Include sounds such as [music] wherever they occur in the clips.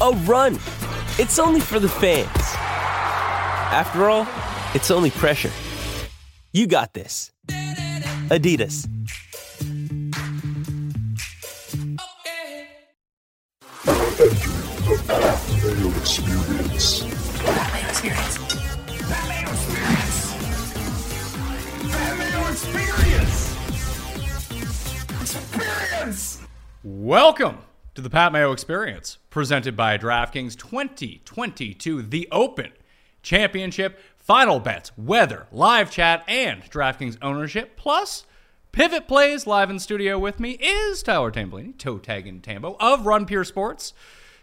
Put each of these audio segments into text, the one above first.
a run. It's only for the fans. After all, it's only pressure. You got this. Adidas. Experience. Welcome to the Pat Mayo Experience, presented by DraftKings 2022 The Open Championship. Final bets, weather, live chat, and DraftKings ownership, plus pivot plays live in studio with me is Tyler Tambolini, toe tagging Tambo of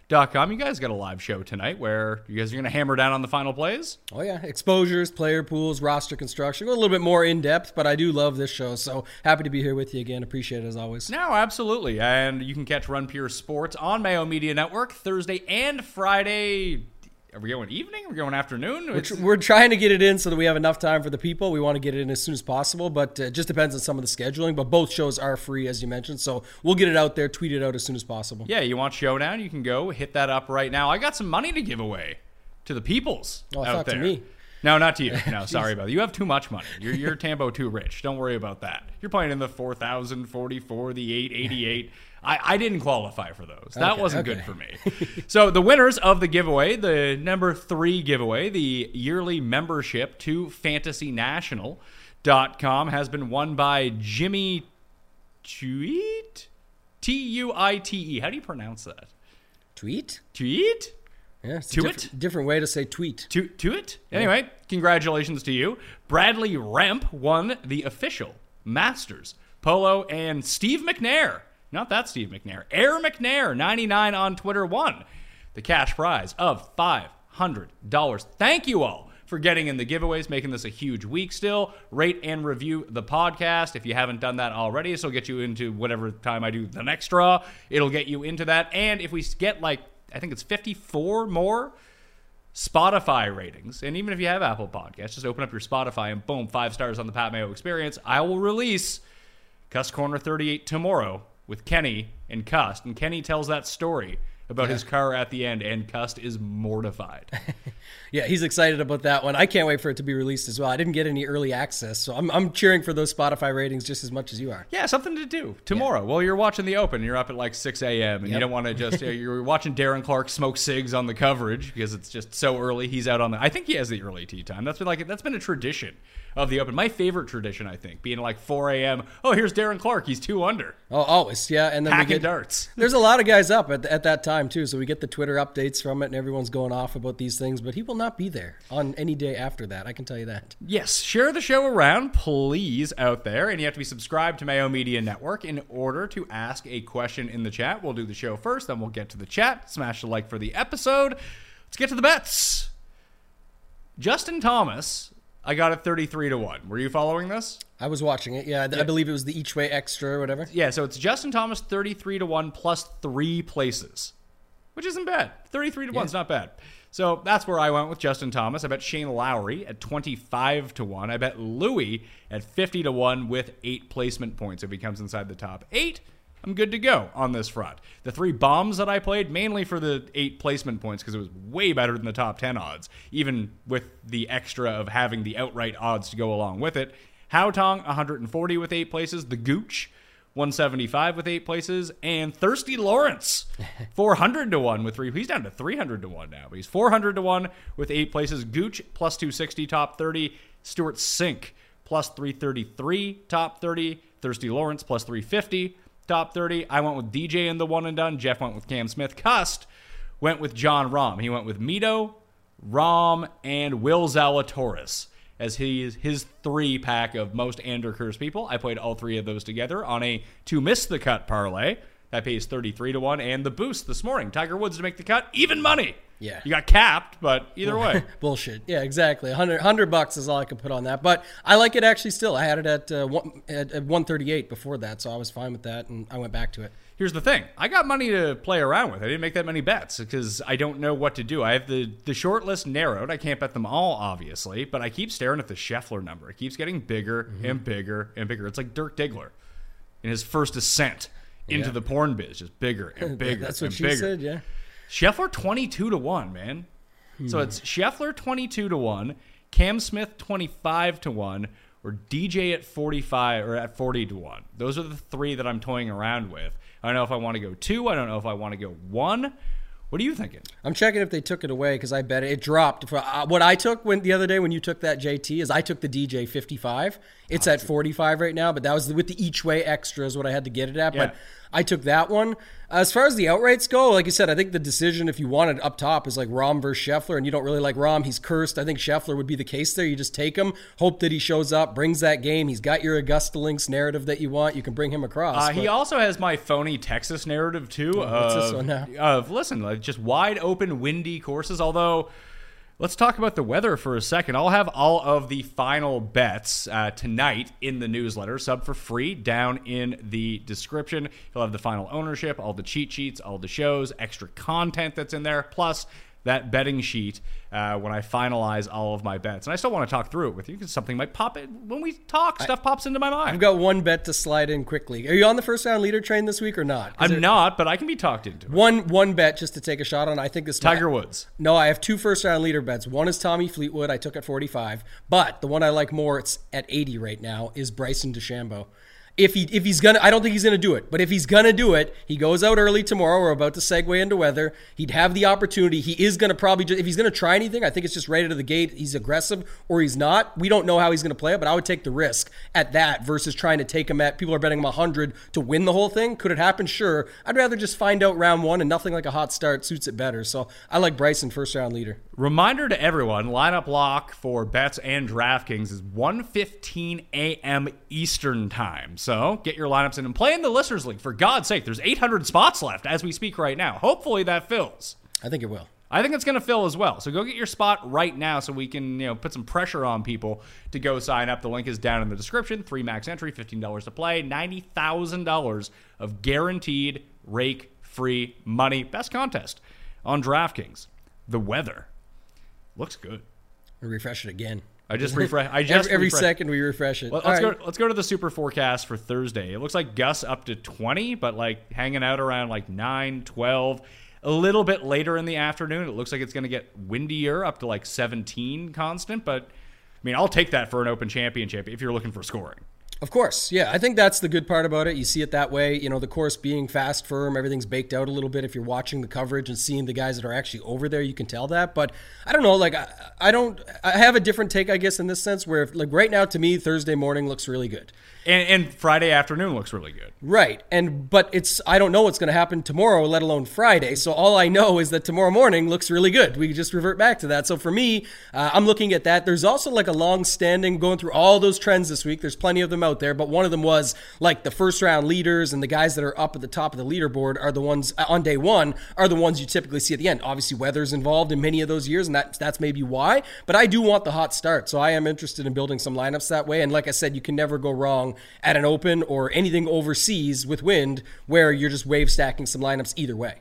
RunPureSports.com. You guys got a live show tonight where you guys are going to hammer down on the final plays. Oh yeah, exposures, player pools, roster construction. Go a little bit more in depth, but I do love this show. So happy to be here with you again. Appreciate it as always. No, absolutely. And you can catch Run Pure Sports on Mayo Media Network Thursday and Friday. Are we going evening? Are we going afternoon? We're, tr- we're trying to get it in so that we have enough time for the people. We want to get it in as soon as possible, but uh, it just depends on some of the scheduling. But both shows are free, as you mentioned, so we'll get it out there, tweet it out as soon as possible. Yeah, you want Showdown? You can go hit that up right now. I got some money to give away to the peoples Oh, out thought to there. me. No, not to you. [laughs] No, sorry about that. You have too much money. You're, you're Tambo too rich. Don't worry about that. You're playing in the 4,044, the 888. I, I didn't qualify for those. That Okay, wasn't okay. good for me. [laughs] so the winners of the giveaway, the number three giveaway, the yearly membership to FantasyNational.com has been won by Jimmy Tweet? T U I T E. How do you pronounce that? Tweet? Tweet? Yeah, it's To a diff- it? different way to say tweet. To, to it? Anyway, congratulations to you. Bradley Remp won the official Masters Polo, and Steve McNair, not that Steve McNair, Air McNair, 99 on Twitter, won the cash prize of $500. Thank you all for getting in the giveaways, making this a huge week still. Rate and review the podcast if you haven't done that already. This will get you into whatever time I do the next draw. It'll get you into that. And if we get like, I think it's 54 more Spotify ratings, and even if you have Apple Podcasts, just open up your Spotify and boom, five stars on the Pat Mayo Experience. I will release Cuss Corner 38 tomorrow with Kenny and Cust, and Kenny tells that story about his car at the end, and Cust is mortified. [laughs] Yeah, he's excited about that one. I can't wait for it to be released as well. I didn't get any early access, so I'm, I'm cheering for those Spotify ratings just as much as you are. yeah, something to do tomorrow. Well, you're watching the Open. You're up at like 6 a.m. and you don't want to just [laughs] you're watching Darren Clarke smoke cigs on the coverage because it's just so early. He's out on the. I think he has the early tea time. That's been like that's been a tradition of the Open. My favorite tradition, I think, being like 4 a.m. Oh, here's Darren Clarke. He's two under. Oh, always, yeah. And then we get darts. There's a lot of guys up at, at that time too, so we get the Twitter updates from it, and everyone's going off about these things. But he will not be there on any day after that. I can tell you that. Yes, share the show around, please, out there. And you have to be subscribed to Mayo Media Network in order to ask a question in the chat. We'll do the show first, then we'll get to the chat. Smash the like for the episode. Let's get to the bets. Justin Thomas, I got it 33 to 1. Were you following this? I was watching it. Yeah, I, I believe it was the each way extra or whatever. Yeah, so it's Justin Thomas 33 to 1 plus three places, which isn't bad. 33 to 1 is not bad. So that's where I went with Justin Thomas. I bet Shane Lowry at 25 to 1. I bet Louis at 50 to 1 with eight placement points if he comes inside the top eight. I'm good to go on this front. The three bombs that I played, mainly for the eight placement points, because it was way better than the top 10 odds, even with the extra of having the outright odds to go along with it. Haotong, 140 with eight places. The Gooch, 175 with eight places, and Thirsty Lawrence, [laughs] 400 to 1 with three. He's down to 300 to 1 now, but he's 400 to 1 with eight places. Gooch, plus 260, top 30. Stewart Cink, plus 333, top 30. Thirsty Lawrence, plus 350, top 30. I went with DJ in the one and done. Jeff went with Cam Smith. Cust went with Jon Rahm. He went with Mito, Rahm, and Will Zalatoris as his his three pack of most Anderkers people. I played all three of those together on a to miss the cut parlay. That pays 33 to 1. And the boost this morning, Tiger Woods to make the cut, even money. Yeah. You got capped, but either way. [laughs] Bullshit. Yeah, exactly. 100, 100 bucks is all I could put on that. But I like it actually still. I had it at, uh, one, at, at 138 before that, so I was fine with that, and I went back to it. Here's the thing. I got money to play around with. I didn't make that many bets because I don't know what to do. I have the, the short list narrowed. I can't bet them all, obviously, but I keep staring at the Scheffler number. It keeps getting bigger Mm-hmm. and bigger and bigger. It's like Dirk Diggler in his first ascent into Yeah. the porn biz, just bigger and [laughs] bigger. That's what and she bigger. said, yeah. Scheffler 22 to 1, man. Hmm. So it's Scheffler 22 to 1, Cam Smith 25 to 1, or DJ at 45 or at 40 to 1. Those are the three that I'm toying around with. I don't know if I want to go 2, I don't know if I want to go 1. What are you thinking? I'm checking if they took it away because I bet it, it dropped. For, uh, what I took when the other day when you took that JT is I took the DJ 55. It's at 45 right now, but that was with the each way extra is what I had to get it at. Yeah. But I took that one. As far as the outrights go, like you said, I think the decision if you wanted up top is like Rahm versus Scheffler, and you don't really like Rahm. He's cursed. I think Scheffler would be the case there. You just take him, hope that he shows up, brings that game. He's got your Augusta Links narrative that you want. You can bring him across. Uh, he also has my phony Texas narrative too. what's of, this one now? Of listen, like just wide open, windy courses. Although, let's talk about the weather for a second. I'll have all of the final bets uh, tonight in the newsletter. Sub for free down in the description. You'll have the final ownership, all the cheat sheets, all the shows, extra content that's in there, plus that betting sheet uh, when I finalize all of my bets. And I still want to talk through it with you because something might pop in when we talk. Stuff pops into my mind. I've got one bet to slide in quickly. Are you on the first round leader train this week or not? I'm it- not, but I can be talked into it. One one bet just to take a shot on. I think this Tiger Woods. No, I have two first round leader bets. One is Tommy Fleetwood. I took at 45, but the one I like more, it's at 80 right now, is Bryson DeChambeau. If he if he's gonna, I don't think he's gonna do it. But if he's gonna do it, he goes out early tomorrow. We're about to segue into weather. He'd have the opportunity. He is gonna probably just, if he's gonna try anything, I think it's just right out of the gate. He's aggressive or he's not. We don't know how he's gonna play it, but I would take the risk at that versus trying to take him at. People are betting him 100 to win the whole thing. Could it happen? Sure. I'd rather just find out round one, and nothing like a hot start suits it better. So I like Bryson first round leader. Reminder to everyone, lineup lock for bets and DraftKings is 1:15 a.m. Eastern time. So, get your lineups in and play in the listeners league. For God's sake, there's 800 spots left as we speak right now. Hopefully that fills. I think it will. I think it's going to fill as well. So go get your spot right now so we can, you know, put some pressure on people to go sign up. The link is down in the description. Three max entry, $15 to play, $90,000 of guaranteed rake free money. Best contest on DraftKings. The weather looks good. We refresh it again. I just [laughs] refresh. I just Every, every refresh- second we refresh it. All Let's right. go. Let's go to the super forecast for Thursday. It looks like gusts up to 20, but like hanging out around like 9, 12. A little bit later in the afternoon, it looks like it's going to get windier up to like 17 constant. But I mean, I'll take that for an Open Championship if you're looking for scoring. Of course, yeah. I think that's the good part about it. You see it that way. You know, the course being fast, firm, everything's baked out a little bit. If you're watching the coverage and seeing the guys that are actually over there, you can tell that. But I don't know. Like, I, I don't. I have a different take, I guess, in this sense. Where, if, like, right now, to me, Thursday morning looks really good. And, and Friday afternoon looks really good. Right. And but it's I don't know what's going to happen tomorrow, let alone Friday. So all I know is that tomorrow morning looks really good. We just revert back to that. So for me, uh, I'm looking at that. There's also like a long standing going through all those trends this week. There's plenty of them out there, but one of them was like the first round leaders and the guys that are up at the top of the leaderboard are the ones uh, on day one are the ones you typically see at the end. Obviously, weather's involved in many of those years, and that that's maybe why. But I do want the hot start, so I am interested in building some lineups that way. And like I said, you can never go wrong at an open or anything overseas with wind where you're just wave stacking some lineups either way.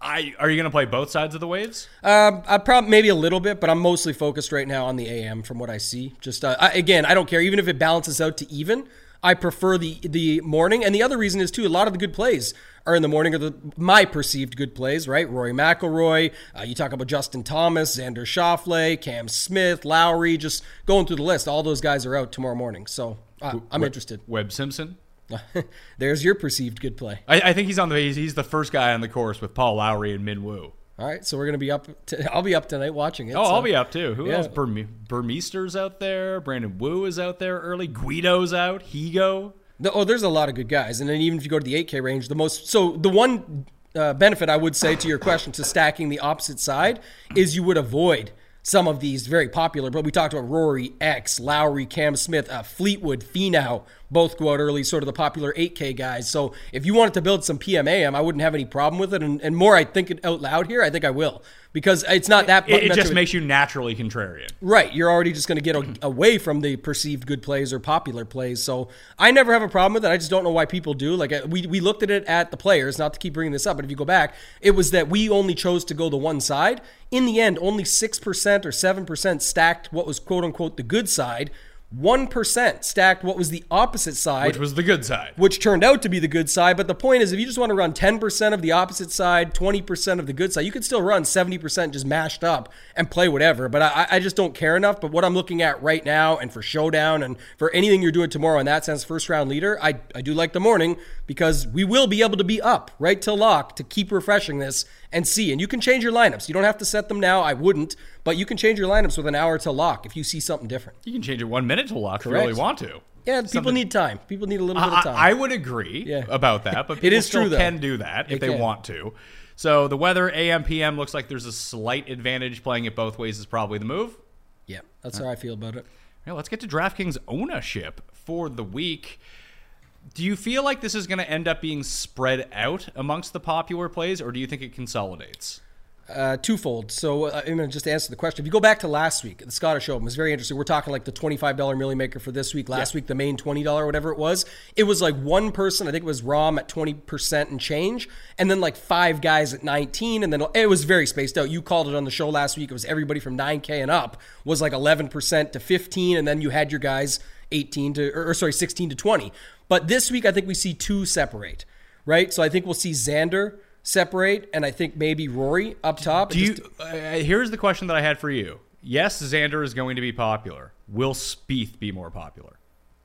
I are you going to play both sides of the waves? Um, I probably maybe a little bit, but I'm mostly focused right now on the AM from what I see. Just uh, I, again, I don't care even if it balances out to even. I prefer the the morning, and the other reason is too a lot of the good plays are in the morning, or the my perceived good plays, right? Rory McIlroy, uh, you talk about Justin Thomas, Xander Schauffele, Cam Smith, Lowry, just going through the list. All those guys are out tomorrow morning, so uh, I'm interested. Webb Simpson. [laughs] There's your perceived good play. I, I think he's on the he's, he's the first guy on the course with Paul Lowry and Min Woo. All right, so we're gonna be up. To, [laughs] I'll be up tonight watching it. Oh, so. I'll be up too. Who yeah. else? Burme- Burmester's out there. Brandon Wu is out there early. Guido's out. Higo. The, oh, there's a lot of good guys, and then even if you go to the 8K range, the most so the one uh, benefit I would say to your question to stacking the opposite side is you would avoid some of these very popular. But we talked about Rory, X, Lowry, Cam Smith, uh, Fleetwood, Finau, both go out early, sort of the popular 8K guys. So if you wanted to build some PMAM, I wouldn't have any problem with it. And, and more, I think it out loud here, I think I will because it's not that. It, it just makes you naturally contrarian. Right, you're already just going to get a, [clears throat] away from the perceived good plays or popular plays. So I never have a problem with it. I just don't know why people do. Like uh, we we looked at it at the players, not to keep bringing this up, but if you go back, it was that we only chose to go the one side. In the end, only six percent or seven percent stacked what was quote unquote the good side. One percent stacked what was the opposite side, Which was the good side. which turned out to be the good side. But the point is, if you just want to run 10% of the opposite side, 20% of the good side, you could still run 70% just mashed up and play whatever. But I, I just don't care enough. But what I'm looking at right now and for Showdown and for anything you're doing tomorrow in that sense, first round leader, I, I do like the morning because we will be able to be up right till lock to keep refreshing this and see. And you can change your lineups. You don't have to set them now. I wouldn't. But you can change your lineups with an hour to lock if you see something different. You can change it one minute to lock if you really want to. Yeah, people Something- need time. People need a little bit of time. I would agree Yeah. about that, but [laughs] It people is true, though. can do that if They want to. So the weather AM PM looks like there's a slight advantage. Playing it both ways is probably the move. yeah, that's how I feel about it. Yeah, let's get to DraftKings ownership for the week. Do you feel like this is going to end up being spread out amongst the popular plays, or do you think it consolidates? Uh, twofold. So uh, I'm going to just answer the question. If you go back to last week, the Scottish Open was very interesting. We're talking like the $25 Milly Maker for this week. Last week, the main $20, whatever it was. It was like one person, I think it was Rahm at 20% and change, and then like five guys at 19, and then it was very spaced out. You called it on the show last week. It was everybody from 9K and up was like 11% to 15, and then you had your guys 18 to, or, or sorry, 16 to 20. But this week, I think we see two separate, right? So I think we'll see Xander separate, and I think maybe Rory up top. Do you? just- Uh, here's the question that I had for you. Yes, Xander is going to be popular. Will Spieth be more popular?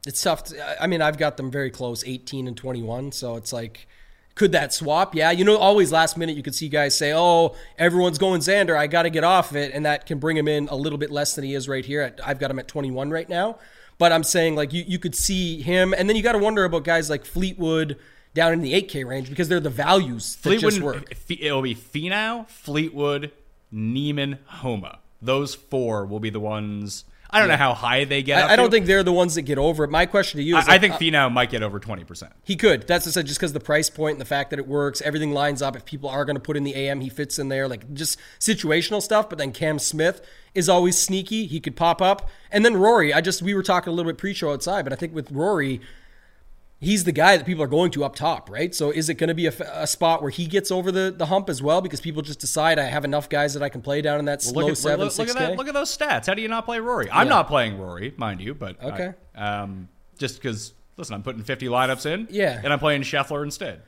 it's tough. To, I mean, I've got them very close, 18 and 21. So it's like, could that swap? Yeah, you know, always last minute you could see guys say, "Oh, everyone's going Xander. I got to get off it," and that can bring him in a little bit less than he is right here. At, I've got him at 21 right now, but I'm saying like you you could see him, and then you got to wonder about guys like Fleetwood down in the 8K range because they're the values that Fleetwood, just work. It'll be Finau, Fleetwood, Niemann, Homa. Those four will be the ones. I don't know how high they get. up I, I don't think they're the ones that get over it. My question to you is, I, I think uh, Finau might get over twenty percent. He could. That's just just because the price point and the fact that it works, everything lines up. If people are going to put in the AM, he fits in there, like just situational stuff. But then Cam Smith is always sneaky. He could pop up, and then Rory. I just we were talking a little bit pre-show outside, but I think with Rory, he's the guy that people are going to up top, right? So is it going to be a, a spot where he gets over the, the hump as well because people just decide I have enough guys that I can play down in that Look low at, seven, look, look six at that! K? Look at those stats. How do you not play Rory? I'm Yeah. not playing Rory, mind you, but I- Okay. um, just because listen, I'm putting 50 lineups in, Yeah. and I'm playing Scheffler instead.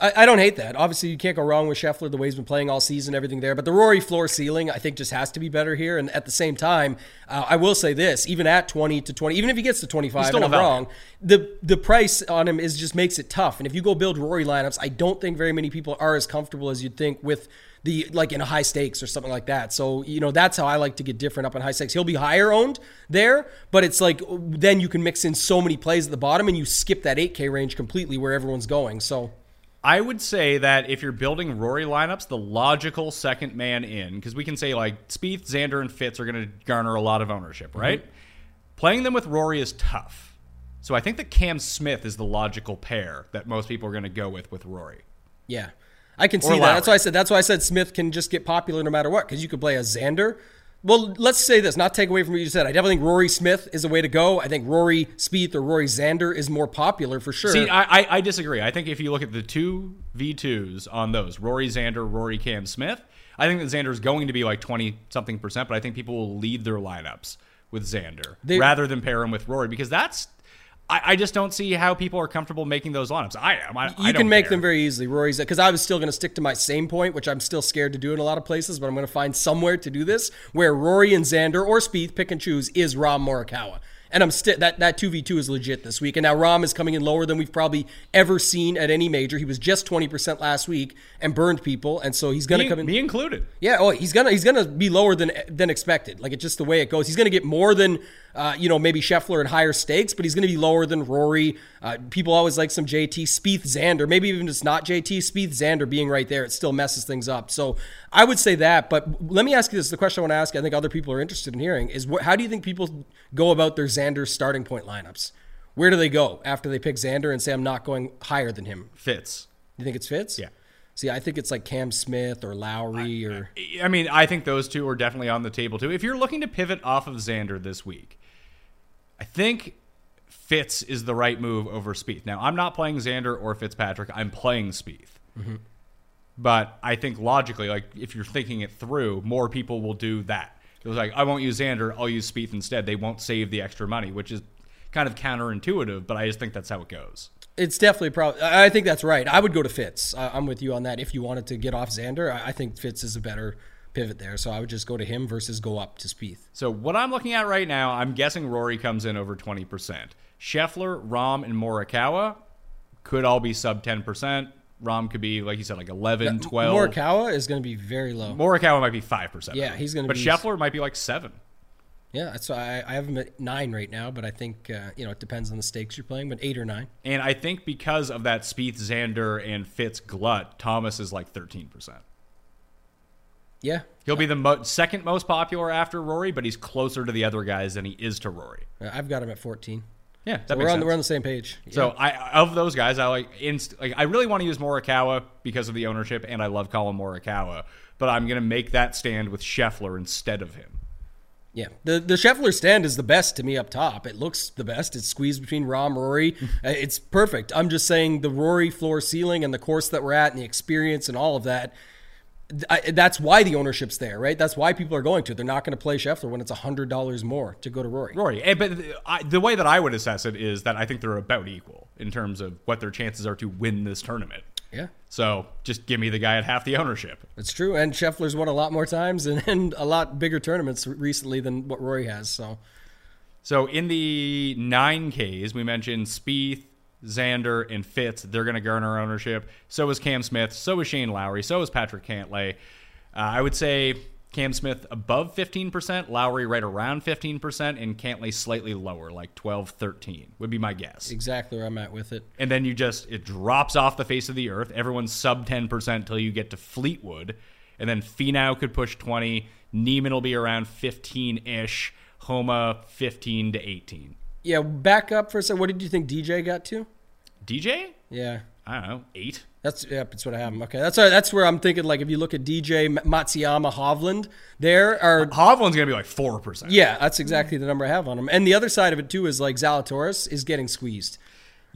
I, I don't hate that. Obviously, you can't go wrong with Scheffler, the way he's been playing all season, everything there. But the Rory floor ceiling, I think, just has to be better here. And at the same time, uh, I will say this: even at twenty to twenty, even if he gets to twenty-five, still and a I'm wrong, the the price on him is just makes it tough. And if you go build Rory lineups, I don't think very many people are as comfortable as you'd think with the like in a high stakes or something like that. So you know that's how I like to get different up in high stakes. He'll be higher owned there, but it's like then you can mix in so many plays at the bottom and you skip that 8K range completely where everyone's going. So. I would say that if you're building Rory lineups, the logical second man in, because we can say like Spieth, Xander, and Fitz are going to garner a lot of ownership, mm-hmm. right? Playing them with Rory is tough. So I think that Cam Smith is the logical pair that most people are going to go with with Rory. Yeah. I can see that. That's why I said that's why I said Smith can just get popular no matter what because you could play a Xander Well, let's say this, not take away from what you said. I definitely think Rory Smith is a way to go. I think Rory Spieth or Rory Xander is more popular for sure. See, I, I, I disagree. I think if you look at the two V2s on those, Rory Xander, Rory Cam Smith, I think that Xander is going to be like 20 something percent, but I think people will lead their lineups with Xander They- rather than pair him with Rory because that's. I, I just don't see how people are comfortable making those lineups. I am. I, I you don't can make care. them very easily. Rory's because I was still going to stick to my same point, which I'm still scared to do in a lot of places, but I'm going to find somewhere to do this where Rory and Xander or Spieth pick and choose is Rahm Morikawa. And I'm still that that two v two is legit this week. And now Rahm is coming in lower than we've probably ever seen at any major. He was just twenty percent last week and burned people, and so he's going to me, come in. me included. Yeah, oh, he's gonna he's gonna be lower than than expected. Like it's just the way it goes. He's gonna get more than uh, you know maybe Scheffler and higher stakes, but he's gonna be lower than Rory. Uh, people always like some JT, Spieth, Xander. Maybe even just not JT, Spieth, Xander being right there, it still messes things up. So I would say that. But let me ask you this: the question I want to ask, I think other people are interested in hearing, is what, how do you think people go about their Xander starting point lineups? Where do they go after they pick Xander and say I'm not going higher than him? Fits. You think it's Fitz? Yeah. See, I think it's like Cam Smith or Lowry or. I mean, I think those two are definitely on the table too. If you're looking to pivot off of Xander this week, I think Fitz is the right move over Spieth. Now, I'm not playing Xander or Fitzpatrick. I'm playing Spieth. Mm-hmm. But I think logically, like if you're thinking it through, more people will do that. It was like, I won't use Xander, I'll use Spieth instead. They won't save the extra money, which is kind of counterintuitive, but I just think that's how it goes. It's definitely probably. I think that's right. I would go to Fitz. I- I'm with you on that. If you wanted to get off Xander, I I think Fitz is a better pivot there. So I would just go to him versus go up to Spieth. So what I'm looking at right now, I'm guessing Rory comes in over 20%. Scheffler, Rahm, and Morikawa could all be sub 10%. Rahm could be, like you said, like 11, 12. Morikawa is going to be very low. Morikawa might be 5%. Yeah, he's gonna be. But be- Scheffler might be like 7 yeah, that's why I, I have him at nine right now. But I think uh, you know it depends on the stakes you're playing. But eight or nine. And I think because of that Spieth, Xander, and Fitz glut, Thomas is like 13%. Yeah, He'll be the mo- second most popular after Rory, but he's closer to the other guys than he is to Rory. Uh, I've got him at 14. Yeah, that So makes we're on sense. we're on the same page. So I of those guys, I like inst- like I really want to use Morikawa because of the ownership, and I love Collin Morikawa. But I'm gonna make that stand with Scheffler instead of him. Yeah, the the Scheffler stand is the best to me up top. It looks the best. It's squeezed between Rahm, Rory. [laughs] Uh, it's perfect. I'm just saying the Rory floor ceiling and the course that we're at and the experience and all of that. I, that's why the ownership's there, right? That's why people are going to. They're not going to play Scheffler when it's hundred dollars more to go to Rory. Rory, eh, but I, the way that I would assess it is that I think they're about equal in terms of what their chances are to win this tournament. Yeah, So just give me the guy at half the ownership. it's true. And Scheffler's won a lot more times and, and a lot bigger tournaments recently than what Rory has. So So in the nine Ks, we mentioned Spieth, Xander, and Fitz. They're going to garner ownership. So is Cam Smith. So is Shane Lowry. So is Patrick Cantlay. Uh, I would say Cam Smith above 15%, Lowry right around 15%, and Cantlay slightly lower, like 12, 13 would be my guess. exactly where I'm at with it. And then you just, it drops off the face of the earth. Everyone's sub 10% until you get to Fleetwood. And then Finau could push 20. Niemann will be around 15 ish. Homa 15 to 18. Yeah, back up for a second. What did you think DJ got to? DJ? Yeah, I don't know, eight. That's yeah, that's what I have. Okay, that's that's where I'm thinking. Like if you look at DJ Matsuyama Hovland, there are Hovland's gonna be like four percent. yeah, that's exactly the number I have on him. And the other side of it too is like Zalatoris is getting squeezed.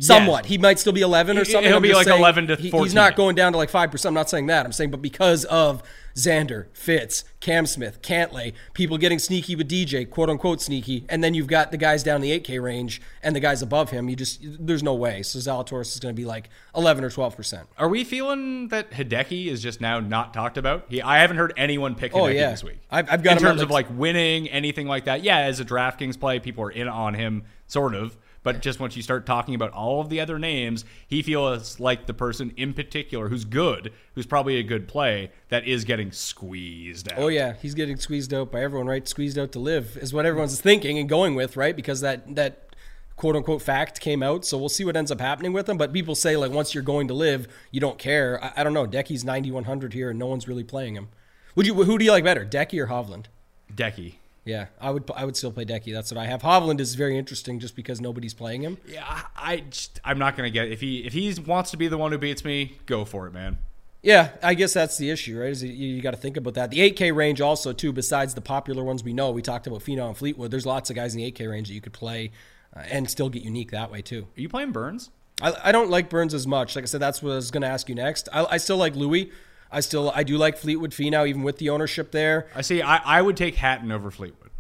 Somewhat, he might still be 11 or something. he'll I'm be like saying 11 to he- He's not going down to like five percent. I'm not saying that. I'm saying, but because of Xander, Fitz, Cam Smith, Cantlay, people getting sneaky with DJ, quote unquote sneaky, and then you've got the guys down the 8K range and the guys above him. You just there's no way. So Zalatoris is going to be like 11 or 12 percent. Are we feeling that Hideki is just now not talked about? He, I haven't heard anyone pick oh, Hideki Oh, yeah. this week. I've- I've got in terms of like winning anything like that. Yeah, as a DraftKings play, people are in on him, sort of. But just once you start talking about all of the other names, he feels like the person in particular who's good, who's probably a good play, that is getting squeezed out. Oh yeah, he's getting squeezed out by everyone, right? Squeezed out to live is what everyone's thinking and going with, right? Because that that quote unquote fact came out. So we'll see what ends up happening with him. But people say like once you're going to live, you don't care. I, I don't know. Decky's 9100 here, and no one's really playing him. Would you? Who do you like better, Decky or Hovland? Decky. Yeah, I would. I would still play Decky. That's what I have. Hovland is very interesting just because nobody's playing him. Yeah, I, just, I'm not gonna get if he if he wants to be the one who beats me, go for it, man. Yeah, I guess that's the issue, right? Is you, you got to think about that. The 8K range also too. Besides the popular ones we know, we talked about Finau and Fleetwood. There's lots of guys in the 8K range that you could play uh, and still get unique that way too. Are you playing Burns? I, I don't like Burns as much. Like I said, that's what I was going to ask you next. I, I still like Louis. I still I do like Fleetwood Finau, even with the ownership there. I see. I, I would take Hatton over Fleetwood.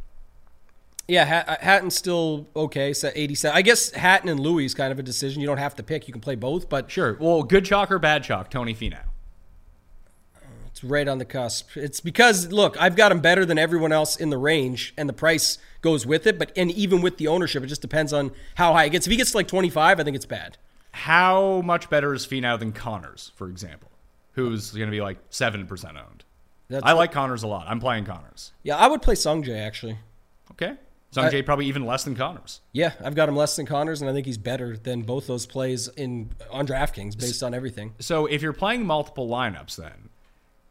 Yeah, Hat- uh, Hatton's still okay. So 87. I guess Hatton and Louis is kind of a decision. You don't have to pick. You can play both, but Sure. Well, good chalk or bad chalk, Tony Finau. it's right on the cusp. It's because look, I've got him better than everyone else in the range, and the price goes with it. But and even with the ownership, it just depends on how high it gets. If he gets to like 25, I think it's bad. How much better is Finau than Conners, for example, who's going to be like seven percent owned? That's I like Conners a lot. I'm playing Conners. Yeah, I would play Sungjae actually. Okay. Sungjae probably even less than Conners. Yeah, I've got him less than Conners, and I think he's better than both those plays in on DraftKings based on everything. So if you're playing multiple lineups, then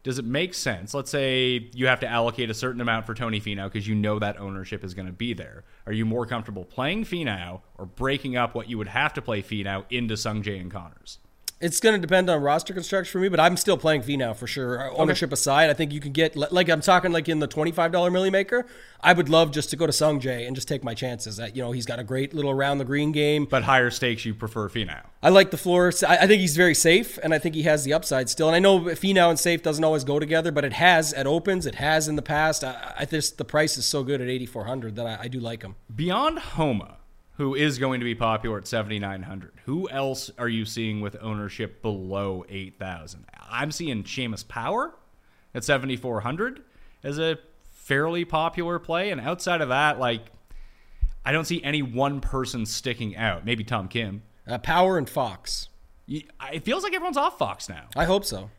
does it make sense? Let's say you have to allocate a certain amount for Tony Finau because you know that ownership is going to be there. Are you more comfortable playing Finau or breaking up what you would have to play Finau into Sungjae and Conners? It's going to depend on roster construction for me, but I'm still playing Finau for sure. Uh, ownership aside, I think you can get like I'm talking like in the $25 milli maker. I would love just to go to Sungjae and just take my chances. That you know he's got a great little around the green game. But higher stakes, you prefer Finau. I like the floor. I I think he's very safe, and I think he has the upside still. And I know Finau and safe doesn't always go together, but it has at opens. It has in the past. I, I just the price is so good at 8,400 that I, I do like him. Beyond Homa, who is going to be popular at 7,900, who else are you seeing with ownership below 8,000? I'm seeing Seamus Power at 7,400 as a fairly popular play. And outside of that, like, I don't see any one person sticking out. Maybe Tom Kim. Uh, Power and Fox. It feels like everyone's off Fox now. I hope so.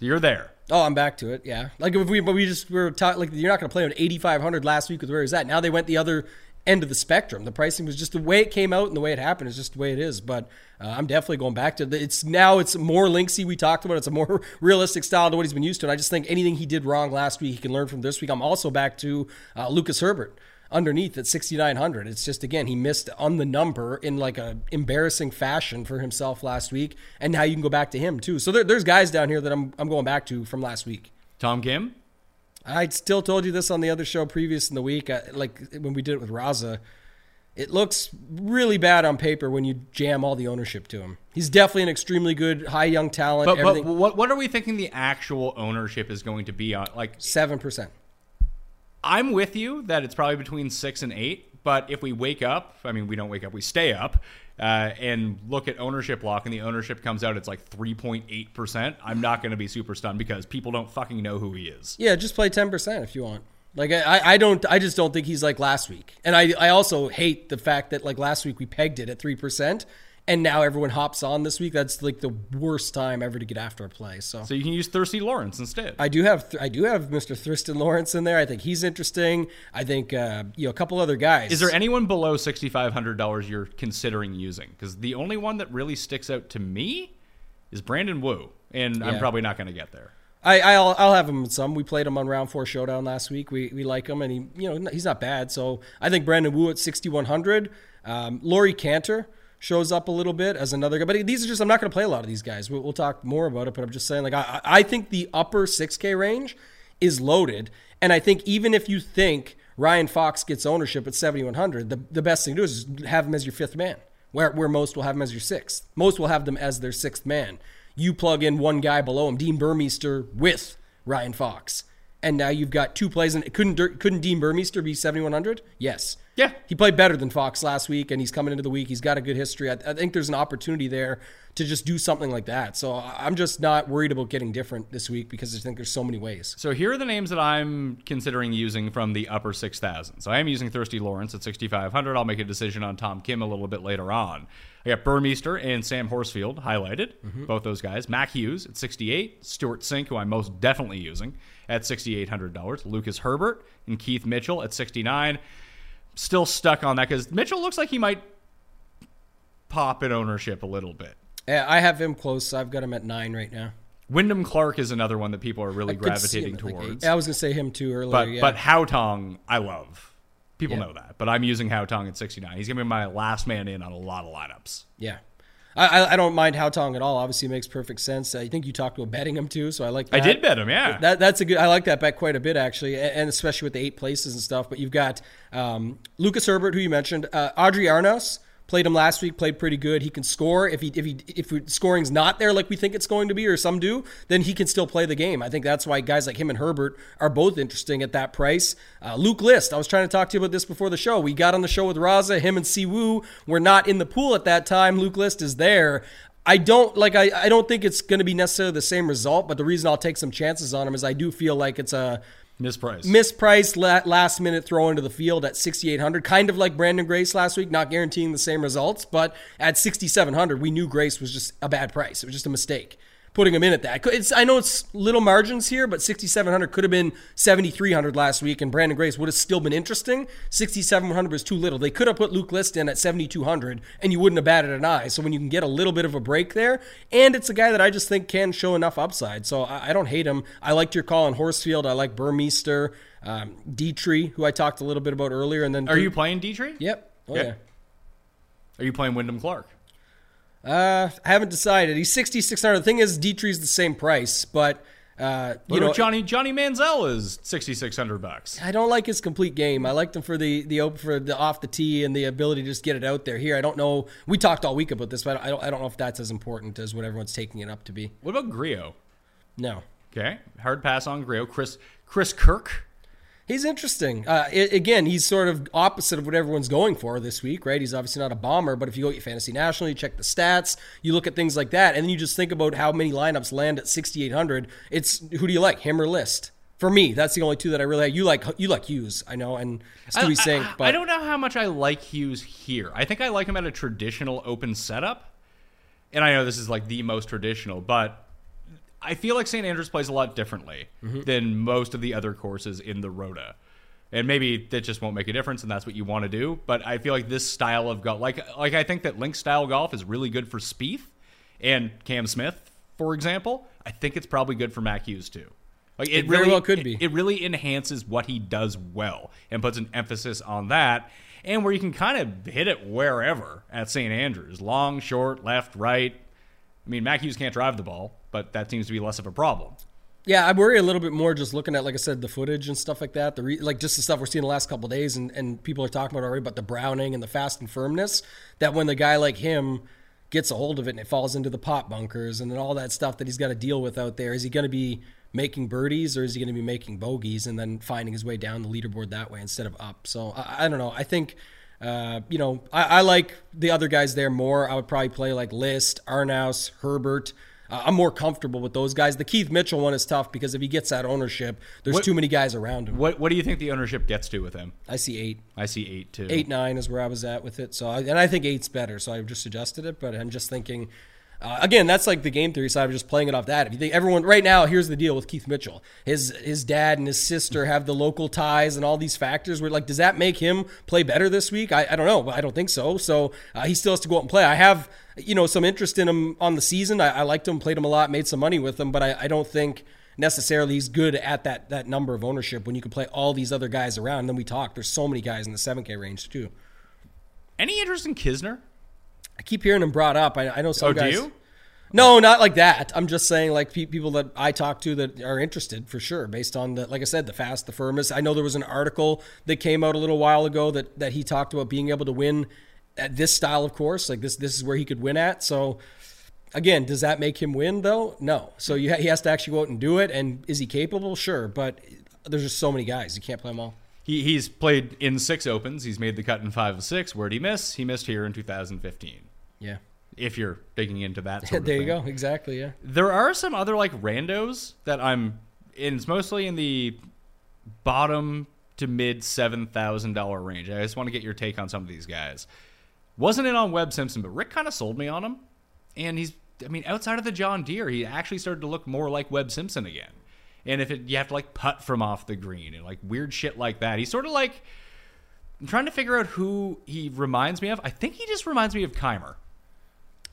You're there. Oh, I'm back to it. Yeah, like if we, but we just we were talking like you're not going to play on 8,500 last week with where he's at. Now they went the other end of the spectrum. The pricing was just the way it came out and the way it happened is just the way it is. But uh, I'm definitely going back to the, it's now it's more linksy. We talked about it's a more [laughs] realistic style to what he's been used to. And I just think anything he did wrong last week he can learn from this week. I'm also back to uh, Lucas Herbert underneath at 6900 it's just again he missed on the number in like a embarrassing fashion for himself last week and now you can go back to him too so there, there's guys down here that I'm, I'm going back to from last week Tom Kim? I still told you this on the other show previous in the week, I, like when we did it with Raza. It looks really bad on paper when you jam all the ownership to him. He's definitely an extremely good, high young talent. But, but what, what are we thinking the actual ownership is going to be on? Like, seven percent. I'm with you that it's probably between six and eight. But if we wake up, I mean, we don't wake up, we stay up, uh, and look at ownership lock, and the ownership comes out, it's like 3.8 percent. I'm not going to be super stunned because people don't fucking know who he is. Yeah, just play ten percent if you want. Like I, I don't, I just don't think he's like last week. And I, I also hate the fact that like last week we pegged it at three percent, and now everyone hops on this week. That's like the worst time ever to get after a play. So So you can use Thirsty Lawrence instead. I do have I do have Mr. Thriston Lawrence in there. I think he's interesting. I think uh, you know a couple other guys. Is there anyone below sixty five hundred dollars you're considering using? Because the only one that really sticks out to me is Brandon Wu, and I'm probably not going to get there. I I'll, I'll have him in some. We played him on round four showdown last week. We we like him, and he you know he's not bad. So I think Brandon Wu at sixty one hundred. Um, Laurie Canter shows up a little bit as another guy, but these are just I'm not going to play a lot of these guys. We'll, we'll talk more about it, but I'm just saying like I I think the upper six K range is loaded, and I think even if you think Ryan Fox gets ownership at seventy one hundred, the the best thing to do is have him as your fifth man. Where where most will have him as your sixth. Most will have them as their sixth man you plug in one guy below him, Dean Burmester with Ryan Fox, and now you've got two plays. And couldn't couldn't Dean Burmester be seventy one hundred? Yes. Yeah. he played better than Fox last week, and he's coming into the week. He's got a good history. I, I think there's an opportunity there to just do something like that. So I'm just not worried about getting different this week because I think there's so many ways. So here are the names that I'm considering using from the upper 6,000. So I am using Thirsty Lawrence at 6,500. I'll make a decision on Tom Kim a little bit later on. I got Burmester and Sam Horsfield highlighted, mm-hmm. both those guys. Mac Hughes at 68, Stewart Cink, who I'm most definitely using, at $6,800. Lucas Herbert and Keith Mitchell at 69. Still stuck on that because Mitchell looks like he might pop in ownership a little bit. Yeah, I have him close. I've got him at nine right now. Wyndham Clark is another one that people are really see gravitating at, like, towards. I was gonna say him too earlier. But yeah. but Haotong, I love. People Yeah. know that. But I'm using Haotong at 69. He's gonna be my last man in on a lot of lineups. Yeah. I, I, don't mind Haotong at all. Obviously, it makes perfect sense. I think you talked about betting him too, so I like. That. I did bet him, yeah. That that's a good. I like that bet quite a bit actually, and especially with the eight places and stuff. But you've got um, Lucas Herbert, who you mentioned, uh, Adri Arnaus. Played him last week. Played pretty good. He can score. If he if he if scoring's not there like we think it's going to be, or some do, then he can still play the game. I think that's why guys like him and Herbert are both interesting at that price. Uh, Luke List. I was trying to talk to you about this before the show. We got on the show with Raza. Him and Siwoo were not in the pool at that time. Luke List is there. I don't like. I, I don't think it's going to be necessarily the same result. But the reason I'll take some chances on him is I do feel like it's a Mispriced. mispriced la- last minute throw into the field at 6800 kind of like branden grace last week not guaranteeing the same results but at 6700 we knew grace was just a bad price. It was just a mistake putting him in at that it's, i know it's little margins here but 6700 could have been 7300 last week and branden grace would have still been interesting 6700 was too little they could have put luke list in at 7200 and you wouldn't have batted an eye so when you can get a little bit of a break there and it's a guy that i just think can show enough upside so i, I don't hate him i liked your call on horsfield i like burmester um, Dietrich, who I talked a little bit about earlier, and then Are you playing Dietrich? Yep. Oh Yeah. yeah. Are you playing Wyndham Clark? Uh, I haven't decided. He's sixty six hundred. The thing is, Dietrich's the same price, but uh, you know, Johnny Johnny Manziel is sixty six hundred bucks. I don't like his complete game. I liked him for the the open for the off the tee and the ability to just get it out there. Here, I don't know. We talked all week about this, but I don't. I don't know if that's as important as what everyone's taking it up to be. What about Grio? No. Okay, hard pass on Grio. Chris Chris Kirk. He's interesting. Uh, i again, he's sort of opposite of what everyone's going for this week, right? He's obviously not a bomber, but if you go at Fantasy National, you check the stats, you look at things like that, and then you just think about how many lineups land at 6,800. It's who do you like, him or List? For me, that's the only two that I really like. You like you like Hughes, I know, and Stewie I, Cink, but I don't know how much I like Hughes here. I think I like him at a traditional open setup. And I know this is like the most traditional, but I feel like St. Andrews plays a lot differently Mm-hmm. than most of the other courses in the Rota. And maybe that just won't make a difference, and that's what you want to do. But I feel like this style of golf, like like I think that link style golf is really good for Spieth and Cam Smith, for example. I think it's probably good for Mac Hughes too. Like it, It very really well could it- be. It really enhances what he does well and puts an emphasis on that. And where you can kind of hit it wherever at St. Andrews, long, short, left, right. I mean, Mac Hughes can't drive the ball, but that seems to be less of a problem. Yeah, I worry a little bit more just looking at, like I said, the footage and stuff like that. The re- like just the stuff we're seeing the last couple days, and, and people are talking about already about the browning and the fast and firmness. That when the guy like him gets a hold of it and it falls into the pot bunkers and then all that stuff that he's got to deal with out there, is he going to be making birdies or is he going to be making bogeys and then finding his way down the leaderboard that way instead of up? So I, I don't know. I think. Uh, you know, I, I like the other guys there more. I would probably play like List, Arnaus, Herbert. Uh, I'm more comfortable with those guys. The Keith Mitchell one is tough because if he gets that ownership, there's What- too many guys around him. What what do you think the ownership gets to with him? I see eight, I see eight too. eight, nine is where I was at with it. So, I, and I think eight's better. So I've just adjusted it, but I'm just thinking. Uh, again, that's like the game theory side. I'm just playing it off that. If you think everyone right now, here's the deal with Keith Mitchell. His his dad and his sister have the local ties and all these factors. Where like, does that make him play better this week? I, I don't know, I don't think so. So uh, he still has to go out and play. I have you know some interest in him on the season. I, I liked him, played him a lot, made some money with him, but I, I don't think necessarily he's good at that that number of ownership when you can play all these other guys around. And then we talk. There's so many guys in the 7K range too. Any interest in Kisner? I keep hearing him brought up. I, I know some Oh, do guys. you? No, not like that. I'm just saying, like pe- people that I talk to that are interested for sure, based on the, like I said, the fast, the firmest. I know there was an article that came out a little while ago that that he talked about being able to win at this style of course. Like this, this is where he could win at. So, again, does that make him win though? No. So you, he has to actually go out and do it. And is he capable? Sure, but there's just so many guys you can't play them all. He he's played in six opens. He's made the cut in five of six. Where'd he miss? He missed here in 2015. Yeah. If you're digging into that, [laughs] there you thing. go. Exactly. Yeah. There are some other like randos that I'm. And it's mostly in the bottom to mid seven thousand dollar range. I just want to get your take on some of these guys. Wasn't it on Webb Simpson, but Rick kind of sold me on him. And he's, I mean, outside of the John Deere, he actually started to look more like Webb Simpson again. And if it, you have to like putt from off the green and like weird shit like that, he's sort of like. I'm trying to figure out who he reminds me of. I think he just reminds me of Kaymer.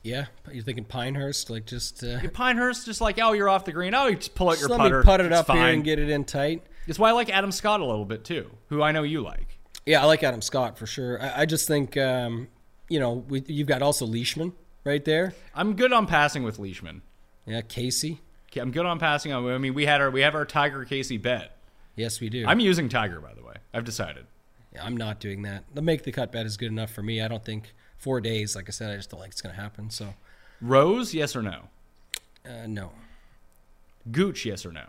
Yeah. You're thinking Pinehurst, like just. Uh, Pinehurst, just like, oh, you're off the green. Oh, you just pull out your let putter. me put it It's up here and get it in tight. It's why I like Adam Scott a little bit too, who I know you like. Yeah, I like Adam Scott for sure. I, I just think, um, you know, we, you've got also Leishman, right there. I'm good on passing with Leishman. Yeah, Casey. I'm good on passing on. I mean, we had our we have our Tiger Casey bet. Yes, we do. I'm using Tiger, by the way. I've decided. Yeah, I'm not doing that. The make the cut bet is good enough for me. I don't think four days, like I said, I just don't think it's going to happen. So, Rose, yes or no? uh, no. Gooch, yes or no?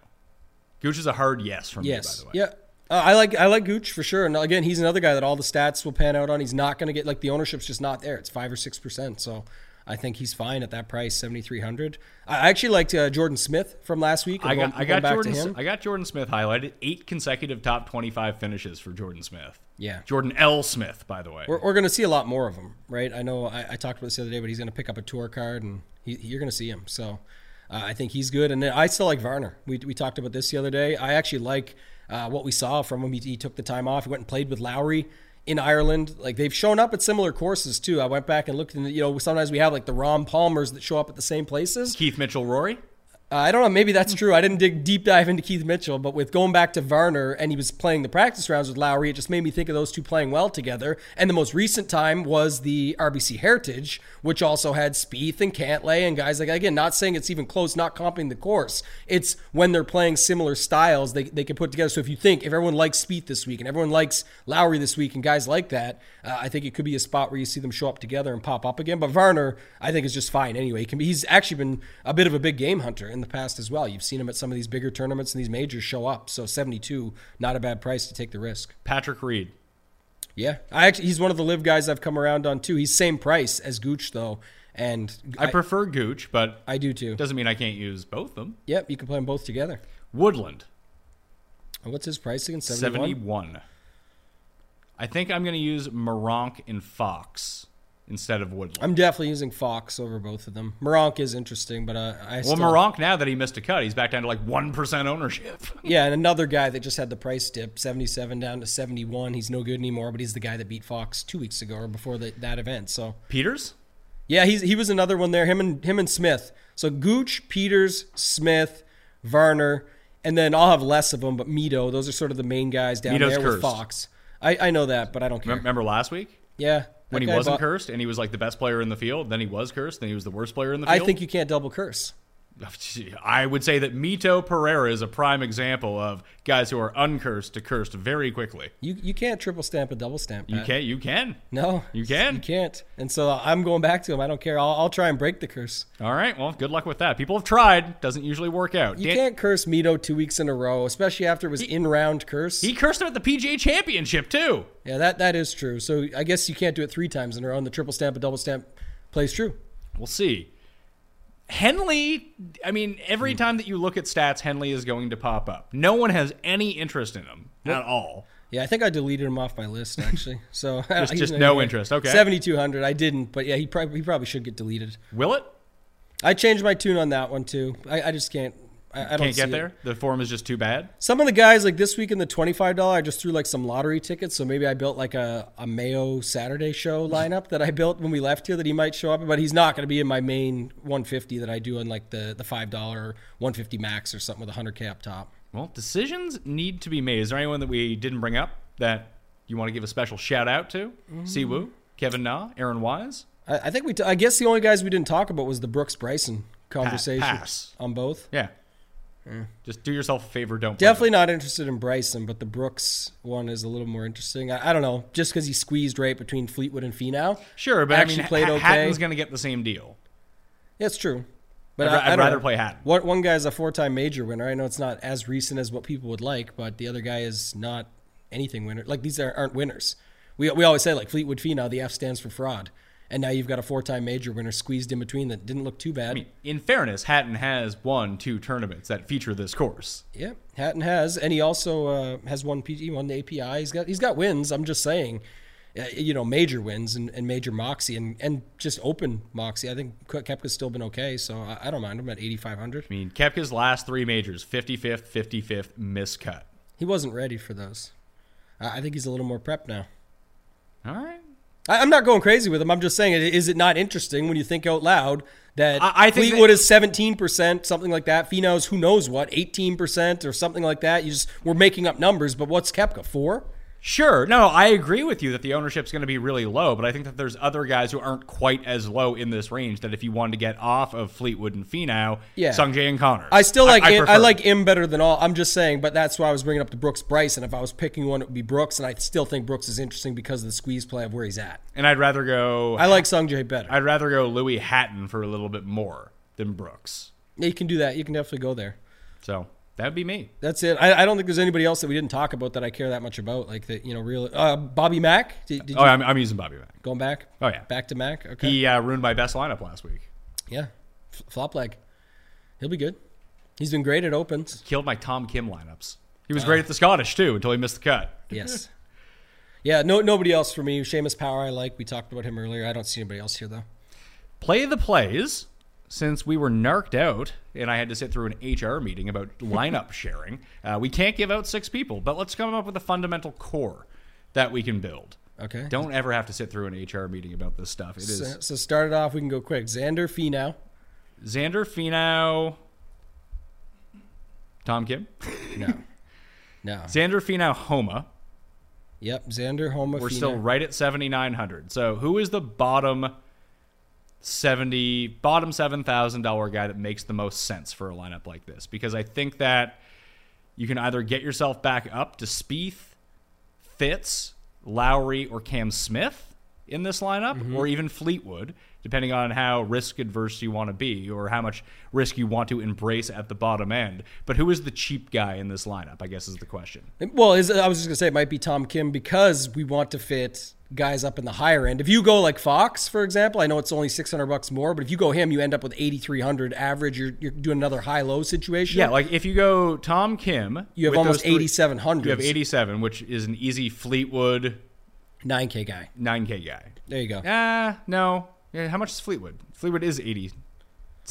Gooch is a hard yes from Yes. me, by the way. Yeah. Uh, I like I like Gooch for sure. And again, he's another guy that all the stats will pan out on. He's not going to get like the ownership's just not there. It's five or six percent. So I think he's fine at that price, seventy three hundred. I actually liked uh, Jordan Smith from last week. I I'm got going- I got back Jordan to him. I got Jordan Smith highlighted. Eight consecutive top 25 finishes for Jordan Smith. Yeah. Jordan L. Smith, by the way. We're, we're going to see a lot more of him, right? I know I, I talked about this the other day, but he's going to pick up a tour card, and he, you're going to see him. So uh, I think he's good. And then I still like Varner. We, we talked about this the other day. I actually like uh, what we saw from him. He, he took the time off. He went and played with Lowry in Ireland. Like they've shown up at similar courses too. I went back and looked, and you know sometimes we have like the Rahm Palmers that show up at the same places. Keith Mitchell, Rory. Uh, I don't know. Maybe that's true. I didn't dig deep dive into Keith Mitchell, but with going back to Varner and he was playing the practice rounds with Lowry, it just made me think of those two playing well together. And the most recent time was the RBC Heritage, which also had Spieth and Cantlay and guys like again. Not saying it's even close, not comping the course. It's when they're playing similar styles, they they can put together. So if you think if everyone likes Spieth this week and everyone likes Lowry this week and guys like that, uh, I think it could be a spot where you see them show up together and pop up again. But Varner, I think is just fine anyway. He can be, he's actually been a bit of a big game hunter in the past as well. You've seen him at some of these bigger tournaments and these majors show up. So 72, not a bad price to take the risk. Patrick Reed. Yeah, I actually he's one of the live guys I've come around on too. He's same price as Gooch though, and I, prefer Gooch, but I do too. doesn't mean I can't use both of them. Yep, you can play them both together. Woodland, And What's his price again? 71? 71. I think I'm going to use Moronk and Fox instead of Woodland. I'm definitely using Fox over both of them. Moronk is interesting, but uh, I well, still, Moronk, now that he missed a cut, he's back down to like 1% ownership. [laughs] Yeah, and another guy that just had the price dip, 77 down to 71. He's no good anymore, but he's the guy that beat Fox two weeks ago or before the, that event. So Pieters? yeah, he's he was another one there. Him and him and Smith. So Gooch, Pieters, Smith, Varner, and then I'll have less of them, but Mito. Those are sort of the main guys down Mito's there with. Fox. I, I know that, but I don't care. Remember last week? yeah, When he wasn't bought- cursed and he was like the best player in the field, then he was cursed, then he was the worst player in the field. I think you can't double curse. [laughs] I would say that Mito Pereira is a prime example of guys who are uncursed to cursed very quickly. You you can't triple stamp a double stamp. You can't. you can. No, You can. You can't. And so I'm going back to him. I don't care. I'll, I'll try and break the curse. All right. Well, good luck with that. People have tried. Doesn't usually work out. You Dan- can't curse Mito two weeks in a row, especially after it was in round curse. He cursed him at the PGA Championship too. yeah, that that is true. So I guess you can't do it three times in a row. And the triple stamp, a double stamp plays true. We'll see. Henley, I mean, Hmm. every time that you look at stats, Henley is going to pop up. No one has any interest in him at all. Yeah, I think I deleted him off my list [laughs] actually. So [laughs] Just- just no interest. Okay. 7200. I didn't, but yeah, he probably he probably should get deleted. Will it? I changed my tune on that one too. I, I just can't. I, I don't get it. there. The form is just too bad. Some of the guys like this week in the twenty five dollar, I just threw like some lottery tickets. So maybe I built like a, a Mayo Saturday show [laughs] lineup that I built when we left here that he might show up, but he's not going to be in my main one fifty that I do on like the the five dollar one fifty max or something with a hundred k up top. Well, decisions need to be made. Is there anyone that we didn't bring up that you want to give a special shout out to? Mm-hmm. Siwoo, Kevin Na, Aaron Wise. I, I think we. T- I guess the only guys we didn't talk about was the Brooks Bryson conversation pass. on both. Yeah. Just do yourself a favor. Don't Definitely not interested in Bryson, but the Brooks one is a little more interesting. I, I don't know, just because he squeezed right between Fleetwood and Finau. Sure, but actually I mean, played Ha- okay. Hatton's going to get the same deal. Yeah, it's true. But I'd I, don't rather know. play Hatton. One, one guy's a four-time major winner. I know it's not as recent as what people would like, but the other guy is not anything winner. Like these are, aren't winners. We, we always say like Fleetwood Finau, the F stands for fraud, and now you've got a four-time major winner squeezed in between that didn't look too bad. I mean, in fairness, Hatton has won two tournaments that feature this course. Yeah, Hatton has, and he also uh, has one PG, won the API. He's got he's got wins. I'm just saying, uh, you know, major wins and, and major moxie and, and just open moxie. I think Ke- Koepka's still been okay, so I, I don't mind him at 8,500. I mean, Koepka's last three majors 55th, 55th, miscut. He wasn't ready for those. I, I think he's a little more prepped now. All right. I, I'm not going crazy with him. I'm just saying, is it not interesting when you think out loud that I- I think Fleetwood that- is 17%, something like that. Finau's who knows what, 18% or something like that. You just we're making up numbers, but what's Koepka? Four? Sure. No, I agree with you that the ownership's going to be really low, but I think that there's other guys who aren't quite as low in this range that if you wanted to get off of Fleetwood and Finau, Yeah. Sung Jae and Connor. I still like I, I, prefer- like him better than all. I'm just saying, but that's why I was bringing up the Brooks Bryson. If I was picking one, it would be Brooks, and I still think Brooks is interesting because of the squeeze play of where he's at. and I'd rather go I like Sung Jae better. I'd rather go Louis Hatton for a little bit more than Brooks. Yeah, you can do that. You can definitely go there. So, that'd be me. That's it. I, I don't think there's anybody else that we didn't talk about that I care that much about. Like that, you know, real uh, Bobby Mack. Did, did Oh, you I'm, I'm using Bobby Mack. going back? Oh, yeah. back to Mack. Okay, He uh, ruined my best lineup last week. yeah, F- flop leg. He'll be good. He's been great at opens. Killed my Tom Kim lineups. He was great at the Scottish too until he missed the cut. [laughs] Yes. yeah. No, nobody else for me. Seamus Power. I like. We talked about him earlier. I don't see anybody else here though. Play the plays. Since we were narked out and I had to sit through an HR meeting about [laughs] lineup sharing, uh, we can't give out six people, but let's come up with a fundamental core that we can build. Okay. Don't ever have to sit through an HR meeting about this stuff. It is So, so start it off. We can go quick. Xander Finau. Xander Finau, Tom Kim, No. No. [laughs] Xander Finau, Homa. Yep. Xander Homa. We're Finau. still right at 7,900. So who is the bottom 70, bottom $7,000 guy that makes the most sense for a lineup like this? Because I think that you can either get yourself back up to Spieth, Fitz, Lowry, or Cam Smith in this lineup, mm-hmm. or even Fleetwood, depending on how risk adverse you want to be or how much risk you want to embrace at the bottom end. But who is the cheap guy in this lineup? I guess is the question. Well, is, I was just gonna say it might be Tom Kim because we want to fit guys up in the higher end. If you go like Fox, for example, I know it's only six hundred bucks more, but if you go him, you end up with eighty three hundred average. You're, you're doing another high low situation. Yeah, like if you go Tom Kim, You have almost 8,700. You have 87, which is an easy Fleetwood nine K guy. 9K guy. There you go. Ah, no. Yeah, how much is Fleetwood? Fleetwood is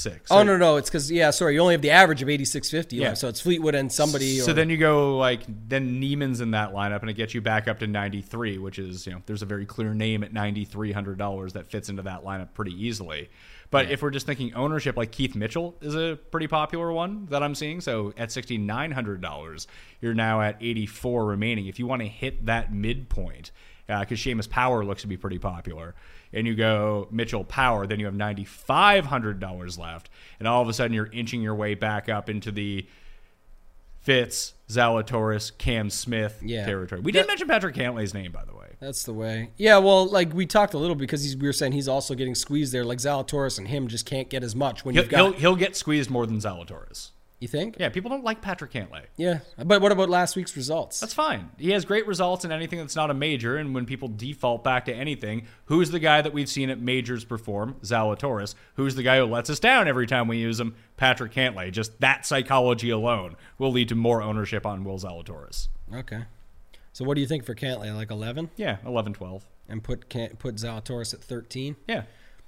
86. oh no, no, it's because yeah, sorry, you only have the average of eighty six fifty. Yeah. Yeah, so it's Fleetwood and somebody. So or, then you go like then Niemann's in that lineup and it gets you back up to 93, which is you know there's a very clear name at 9300 dollars that fits into that lineup pretty easily. But if we're just thinking ownership, like Keith Mitchell is a pretty popular one that I'm seeing. So at sixty nine hundred dollars, you're now at 84 remaining. If you want to hit that midpoint, Uh, because Seamus Power looks to be pretty popular, and you go Mitchell Power, then you have ninety five hundred dollars left, and all of a sudden you're inching your way back up into the Fitz, Zalatoris, Cam Smith Yeah. territory. We didn't mention Patrick Cantlay's name, by the way. That's the way. Yeah, well, like we talked a little because he's, we were saying he's also getting squeezed there. Like Zalatoris and him just can't get as much when He'll, you've got. he'll, he'll get squeezed more than Zalatoris. You think? Yeah, people don't like Patrick Cantlay. Yeah, but what about last week's results? That's fine. He has great results in anything that's not a major, and when people default back to anything, who's the guy that we've seen at majors perform? Zalatoris. Who's the guy who lets us down every time we use him? Patrick Cantlay. Just that psychology alone will lead to more ownership on Will Zalatoris. okay. So what do you think for Cantlay? Like eleven, Yeah, 11, 12. and put put Zalatoris at thirteen. Yeah.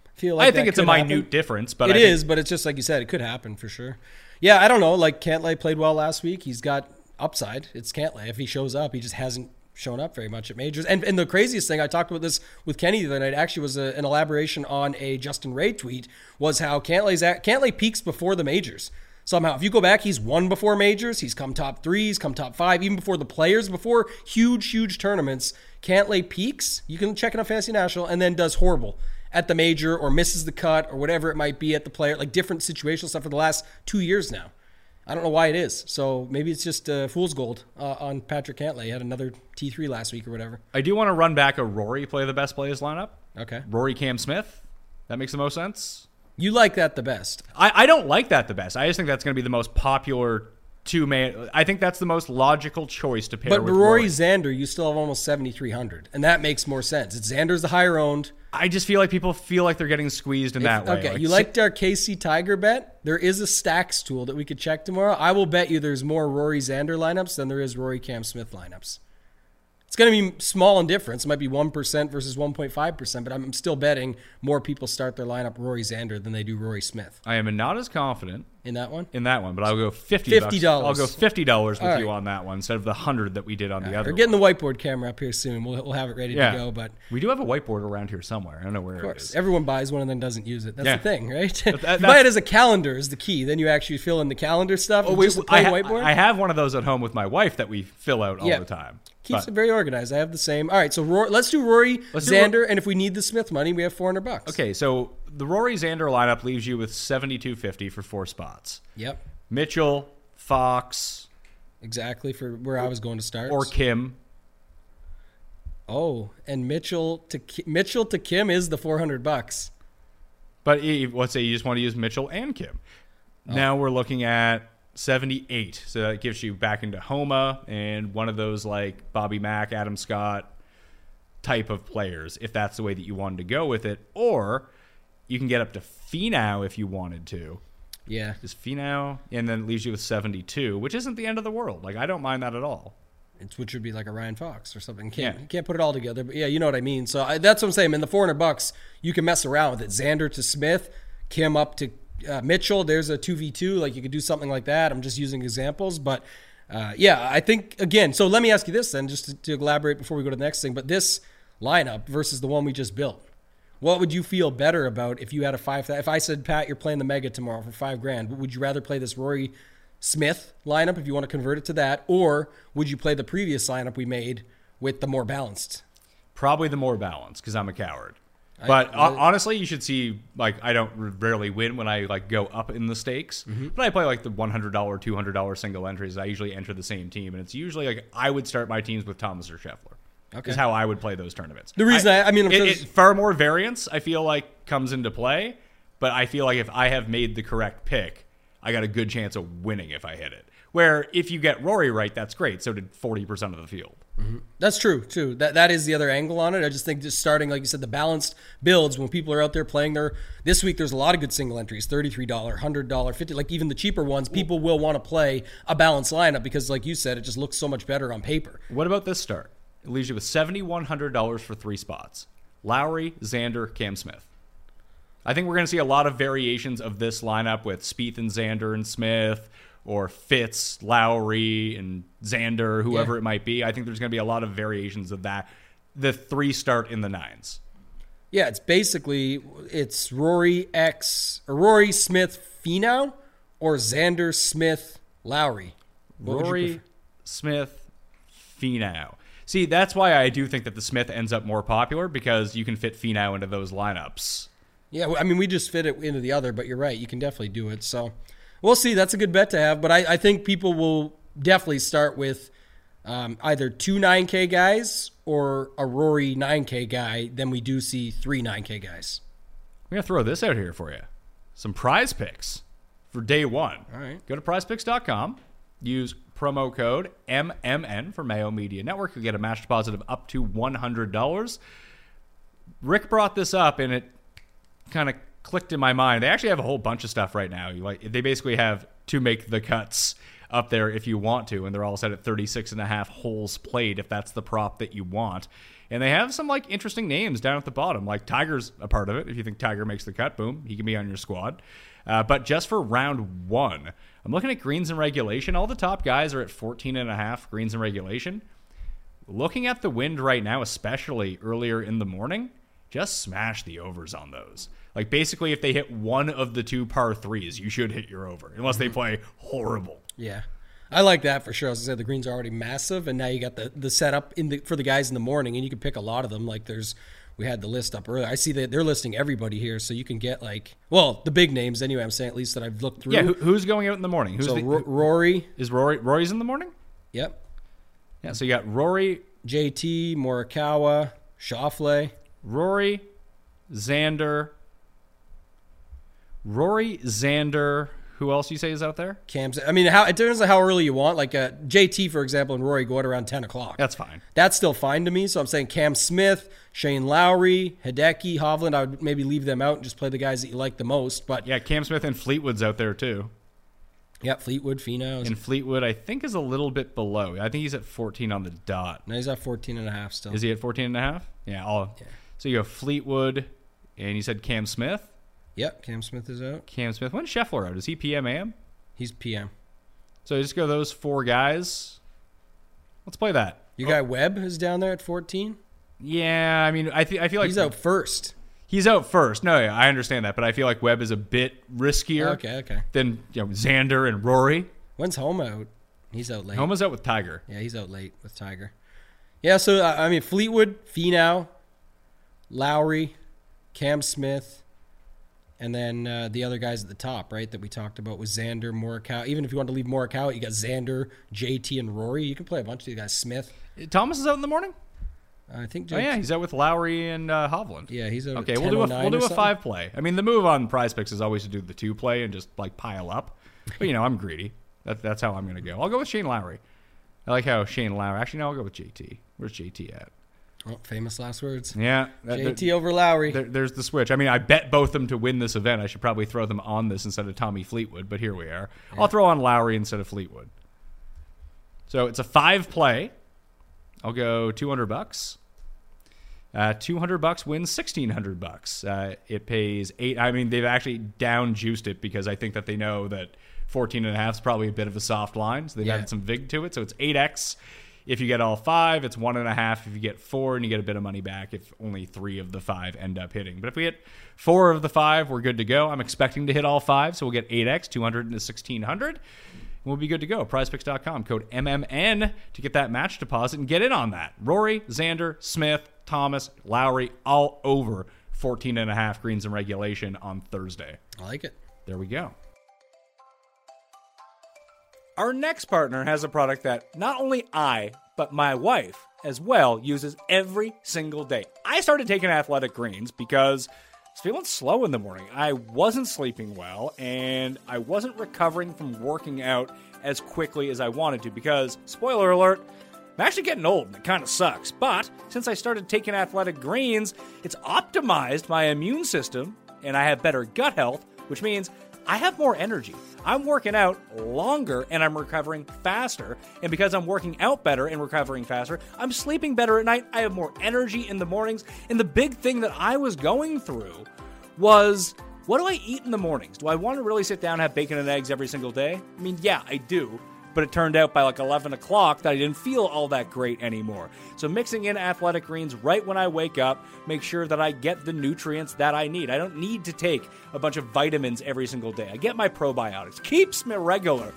I feel like I think it's a minute happen. difference, but It I is, think- but it's just like you said, it could happen for sure. Yeah, I don't know. Like Cantlay played well last week. He's got upside. It's Cantlay. If he shows up, he just hasn't shown up very much at majors. And and the craziest thing I talked about this with Kenny the other night. Actually, was a, an elaboration on a Justin Ray tweet. Was how Cantlay's at Cantlay peaks before the majors. Somehow, if you go back, he's won before majors. He's come top three. He's come top five, even before the players, before huge, huge tournaments. Cantlay peaks. You can check it on Fantasy National, and then does horrible at the major or misses the cut or whatever it might be at the player, like different situational stuff for the last two years now. I don't know why it is. So maybe it's just uh, fool's gold uh, on Patrick Cantlay. He had another T3 last week or whatever. I do want to run back a Rory play the best plays lineup. Okay. Rory Cam Smith. That makes the most sense. You like that the best. I, I don't like that the best. I just think that's going to be the most popular two man. I think that's the most logical choice to pair But with Rory Rory. Xander, you still have almost 7,300. And that makes more sense. It's Xander's the higher owned. I just feel like people feel like they're getting squeezed in that way. okay, Like, you liked our KC Tiger bet? There is a stacks tool that we could check tomorrow. I will bet you there's more Rory Xander lineups than there is Rory Cam Smith lineups. It's going to be small in difference. It might be 1% versus 1.5%, but I'm still betting more people start their lineup Rory Xander than they do Rory Smith. I am not as confident in that one. in that one, but I'll go fifty. $50. I'll go fifty dollars with All you on that one instead of the hundred that we did on the other. We're getting one. the whiteboard camera up here soon. We'll, we'll have it ready yeah. to go. But we do have a whiteboard around here somewhere. I don't know where of course, everyone buys one and then doesn't use it. That's Yeah. the thing, right? that- [laughs] buy it as a calendar is the key. Then you actually fill in the calendar stuff. Oh, and we- just a I, ha- whiteboard. I have one of those at home with my wife that we fill out all Yeah. the time. Keeps But- it very organized. I have the same. All right, so Rory, let's do Rory, Let's do Xander, and if we need the Smith money, we have four hundred bucks. okay, so the Rory Xander lineup leaves you with seventy two fifty for four spots. Yep. Mitchell, Fox, Exactly for where I was going to start. or Kim. oh, and Mitchell to Mitchell to Kim is the four hundred bucks. But let's say you just want to use Mitchell and Kim. Oh. Now we're looking at 78. So that gives you back into Homa and one of those like Bobby Mack, Adam Scott type of players, if that's the way that you wanted to go with it. Or you can get up to Finau if you wanted to. Yeah. Just Finau, and then it leaves you with 72, which isn't the end of the world. Like, I don't mind that at all. It's, which would be like a Ryan Fox or something. Can't Yeah. you can't put it all together, but yeah, you know what I mean. So I, that's what I'm saying. In the 400 bucks, you can mess around with it. Xander to Smith, Kim up to uh, Mitchell. There's a two v two. Like you could do something like that. I'm just using examples, but uh, yeah, I think again. So let me ask you this then, just to, to elaborate before we go to the next thing. But this lineup versus the one we just built. What would you feel better about if you had a five? If I said Pat, you're playing the Mega tomorrow for five grand, would you rather play this Rory Smith lineup if you want to convert it to that, or would you play the previous lineup we made with the more balanced? Probably the more balanced because I'm a coward. But ho- honestly, you should see like I don't rarely win when I like go up in the stakes. Mm-hmm. But I play like the one hundred dollar, two hundred dollar single entries. I usually enter the same team, and it's usually like I would start my teams with Thomas or Scheffler. Okay. Is how I would play those tournaments. The reason I- I mean, I'm it, it- far more variance. I feel like comes into play, but I feel like if I have made the correct pick, I got a good chance of winning if I hit it. Where if you get Rory right, that's great. So did forty percent of the field. Mm-hmm. That's true too. That that is the other angle on it. I just think just starting, like you said, the balanced builds when people are out there playing their this week. There's a lot of good single entries, thirty three dollar, hundred dollar, fifty. Like even the cheaper ones, people will want to play a balanced lineup because, like you said, it just looks so much better on paper. What about this start? It leaves you with seventy one hundred dollars for three spots: Lowry, Xander, Cam Smith. I think we're going to see a lot of variations of this lineup with Spieth and Xander and Smith, or Fitz, Lowry, and Xander, whoever Yeah. it might be. I think there's going to be a lot of variations of that. The three start in the nines. Yeah, it's basically it's Rory X or Rory Smith Finau or Xander Smith Lowry. What Rory. Smith, Finau. See, that's why I do think that the Smith ends up more popular because you can fit Finau into those lineups. Yeah, I mean, we just fit it into the other, but you're right. You can definitely do it. So we'll see. That's a good bet to have. But I, I think people will definitely start with um, either two 9K guys or a Rory 9K guy. Then we do see three 9K guys. I'm going to throw this out here for you. Some prize picks for day one. All right. Go to prizepicks.com. Use promo code MMN for Mayo Media Network. You'll get a match deposit of up to $100. Rick brought this up and it kind of clicked in my mind. They actually have a whole bunch of stuff right now. You like they basically have to make the cuts up there if you want to and they're all set at 36 and a half holes played if that's the prop that you want. And they have some like interesting names down at the bottom. Like Tiger's a part of it. If you think Tiger makes the cut, boom, he can be on your squad. Uh, but just for round one, I'm looking at greens and regulation. All the top guys are at 14 and a half greens and regulation. Looking at the wind right now, especially earlier in the morning, just smash the overs on those. Like basically, if they hit one of the two par threes, you should hit your over, unless they play horrible. Yeah. I like that for sure. As I said, the greens are already massive, and now you got the, the setup in the for the guys in the morning, and you can pick a lot of them. Like there's, we had the list up earlier. I see that they're listing everybody here, so you can get like, well, the big names anyway. I'm saying at least that I've looked through. Yeah, who, who's going out in the morning? Who's so the, Ro- Rory, is Rory? Rory's in the morning. yep, Yeah, so you got Rory, JT, Morikawa, Schauffele. Rory, Xander, Rory, Xander. Who else you say is out there? Cam's. I mean, how it depends on how early you want. Like uh, JT, for example, and Rory go out around ten o'clock. That's fine. That's still fine to me. So I'm saying Cam Smith, Shane Lowry, Hideki, Hovland. I would maybe leave them out and just play the guys that you like the most. But yeah, Yeah, Cam Smith and Fleetwood's out there too. Yeah, Fleetwood, Finau. And Fleetwood, I think, is a little bit below. I think he's at 14 on the dot. No, he's at 14 and a half still. Is he at 14 and a half? Yeah. I'll, So you have Fleetwood, and you said Cam Smith. Yep, Cam Smith is out. Cam Smith. When's Scheffler out? Is he PM AM? He's PM. So just go those four guys. Let's play that. You got Webb is down there at 14. Yeah, I mean, I, th- I feel like He's out first. He's out first. No, yeah, I understand that, but I feel like Webb is a bit riskier Okay, okay. than you know Xander and Rory. When's Home out? He's out late. Homa's out with Tiger. Yeah, he's out late with Tiger. Yeah, so I mean Fleetwood, Finau, Lowry, Cam Smith, and then uh, the other guys at the top, right? That we talked about was Xander, Morikawa. Even if you want to leave Morikawa, you got Xander, JT, and Rory. You can play a bunch of these guys. Smith, Thomas is out in the morning. I think. Oh yeah, he's out with Lowry and uh, Hovland. yeah, he's out. Okay, we'll do a we'll do a something. five play. I mean, the move on Prize Picks is always to do the two play and just like pile up. But you know, I'm greedy. That, that's how I'm going to go. I'll go with Shane Lowry. I like how Shane Lowry. Actually, no, I'll go with JT. Where's JT at? Oh, famous last words. Yeah, that- JT over Lowry. there, there's the switch. I mean, I bet both them to win this event. I should probably throw them on this instead of Tommy Fleetwood, but here we are. I'll throw on Lowry instead of Fleetwood. So it's a five play. I'll go 200 bucks. Uh, 200 bucks wins 1600 bucks. Uh, it pays eight. I mean, they've actually down juiced it because I think that they know that 14 and a half is probably a bit of a soft line. So they've Yeah. added some vig to it. So it's 8x if you get all five. It's one and a half if you get four, and you get a bit of money back if only three of the five end up hitting. But if we hit four of the five, we're good to go. I'm expecting to hit all five, so we'll get 8x, 200 into 1600. We'll be good to go. PrizePicks.com, code MMN to get that match deposit and get in on that. Rory, Xander, Smith, Thomas, Lowry, all over 14 and a half greens in regulation on Thursday. I like it. There we go. Our next partner has a product that not only I, but my wife as well uses every single day. I started taking athletic greens because I was feeling slow in the morning. I wasn't sleeping well and I wasn't recovering from working out as quickly as I wanted to because, spoiler alert, I'm actually getting old and it kind of sucks. But since I started taking athletic greens, it's optimized my immune system and I have better gut health, which means I have more energy. I'm working out longer and I'm recovering faster. And because I'm working out better and recovering faster, I'm sleeping better at night. I have more energy in the mornings. And the big thing that I was going through was what do I eat in the mornings? Do I want to really sit down and have bacon and eggs every single day? I mean, yeah, I do. But it turned out by like 11 o'clock that I didn't feel all that great anymore. So, mixing in athletic greens right when I wake up, make sure that I get the nutrients that I need. I don't need to take a bunch of vitamins every single day. I get my probiotics, keeps me regular,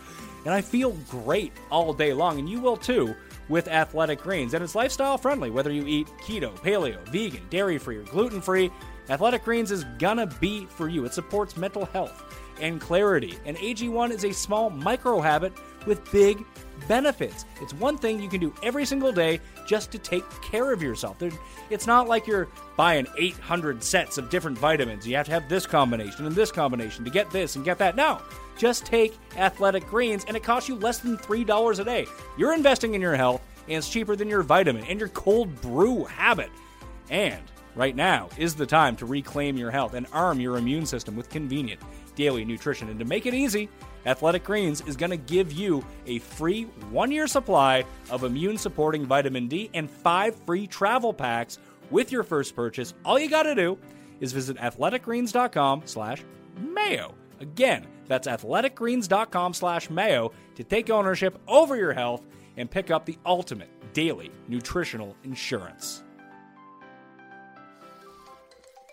and I feel great all day long. And you will too with athletic greens. And it's lifestyle friendly, whether you eat keto, paleo, vegan, dairy free, or gluten free. Athletic Greens is gonna be for you. It supports mental health and clarity. And AG1 is a small micro habit with big benefits. It's one thing you can do every single day just to take care of yourself. It's not like you're buying 800 sets of different vitamins. You have to have this combination and this combination to get this and get that. No, just take Athletic Greens and it costs you less than $3 a day. You're investing in your health and it's cheaper than your vitamin and your cold brew habit. And right now is the time to reclaim your health and arm your immune system with convenient daily nutrition. And to make it easy, Athletic Greens is going to give you a free one year supply of immune supporting vitamin D and five free travel packs with your first purchase. All you got to do is visit athleticgreens.com slash mayo. Again, that's athleticgreens.com slash mayo to take ownership over your health and pick up the ultimate daily nutritional insurance.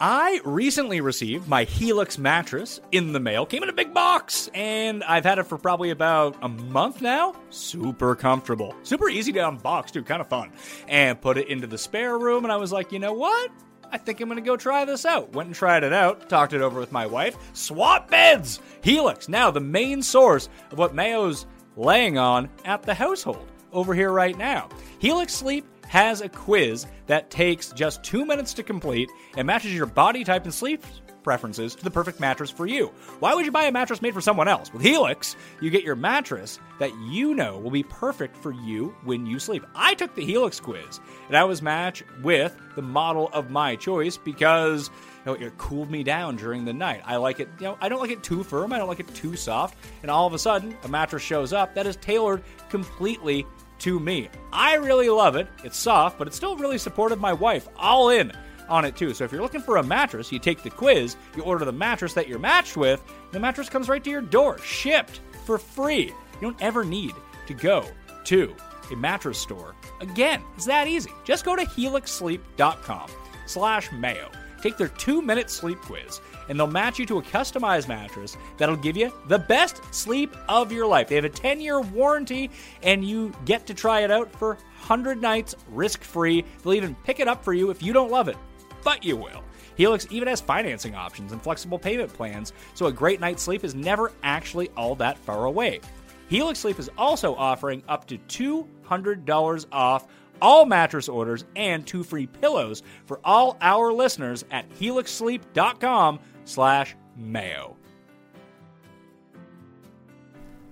I recently received my Helix mattress in the mail. Came in a big box, and I've had it for probably about a month now. Super comfortable. Super easy to unbox, too. Kind of fun. And put it into the spare room, and I was like, you know what? I think I'm gonna go try this out. Went and tried it out, talked it over with my wife. Swap beds! Helix, now the main source of what Mayo's laying on at the household over here right now. Helix Sleep has a quiz that takes just two minutes to complete and matches your body type and sleep preferences to the perfect mattress for you. Why would you buy a mattress made for someone else? With Helix, you get your mattress that you know will be perfect for you when you sleep. I took the Helix quiz and I was matched with the model of my choice because you know, it cooled me down during the night. I like it, you know, I don't like it too firm, I don't like it too soft, and all of a sudden, a mattress shows up that is tailored completely to me. I really love it. It's soft, but it still really supported my wife. All in on it too. So if you're looking for a mattress, you take the quiz, you order the mattress that you're matched with, the mattress comes right to your door, shipped for free. You don't ever need to go to a mattress store. Again, it's that easy. Just go to helixsleep.com slash mayo. Take their two-minute sleep quiz, and they'll match you to a customized mattress that'll give you the best sleep of your life. They have a 10-year warranty, and you get to try it out for 100 nights risk-free. They'll even pick it up for you if you don't love it, but you will. Helix even has financing options and flexible payment plans, so a great night's sleep is never actually all that far away. Helix Sleep is also offering up to $200 off all mattress orders and two free pillows for all our listeners at helixsleep.com slash mayo.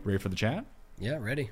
Ready for the chat? Yeah, ready.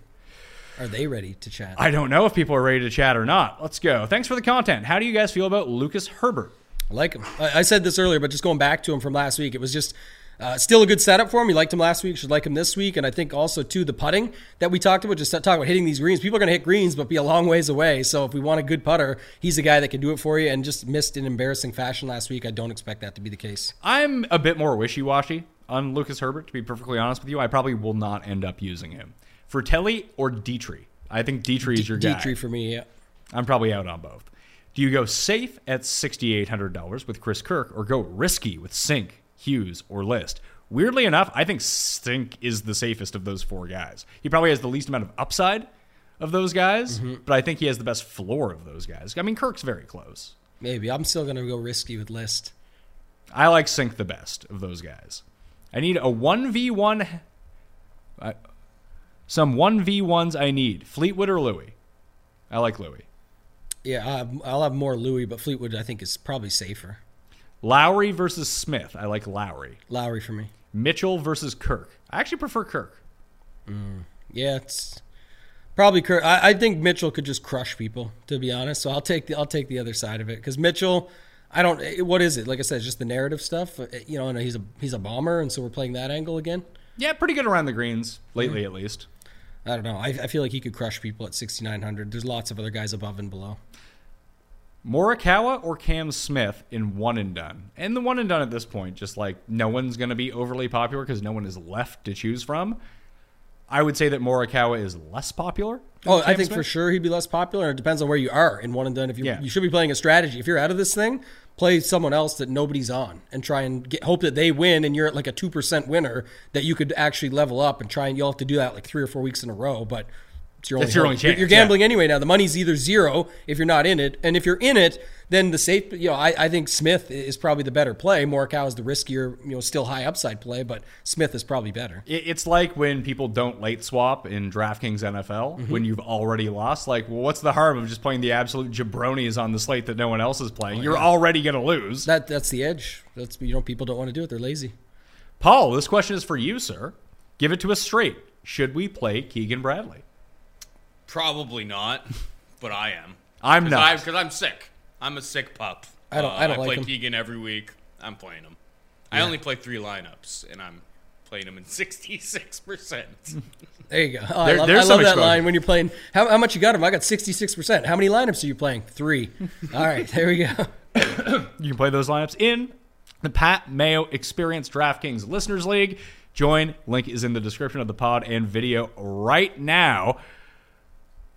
Are they ready to chat? I don't know if people are ready to chat or not. Let's go. Thanks for the content. How do you guys feel about Lucas Herbert? I like him. I, I said this earlier, but just going back to him from last week, it was just uh, still a good setup for him. You liked him last week, should like him this week, and I think also too the putting that we talked about. Just talk about hitting these greens. People are going to hit greens, but be a long ways away. So if we want a good putter, he's the guy that can do it for you. And just missed in embarrassing fashion last week. I don't expect that to be the case. I'm a bit more wishy washy on Lucas Herbert, to be perfectly honest with you. I probably will not end up using him. For Telly or Detry? I think Detry is your guy. Detry for me, yeah. I'm probably out on both. Do you go safe at $6,800 with Chris Kirk or go risky with Cink, Hughes, or List? Weirdly enough, I think Cink is the safest of those four guys. He probably has the least amount of upside of those guys, but I think he has the best floor of those guys. I mean, Kirk's very close. Maybe I'm still going to go risky with List. I like Cink the best of those guys. I need a 1v1. Uh, some 1v1s I need. Fleetwood or Louis? I like Louis. Yeah, I'll have more Louis, but Fleetwood I think is probably safer. Lowry versus Smith. I like Lowry. Lowry for me. Mitchell versus Kirk. I actually prefer Kirk. Yeah, it's probably Kirk. I, I think Mitchell could just crush people, to be honest. So I'll take the I'll take the other side of it because Mitchell. I don't. eh, What is it? Like I said, it's just the narrative stuff. Uh, You know, and he's a he's a bomber, and so we're playing that angle again. Yeah, pretty good around the greens lately, at least. I don't know. I, I feel like he could crush people at 6,900. There's lots of other guys above and below. Morikawa or Cam Smith in one and done. And the one and done at this point, just like no one's going to be overly popular because no one is left to choose from. I would say that Morikawa is less popular. Oh, I Cam think for sure he'd be less popular. It depends on where you are in one and done. If you Yeah. you should be playing a strategy. If you're out of this thing, play someone else that nobody's on and try and get, hope that they win and you're at like a two percent winner that you could actually level up and try and you'll have to do that like three or four weeks in a row. But it's your only, your only You're- chance, You're yeah. gambling anyway now. The money's either zero if you're not in it, and if you're in it, then the safe. You know, I, I think Smith is probably the better play. Morikawa is the riskier, you know, still high upside play, but Smith is probably better. It- It's like when people don't late swap in DraftKings NFL Mm-hmm. when you've already lost. Like, well, what's the harm of just playing the absolute jabronis on the slate that no one else is playing? You're already going to lose. That that's the edge. That's you know people don't want to do it. They're lazy. Paul, this question is for you, sir. Give it to us straight. Should we play Keegan Bradley? Probably not, but I am. I'm Cause not. Because I'm sick. I'm a sick pup. I don't- I don't uh, I like play him. Keegan every week. I'm playing him. I only play three lineups, and I'm playing him in [laughs] 66 percent. There you go. Oh, There- I love, there's I some love that exposure. line when you're playing. How, how much you got him? I got 66%. How many lineups are you playing? Three. [laughs] All right, there we go. You can play those lineups in the Pat Mayo Experience DraftKings Listeners League. Join. Link is in the description of the pod and video right now.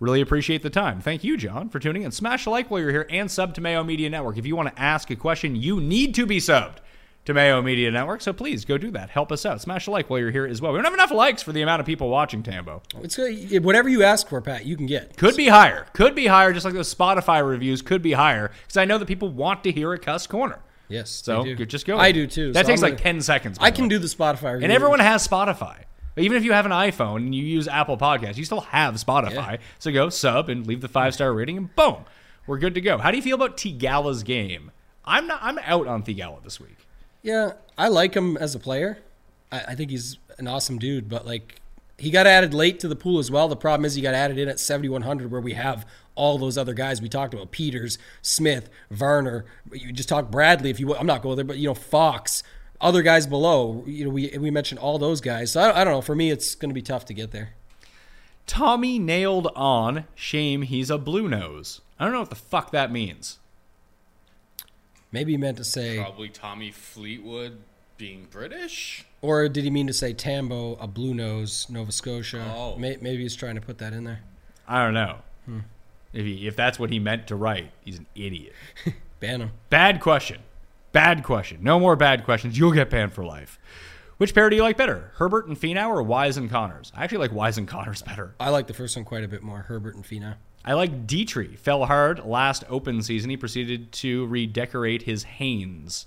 Really appreciate the time. Thank you, John, for tuning in. Smash a like while you're here and sub to Mayo Media Network. If you want to ask a question, you need to be subbed to Mayo Media Network. So please go do that. Help us out. Smash a like while you're here as well. We don't have enough likes for the amount of people watching Tambo. It's. Whatever you ask for, Pat, you can get. Could be higher. Could be higher, just like those Spotify reviews could be higher. Because I know that people want to hear a cuss corner. Yes. So just go. I do too. That so takes I'm like 10 seconds. I can way. do the Spotify. And everyone has Spotify. Even if you have an iPhone and you use Apple Podcasts, you still have Spotify. Yeah. So go sub and leave the five star rating, and boom, we're good to go. How do you feel about Theegala's game? I'm not. I'm out on Tigala this week. Yeah, I like him as a player. I, I think he's an awesome dude, but like he got added late to the pool as well. The problem is he got added in at 7100 where we have all those other guys we talked about: Pieters, Smith, Varner. You just talk Bradley if you. I'm not going there, but you know Fox, other guys below. You know we we mentioned all those guys. So I, I don't know. For me, it's going to be tough to get there. Tommy nailed on. Shame he's a blue nose. I don't know what the fuck that means. Maybe he meant to say, Probably Tommy Fleetwood being British. or did he mean to say Tambo, a blue nose, Nova Scotia? Oh. May, maybe he's trying to put that in there. I don't know. Hmm. If he, if that's what he meant to write, he's an idiot. [laughs] Ban him. Bad question. Bad question. No more bad questions. You'll get banned for life. Which pair do you like better, Herbert and Finau or Wise and Conners? I actually like Wise and Conners better. I like the first one quite a bit more. Herbert and Finau. I like Detry. Fell hard last open season. He proceeded to redecorate his Hanes.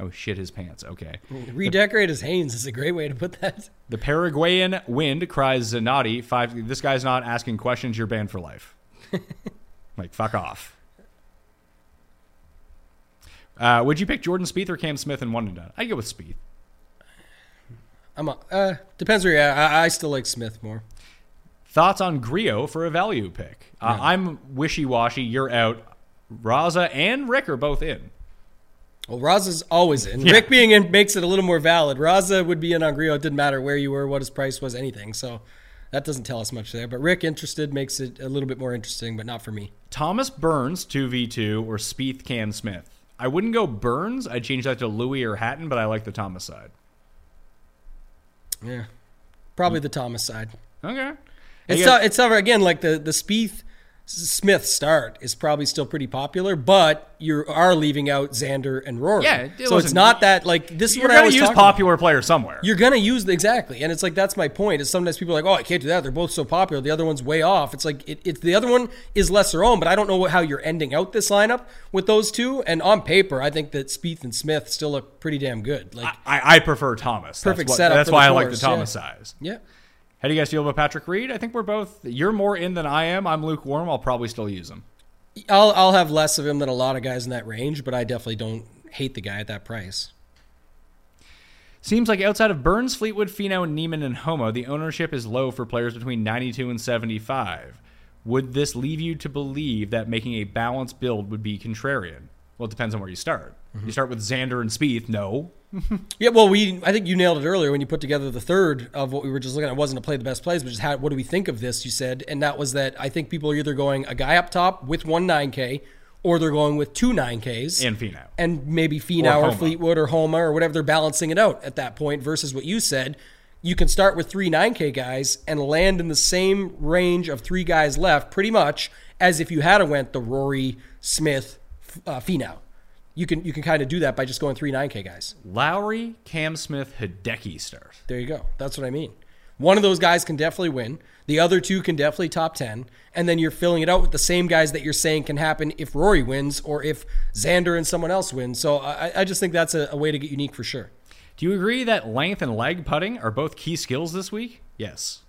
Oh shit, his pants. Okay. Redecorate his Hanes is a great way to put that. The Paraguayan wind cries Zanotti. Five. This guy's not asking questions. You're banned for life. [laughs] like fuck off. Uh, would you pick Jordan Spieth or Cam Smith in one and done? I go with Spieth. I'm a, uh, depends where you're at. I, I still like Smith more. Thoughts on Grillo for a value pick? Uh, I'm wishy washy. You're out. Raza and Rick are both in. Well, Raza's always in. [laughs] Yeah. Rick being in makes it a little more valid. Raza would be in on Grillo. It didn't matter where you were, what his price was, anything. So that doesn't tell us much there. But Rick interested makes it a little bit more interesting, but not for me. Thomas Burns 2v2 or Spieth Cam Smith. I wouldn't go Burns. I'd change that to Louis or Hatton, but I like the Thomas side. Yeah, probably the Thomas side. Okay. It's tough, it's tougher again. Like the the Spieth Smith start is probably still pretty popular, but you are leaving out Xander and Rory. Yeah, it so it's wasn't- that like this is what I always use about. popular players somewhere. You're gonna use the, exactly, and it's like that's my point. Is sometimes people are like, oh, I can't do that. They're both so popular. The other one's way off. It's like it, it's the other one is lesser owned, but I don't know what, how you're ending out this lineup with those two. And on paper, I think that Spieth and Smith still look pretty damn good. Like, I, I prefer Thomas. Perfect that's what, setup That's why I like the Thomas yeah. size. yeah, How do you guys feel about Patrick Reed? I think we're both. You're more in than I am. I'm lukewarm. I'll probably still use him. I'll I'll have less of him than a lot of guys in that range, but I definitely don't hate the guy at that price. Seems like outside of Burns, Fleetwood, Finau, Niemann, and Homa, the ownership is low for players between 92 and 75. Would this leave you to believe that making a balanced build would be contrarian? Well, it depends on where you start. Mm-hmm. You start with Xander and Spieth. No. [laughs] Yeah, well, we I think you nailed it earlier when you put together the third of what we were just looking at. It wasn't to play the best plays, but just how what do we think of this? You said, and that was that I think people are either going a guy up top with one nine k, or they're going with two nine ks And Finau. and maybe Finau Or or, Fleetwood or Homa or whatever. They're balancing it out at that point versus what you said. You can start with three 9K guys and land in the same range of three guys left, pretty much as if you had a went the Rory Smith uh, Finau. You can you can kind of do that by just going three 9K guys. Lowry, Cam Smith, Hideki start. There you go. That's what I mean. One of those guys can definitely win. The other two can definitely top 10. And then you're filling it out with the same guys that you're saying can happen if Rory wins or if Xander and someone else wins. So I, I just think that's a, a way to get unique for sure. Do you agree that length and leg putting are both key skills this week? Yes,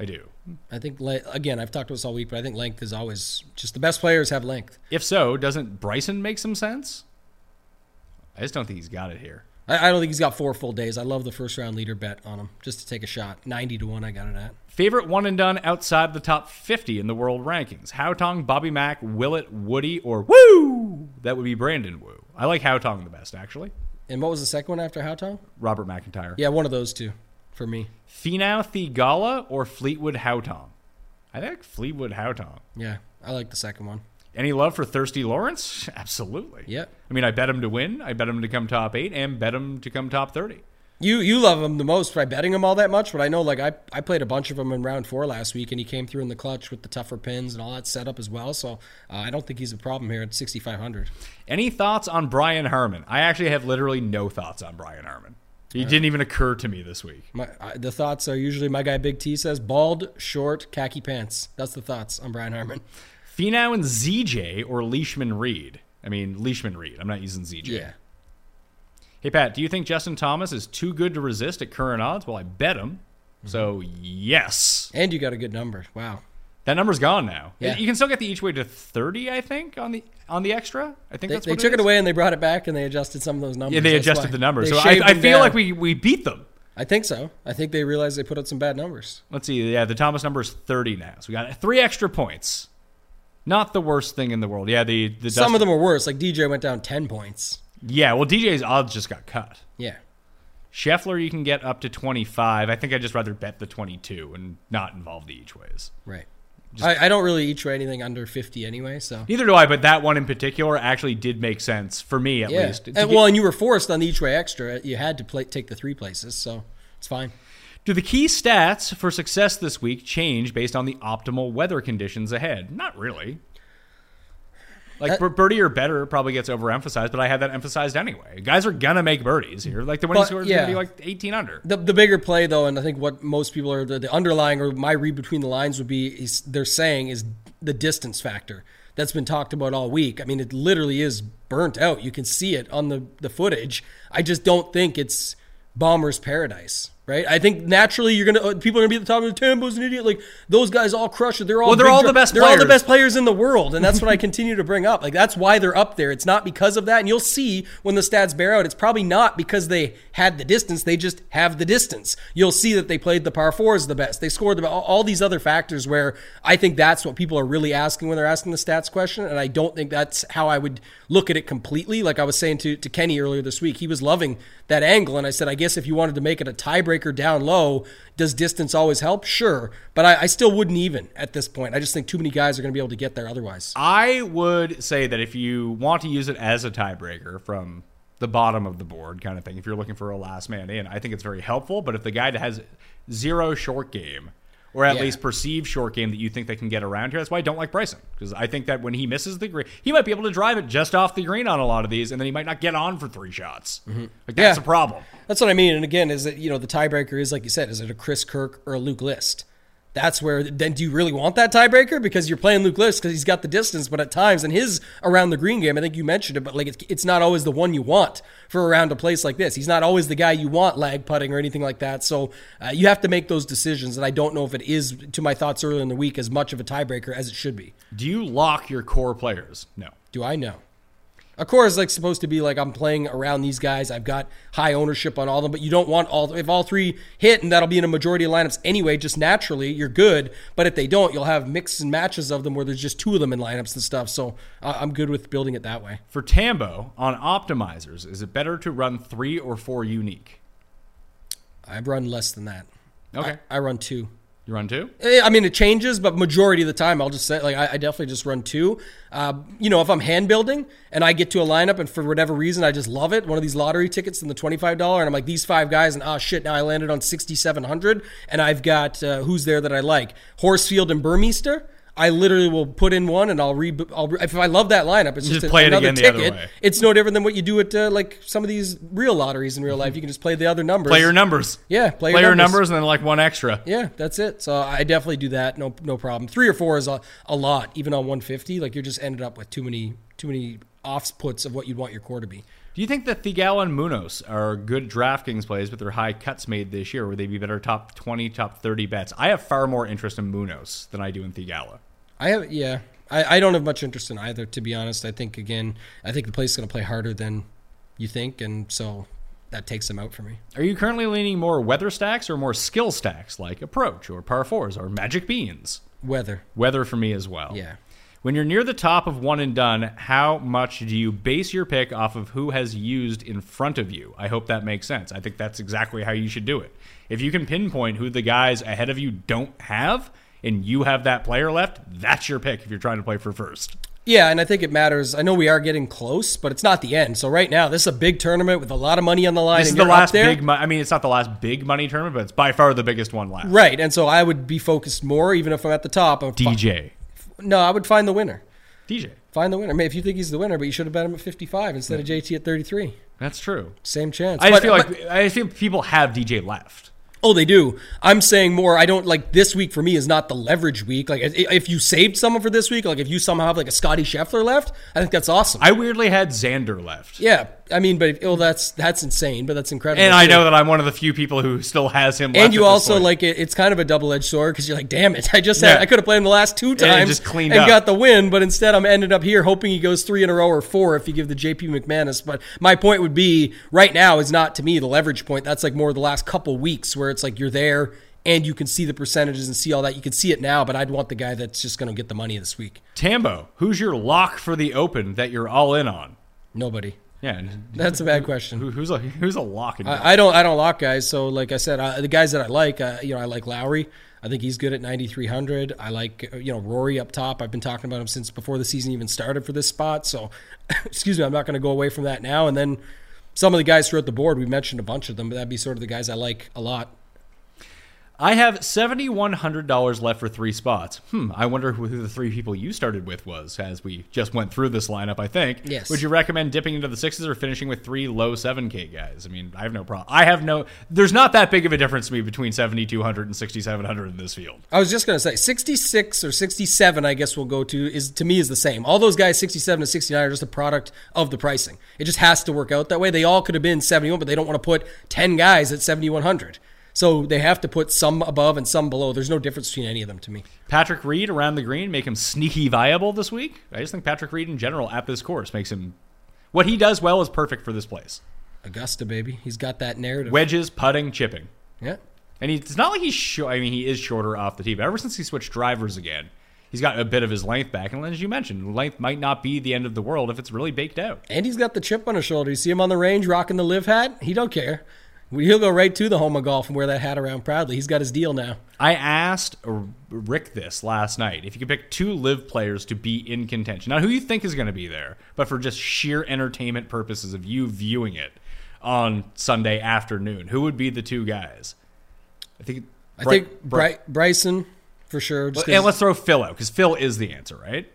I do. I think, again, I've talked to this all week, but I think length is always just the best players have length. If so, doesn't Bryson make some sense? I just don't think he's got it here. I, I don't think he's got four full days. I love the first round leader bet on him just to take a shot. 90 to 1, I got it at. Favorite one and done outside the top 50 in the world rankings? Haotong, Bobby Mack, Willett, Woody, or Wu? That would be Brandon Wu. I like Haotong the best, actually. And what was the second one after Haotong? Robert McIntyre. Yeah, one of those two for me. Finau, Theegala, or Fleetwood Haotong? I think Fleetwood Haotong. Yeah, I like the second one. Any love for Thirsty Lawrence? [laughs] Absolutely. Yep. I mean, I bet him to win. I bet him to come top eight, and bet him to come top 30. You you love him the most by betting him all that much, but I know like I, I played a bunch of them in round four last week, and he came through in the clutch with the tougher pins and all that setup as well. So uh, I don't think he's a problem here at 6,500. Any thoughts on Brian Harman? I actually have literally no thoughts on Brian Harman. He didn't even occur to me this week. My I, the thoughts are usually my guy Big T says bald, short, khaki pants. That's the thoughts on Brian Harman. Finau and ZJ or Leishman Reed? I mean, Leishman Reed. I'm not using ZJ. Yeah, Hey, Pat, do you think Justin Thomas is too good to resist at current odds? Well, I bet him. So, yes. and you got a good number. Wow. That number's gone now. Yeah. You can still get the each way to 30, I think, on the on the extra. I think They, that's they took it, away and they brought it back and they adjusted some of those numbers. Yeah, they That's adjusted the numbers. So I, I feel down. like we, we beat them. I think so. I think they realized they put out some bad numbers. Let's see. Yeah, the Thomas number is 30 now. So we got three extra points. Not the worst thing in the world. Yeah, the, the Some of them were worse. Like DJ went down 10 points. Yeah, well, DJ's odds just got cut. Yeah. Scheffler, you can get up to 25. I think I'd just rather bet the 22 and not involve the each ways. Right. I, I don't really each way anything under 50 anyway, so. Neither do I, but that one in particular actually did make sense for me at Yeah. least. And, get- well, and you were forced on the each way extra. You had to play, take the three places, so it's fine. Do the key stats for success this week change based on the optimal weather conditions ahead? Not really. Like uh, That- birdie or better probably gets overemphasized, but I had that emphasized anyway. Guys are gonna make birdies here. Like the winning But, score is yeah. gonna be like 18 under. The, the bigger play, though, and I think what most people are the, the underlying or my read between the lines would be is they're saying is the distance factor that's been talked about all week. I mean, it literally is burnt out. You can see it on the, the footage. I just don't think it's Bomber's paradise. Right, I think naturally you're gonna uh, people are gonna be at the top of the Tambo's an idiot. Like those guys all crush it. They're all Well, they're all dri- the best They're all the best players in the world, and that's what I continue to bring up. Like that's why they're up there. It's not because of that, and you'll see when the stats bear out. It's probably not because they had the distance. They just have the distance. You'll see that they played the par fours the best. They scored the all, all these other factors. Where I think that's what people are really asking when they're asking the stats question, and I don't think that's how I would look at it completely. Like I was saying to to Kenny earlier this week, he was loving that angle, and I said, I guess if you wanted to make it a tiebreaker down low, does distance always help? Sure, but I, I still wouldn't even at this point. I just think too many guys are going to be able to get there otherwise. I would say that if you want to use it as a tiebreaker from the bottom of the board kind of thing, if you're looking for a last man in, I think it's very helpful. But if the guy has zero short game, or at Yeah. least perceived short game that you think they can get around here, that's why I don't like Bryson. Because I think that when he misses the green, he might be able to drive it just off the green on a lot of these, and then he might not get on for three shots. Mm-hmm. Like that's Yeah. a problem. That's what I mean. And again, is it you know the tiebreaker is like you said, is it a Chris Kirk or a Luke List? That's where then do you really want that tiebreaker because you're playing Luke List because he's got the distance, but at times in his around the green game, I think you mentioned it, but like it's, it's not always the one you want for around a place like this. He's not always the guy you want lag putting or anything like that. So uh, you have to make those decisions, and I don't know if it is to my thoughts earlier in the week as much of a tiebreaker as it should be. Do you lock your core players? No. Do I know? Core is like supposed to be like I'm playing around these guys. I've got high ownership on all of them, but you don't want all if all three hit and that'll be in a majority of lineups anyway. Just naturally, you're good. But if they don't, you'll have mixes and matches of them where there's just two of them in lineups and stuff. So uh, I'm good with building it that way. For Tambo on optimizers, is it better to run three or four unique? I've run less than that. Okay. I run two. You run two? Eh, I mean, it changes, but majority of the time, I'll just say, like, I, I definitely just run two. Uh, you know, if I'm hand building and I get to a lineup and for whatever reason, I just love it, one of these lottery tickets in the $25, and I'm like, these five guys, and oh shit, now I landed on 6,700, and I've got uh, who's there that I like? Horsfield and Burmester. I literally will put in one and I'll re. I'll re if I love that lineup, it's just, Just another again the other ticket. It's no different than what you do at uh, like some of these real lotteries in real life. You can just play the other numbers. Play your numbers. Yeah, play, Play your numbers. numbers and then like one extra. Yeah, that's it. So I definitely do that. No, no problem. Three or four is a, a lot, even on 150. Like you're just ended up with too many, too many offputs of what you'd want your core to be. Do you think that Theegala and Munoz are good DraftKings plays with their high cuts made this year? Would they be better top 20, top 30 bets? I have far more interest in Munoz than I do in Theegala. I have, yeah, I, I don't have much interest in either, to be honest. I think again, I think the place is going to play harder than you think, and so that takes them out for me. Are you currently leaning more weather stacks or more skill stacks like approach or par fours or magic beans? Weather, Weather for me as well. yeah. When you're near the top of one and done, how much do you base your pick off of who has used in front of you? I hope that makes sense. I think that's exactly how you should do it. If you can pinpoint who the guys ahead of you don't have, and you have that player left, that's your pick if you're trying to play for first. Yeah, and I think it matters. I know we are getting close, but it's not the end. So right now, this is a big tournament with a lot of money on the line. This is the last big. Mo- I mean, it's not the last big money tournament, but it's by far the biggest one left. Right, and so I would be focused more, even if I'm at the top. Fi- DJ, no, I would find the winner. DJ. Find the winner. I mean, if you think he's the winner, but you should have bet him at 55 instead of JT at 33. That's true. Same chance. I But- feel but- like I feel people have DJ left. Oh, they do. I'm saying more. I don't like this week for me is not the leverage week. Like if you saved someone for this week, like if you somehow have like a Scotty Scheffler left, I think that's awesome. I weirdly had Xander left. yeah, I mean, but if, oh, that's that's insane. But that's incredible. And I know that I'm one of the few people who still has him. And you also like it, it's kind of a double edged sword because you're like, damn it, [laughs] I just had Yeah. I could have played him the last two times just cleaned and up. got the win, but instead I'm ended up here hoping he goes three in a row or four if you give the JP McManus. But my point would be right now is not to me the leverage point. That's like more the last couple weeks where it's like you're there and you can see the percentages and see all that. You can see it now, but I'd want the guy that's just going to get the money this week. Tambo. Who's your lock for the Open that you're all in on? Nobody. Yeah. [laughs] That's a bad question. Who, who's a who's a lock? I, I don't I don't lock guys. So like I said, uh, the guys that I like, uh, you know, I like Lowry. I think he's good at 9300. I like you know Rory up top. I've been talking about him since before the season even started for this spot. So [coughs] excuse me, I'm not going to go away from that now. And then some of the guys throughout the board, we mentioned a bunch of them, but that'd be sort of the guys I like a lot. I have seventy one hundred dollars left for three spots. Hmm. I wonder who the three people you started with was as we just went through this lineup. I think. Yes. Would you recommend dipping into the sixes or finishing with three low seven K guys? I mean, I have no problem. I have no. There's not that big of a difference to me between seventy two hundred and sixty seven hundred in this field. I was just going to say 66 or 67, I guess we'll go to, is to me is the same. All those guys, 67 to 69, are just a product of the pricing. It just has to work out that way. They all could have been 71, but they don't want to put 10 guys at 7,100. So they have to put some above and some below. There's no difference between any of them to me. Patrick Reed around the green make him sneaky viable this week. I just think Patrick Reed in general at this course makes him. What he does well is perfect for this place. Augusta, baby. He's got that narrative. Wedges, putting, chipping. yeah. And he, it's not like he's short. I mean, he is shorter off the tee, but ever since he switched drivers again, he's got a bit of his length back. And as you mentioned, length might not be the end of the world if it's really baked out. And he's got the chip on his shoulder. You see him on the range rocking the live hat? He don't care. He'll go right to the home of golf and wear that hat around proudly. He's got his deal now. I asked Rick this last night if you could pick two live players to be in contention. Not who you think is going to be there, but for just sheer entertainment purposes of you viewing it on Sunday afternoon. Who would be the two guys? I think. I Bri- think Bri- Bry- Bryson for sure. and let's throw Phil out because Phil is the answer, right?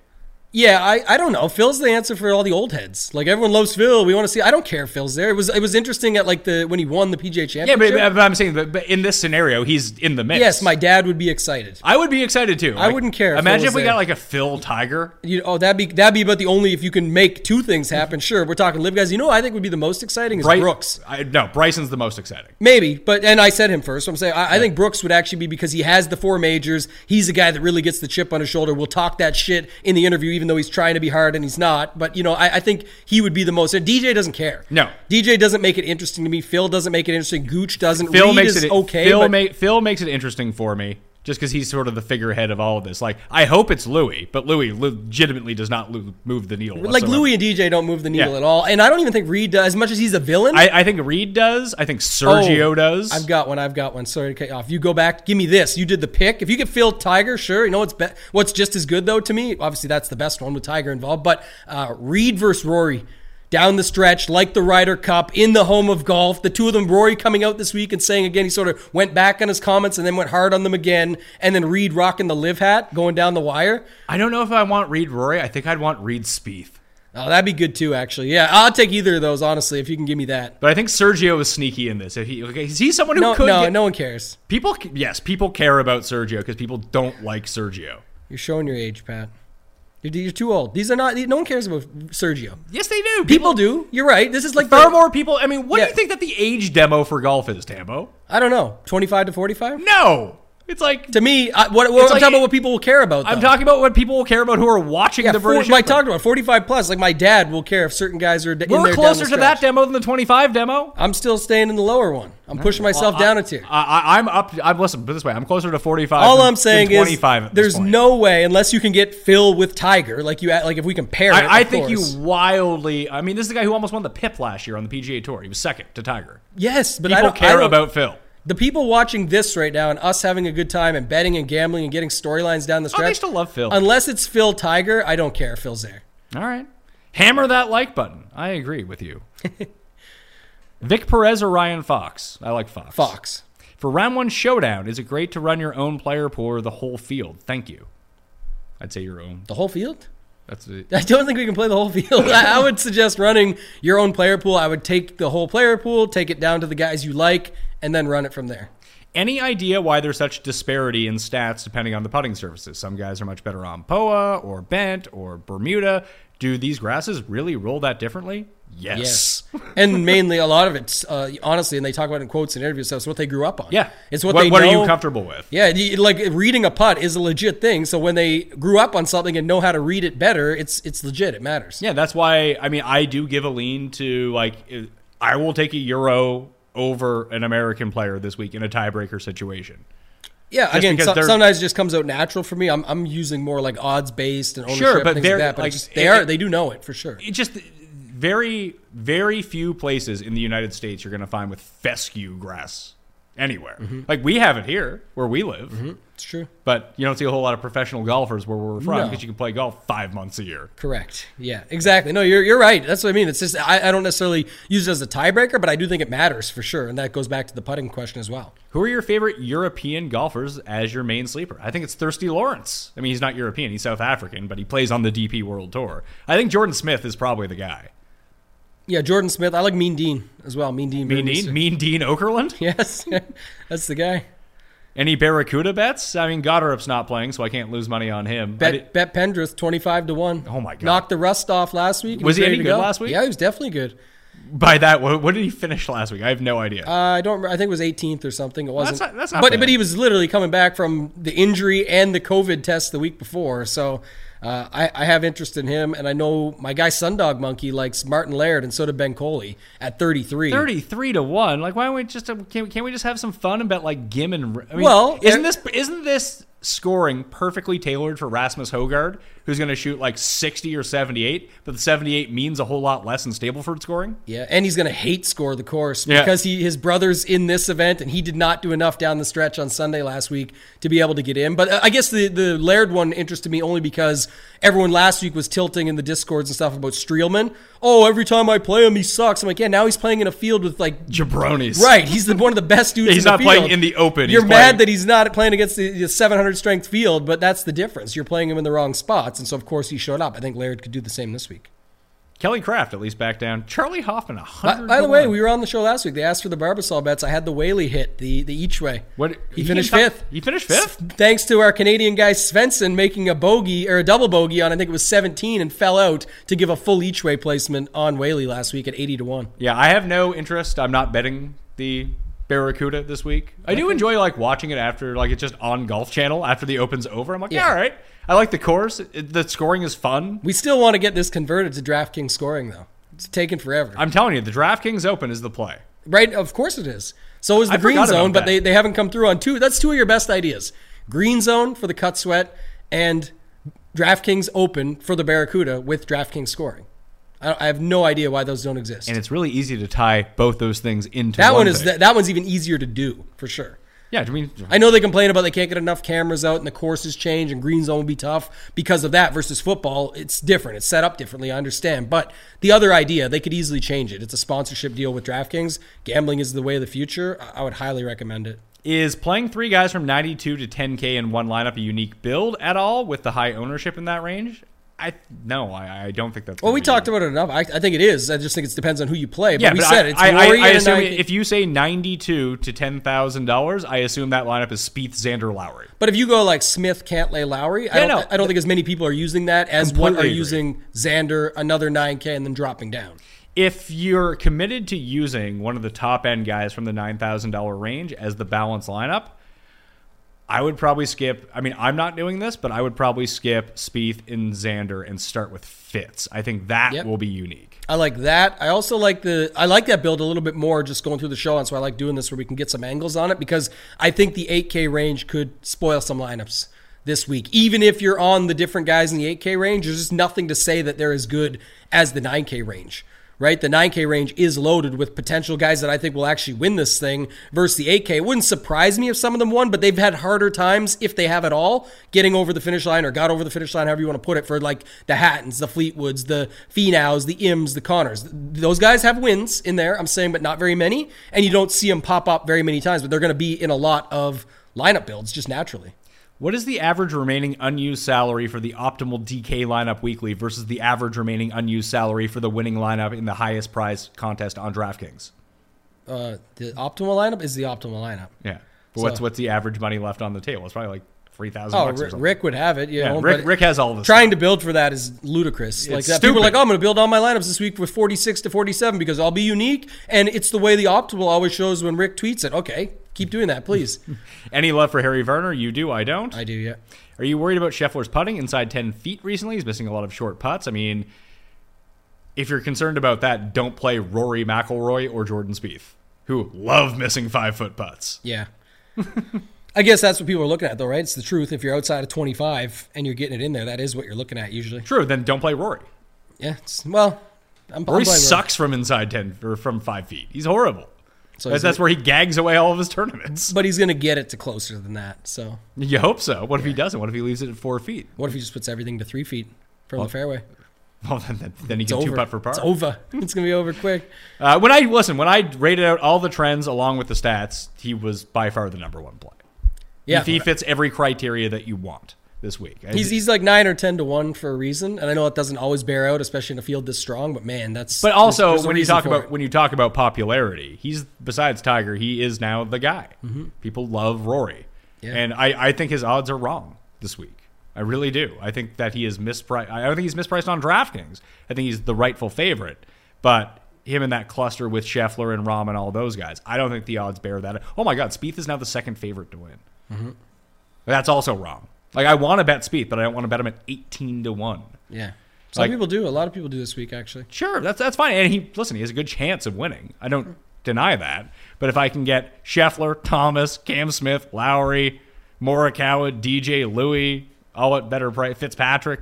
Yeah, I, I don't know. Phil's the answer for all the old heads. Like everyone loves Phil. We want to see. I don't care if Phil's there. It was it was interesting at like the when he won the PGA Yeah, Championship. but, but I'm saying that but in this scenario, he's in the mix. yes, my dad would be excited. I would be excited too. I wouldn't care if Imagine if we there. got like a Phil Tiger. You oh that'd be that'd be about the only if you can make two things happen. Sure, we're talking live guys. You know, what I think would be the most exciting is Bry- Brooks. I, no, Bryson's the most exciting. Maybe, but and I said him first. So I'm saying I, I think Brooks would actually be because he has the four majors. He's a guy that really gets the chip on his shoulder. We'll talk that shit in the interview, even though he's trying to be hard and he's not. But you know, I, I think he would be the most. And DJ doesn't care. No. DJ doesn't make it interesting to me. Phil doesn't make it interesting. Gooch doesn't. Phil Reed makes is it okay. Phil, but ma- Phil makes it interesting for me just because he's sort of the figurehead of all of this. Like, I hope it's Louis, but Louis legitimately does not move the needle. like. Louis and DJ don't move the needle Yeah. at all. And I don't even think Reed does as much as he's a villain. I, I think Reed does. I think Sergio Oh, does. I've got one. I've got one. Sorry to cut you off. You go back. Give me this. You did the pick. If you get Phil Tiger, sure. You know what's be- what's just as good though to me. Obviously, that's the best one with Tiger involved. But uh, Reed versus Rory down the stretch, like the Ryder Cup in the home of golf. The two of them, Rory coming out this week and saying again, he sort of went back on his comments and then went hard on them again. And then Reed rocking the live hat going down the wire. I don't know if I want Reed Rory. I think I'd want Reed Spieth. Oh, that'd be good too, actually. Yeah, I'll take either of those honestly if you can give me that. But I think Sergio is sneaky in this. If he, okay, is he someone who No, could no, get, no one cares. people? Yes, people care about Sergio because people don't like Sergio. You're showing your age, Pat. You're, you're too old. These are not. No one cares about Sergio. Yes, they do. People do. You're right. This is like Far the, more people. I mean, what do you think that the age demo for golf is, Tambo? I don't know. 25 to 45. No, it's like To me, I, what, what I'm like- talking about what people will care about. I'm talking about what people will care about who are watching Yeah, the British. I talked about 45 plus. Like my dad will care if certain guys are. We're closer to that demo than the 25 demo. I'm still staying in the lower one. I'm pushing myself down a tier. I, I, I'm up. I'm listen. Put this way, I'm closer to 45. All than- I'm saying than is 25 at there's no way unless you can get Phil with Tiger, like you like if we compare. it, I, I think course. you wildly. I mean, this is the guy who almost won the PIP last year on the PGA Tour. He was second to Tiger. Yes, but I People don't I care don't- about Phil. The people watching this right now and us having a good time and betting and gambling and getting storylines down the stretch. Oh, they still love Phil. Unless it's Phil Tiger, I don't care if Phil's there. All right. Hammer that like button. I agree with you. [laughs] Vic Perez or Ryan Fox? I like Fox. Fox. For round one showdown, is it great to run your own player pool or the whole field? Thank you. I'd say your own. The whole field? That's it. [laughs] I don't think we can play the whole field. I [laughs] I would suggest running your own player pool. I would take the whole player pool, take it down to the guys you like, and then run it from there. Any idea why there's such disparity in stats depending on the putting surfaces? Some guys are much better on POA or bent or Bermuda. Do these grasses really roll that differently? Yes. and mainly a lot of it's uh, honestly, and they talk about it in quotes and interviews. So it's what they grew up on. Yeah. it's what, what, they what know. are you comfortable with? Yeah, like reading a putt is a legit thing. So when they grew up on something and know how to read it better, it's it's legit. It matters. Yeah, that's why. I mean, I do give a lean to like I will take a euro over an American player this week in a tiebreaker situation. Yeah, again, so, sometimes it just comes out natural for me. I'm, I'm using more like odds based and ownership Sure, and but things they're, like that. But like, just, they it- are they do know it for sure. It just very, very few places in the United States you're going to find with fescue grass anywhere. Mm-hmm. Like we have it here where we live, It's true. but you don't see a whole lot of professional golfers where we're from No. because you can play golf five months a year. Correct. Yeah, exactly. No, you're you're right. That's what I mean. It's just I, I don't necessarily use it as a tiebreaker, but I do think it matters for sure, and that goes back to the putting question as well. Who are your favorite European golfers as your main sleeper? I think it's Thriston Lawrence. I mean, he's not European, he's South African, but he plays on the DP World Tour. I think Jordan Smith is probably the guy. Yeah, Jordan Smith. I like Mean Dean as well. Mean Dean. Mean Dean. Mean Dean Okerlund. [laughs] Yes, [laughs] that's the guy. Any Barracuda bets? I mean, Goddard's not playing, so I can't lose money on him. Bet, Bet Pendrith, twenty five to one. Oh my God. Knocked the rust off last week. Was he any good go. last week? Yeah, he was definitely good. By that, what, what did he finish last week? I have no idea. Uh, I don't. remember. I think it was 18th or something. It wasn't. not- that's not but bad. but he was literally coming back from the injury and the COVID test the week before. So uh, I, I have interest in him, and I know my guy Sundog Monkey likes Martin Laird, and so did Ben Coley at 33. 33 to 1 like why don't we just can't, can't we just have some fun and bet like gim and I mean, Well, isn't this isn't this scoring perfectly tailored for Rasmus Højgaard who's going to shoot like 60 or 78 but the 78 means a whole lot less in Stableford scoring Yeah, and he's going to hate score the course Yeah. because he his brother's in this event, and he did not do enough down the stretch on Sunday last week to be able to get in. But uh, I guess the the Laird one interested me only because everyone last week was tilting in the discords and stuff about Streelman. Oh, every time I play him, he sucks. I'm like, yeah, now he's playing in a field with like jabronis Right, he's the, one of the best dudes. [laughs] He's in the not playing in the open. You're He's mad playing- that he's not playing against the, the 700 strength field, but that's the difference. You're playing him in the wrong spots, and so of course he showed up. I think Laird could do the same this week. Kelly Kraft at least back down Charley Hoffman By, 100 by the way, we were on the show last week. They asked for the Barbasol bets. I had the Whaley hit the the each way. what He finished fifth. he finished fifth Thanks to our Canadian guy Svensson making a bogey or a double bogey on I think it was 17 and fell out to give a full each way placement on Whaley last week at 80 to one. Yeah, I have no interest. I'm not betting the Barracuda this week. I do enjoy like watching it after like it's just on Golf Channel after the Open's over. I'm like, yeah, Yeah. all right. I like the course. It, the scoring is fun. We still want to get this converted to DraftKings scoring though. It's taken forever. I'm telling you, the DraftKings Open is the play. Right, of course it is. So is the I green zone, but that. they, they haven't come through on two. That's two of your best ideas. Green zone for the cut sweat and DraftKings open for the Barracuda with DraftKings scoring. I, I have no idea why those don't exist. And it's really easy to tie both those things into that one one is that one's even easier to do for sure. Yeah, I mean, I know they complain about they can't get enough cameras out and the courses change and green zone will be tough because of that versus football. It's different. It's set up differently. I understand. But the other idea, they could easily change it. It's a sponsorship deal with DraftKings. Gambling is the way of the future. I I would highly recommend it. is playing three guys from 92 to 10K in one lineup a unique build at all with the high ownership in that range? I no, I, I don't think that's. Well, we taled about it enough. I, I think it is. I just think it depends on who you play. But Yeah, we but said I, it's I, I, Rory I assume if you say 92 to ten thousand dollars, I assume that lineup is Spieth, Xander, Lowry. But if you go like Smith, Cantlay, Lowry, I don't, no. I don't think as many people are using that as what are agree. using Xander, another 9K, and then dropping down. If you're committed to using one of the top end guys from the nine thousand dollar range as the balance lineup, I would probably skip. I mean, I'm not doing this, but I would probably skip Spieth and Xander and start with Fitz. I think that Yep. will be unique. I like that. I also like the I like that build a little bit more just going through the show, and so I like doing this where we can get some angles on it because I think the 8K range could spoil some lineups this week. Even if you're on the different guys in the 8K range, there's just nothing to say that they're as good as the 9K range. Right, the 9K range is loaded with potential guys that I think will actually win this thing versus the 8K. It wouldn't surprise me if some of them won, but they've had harder times, if they have at all, getting over the finish line or got over the finish line, however you want to put it, for like the Hattons, the Fleetwoods, the Finaus, the Ims, the Conners. Those guys have wins in there, I'm saying, but not very many. And you don't see them pop up very many times, but they're going to be in a lot of lineup builds just naturally. What is the average remaining unused salary for the optimal DK lineup weekly versus the average remaining unused salary for the winning lineup in the highest prize contest on DraftKings? Uh, the optimal lineup is the optimal lineup. Yeah. But what's So- what's the average money left on the table? It's probably like three thousand Oh, bucks or Rick. Rick would have it. You yeah, know, Rick, Rick has all this. trying to build for that is ludicrous. Like It's that, people are like, "Oh, I'm going to build all my lineups this week with 46 to 47 because I'll be unique." And it's the way the optimal always shows when Rick tweets it. Okay, keep doing that, please. [laughs] Any love for Harry Varner? You do, I don't. I do, yeah. Are you worried about Scheffler's putting inside 10 feet recently? He's missing a lot of short putts. I mean, if you're concerned about that, don't play Rory McIlroy or Jordan Spieth, who love missing five foot putts. Yeah. [laughs] I guess that's what people are looking at, though, right? It's the truth. If you're outside of 25 and you're getting it in there, that is what you're looking at usually. True, then don't play Rory. Yeah. It's, well, I'm, I'm Rory sucks from inside ten or from five feet. He's horrible. So that's, that's gonna- where he gags away all of his tournaments. But he's going to get it to closer than that. So You hope so. What if he doesn't? What if he leaves it at four feet? what if he just puts everything to three feet from the fairway? [laughs] Well, then, then, he It's can two putt for par. It's over. [laughs] It's going to be over quick. Uh, when I listen, when I rated out all the trends along with the stats, he was by far the number one play. Yeah. he fits every criteria that you want this week. He's, he's like nine or ten to one for a reason, and I know it doesn't always bear out, especially in a field this strong. But man, that's but also there's- there's when you talk about it. when you talk about popularity, he's besides Tiger, he is now the guy. Mm-hmm. People love Rory, Yeah. and I, I think his odds are wrong this week. I really do. I think that he is mispriced. I don't think he's mispriced on DraftKings. I think he's the rightful favorite, but him in that cluster with Scheffler and Rahm and all those guys, I don't think the odds bear that. Oh my God, Spieth is now the second favorite to win. Mm-hmm. That's also wrong. Like I want to bet Spieth, but I don't want to bet him at eighteen to one. yeah, some like- people do. A lot of people do this week actually. Sure, that's that's fine. And he listen, he has a good chance of winning. I don't deny that. But if I can get Scheffler, Thomas, Cam Smith, Lowry, Morikawa, DJ Louis, all at better price, Fitzpatrick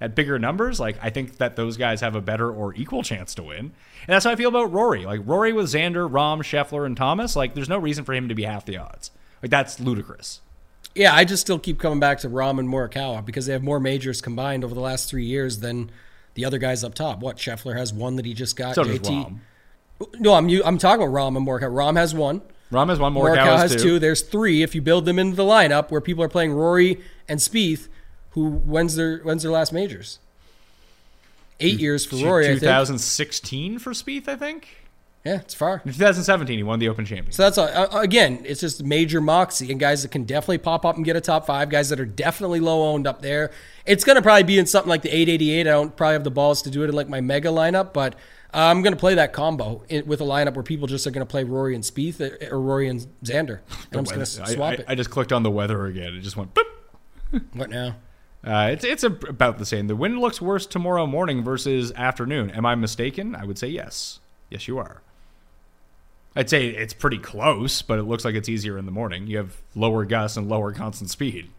at bigger numbers, like I think that those guys have a better or equal chance to win. And that's how I feel about Rory. Like Rory with Xander, Rahm, Scheffler, and Thomas, like there's no reason for him to be half the odds. Like that's ludicrous. Yeah, I just still keep coming back to Rahm and Morikawa because they have more majors combined over the last three years than the other guys up top. What Scheffler has one that he just got. So does JT Rahm. No, I'm I'm talking about Rahm and Morikawa. Rahm has one. Rahm has one, Morikawa, Morikawa has two. two. There's three. If you build them into the lineup where people are playing Rory and Spieth, who when's their when's their last majors? Eight years for Rory. I think. 2016 for Spieth, I think. Yeah, it's far. In 2017, he won the Open Championship. So that's uh, again, it's just major moxie and guys that can definitely pop up and get a top five. Guys that are definitely low owned up there. It's gonna probably be in something like the 888. I don't probably have the balls to do it in like my mega lineup, but uh, I'm gonna play that combo in, with a lineup where people just are gonna play Rory and Spieth or, or Rory and Xander, and I'm just gonna s- I- swap I, it. I just clicked on the weather again. It just went. Boop. [laughs] what now? Uh, it's it's a, about the same. The wind looks worse tomorrow morning versus afternoon. Am I mistaken? I would say yes. Yes, you are. I'd say it's pretty close, but it looks like it's easier in the morning. You have lower gusts and lower constant speed.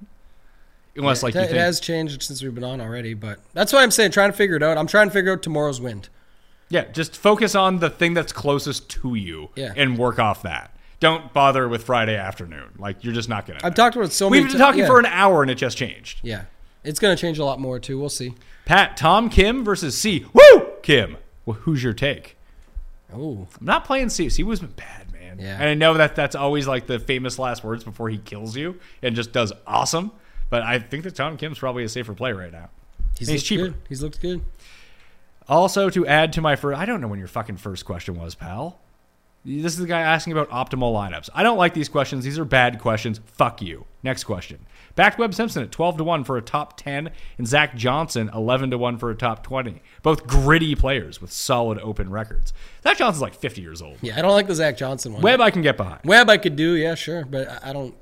Unless, like it, think, has changed since we've been on already, but that's why I'm saying trying to figure it out. I'm trying to figure out tomorrow's wind. yeah, just focus on the thing that's closest to you Yeah. and work off that. Don't bother with Friday afternoon. Like you're just not gonna. I've know. talked about it so We've many been ti- talking yeah. for an hour and it just changed. Yeah, it's gonna change a lot more too. We'll see. Pat, Tom Kim versus Si Woo! Kim. Well, who's your take? Oh, I'm not playing C. He was bad, man. Yeah. And I know that that's always like the famous last words before he kills you and just does awesome. But I think that Tom Kim's probably a safer play right now. he's, He's cheaper. good. He's looked good. Also, to add to my first, I don't know when your fucking first question was, pal. This is the guy asking about optimal lineups. I don't like these questions. These are bad questions. Fuck you. Next question. Back to Webb Simpson at 12 to 1 for a top 10, and Zach Johnson 11 to 1 for a top 20. Both gritty players with solid open records. Zach Johnson's like 50 years old. Yeah, I don't like the Zach Johnson one. Webb, I can get behind. Webb I could do, yeah, sure, but I- don't.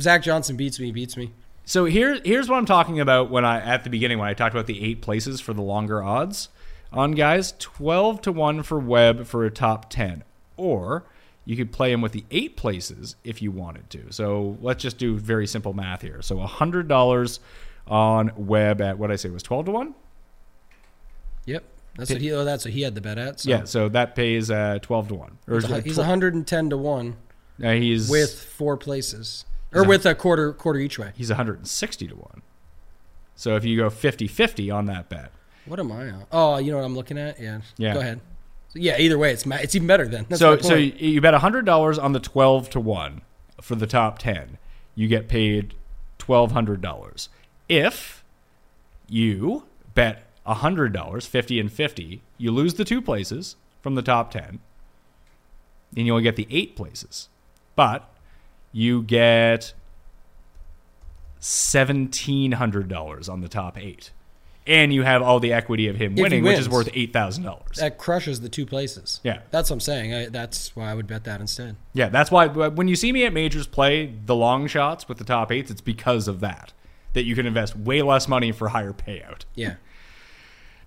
Zach Johnson beats me. Beats me. So here, here's what I'm talking about when I at the beginning when I talked about the eight places for the longer odds on guys. Twelve to one for Webb for a top ten, or you could play him with the eight places if you wanted to. So let's just do very simple math here. So hundred dollars on web at what I say was twelve to one. Yep, that's what he. Oh, that's what he had the bet at. So Yeah, so that pays uh, twelve to one. Or he's, a- he's 110 to one uh, he's with four places, or with a quarter quarter each way. he's 160 to one. So if you go 50-50 on that bet, What am I on? Oh, you know what I'm looking at? Yeah. Yeah. Go ahead. So, yeah. Either way, it's ma- it's even better then. That's so so you bet hundred dollars on the twelve to one for the top ten. You get paid twelve hundred dollars. If you bet hundred dollars, fifty and fifty, you lose the two places from the top ten, and you only get the eight places. But you get seventeen hundred dollars on the top eight. And you have all the equity of him winning, which is worth eight thousand dollars. that crushes the two places. Yeah. That's what I'm saying. I, that's why I would bet that instead. Yeah, that's why when you see me at majors play the long shots with the top eights, it's because of that. That you can invest way less money for higher payout. Yeah.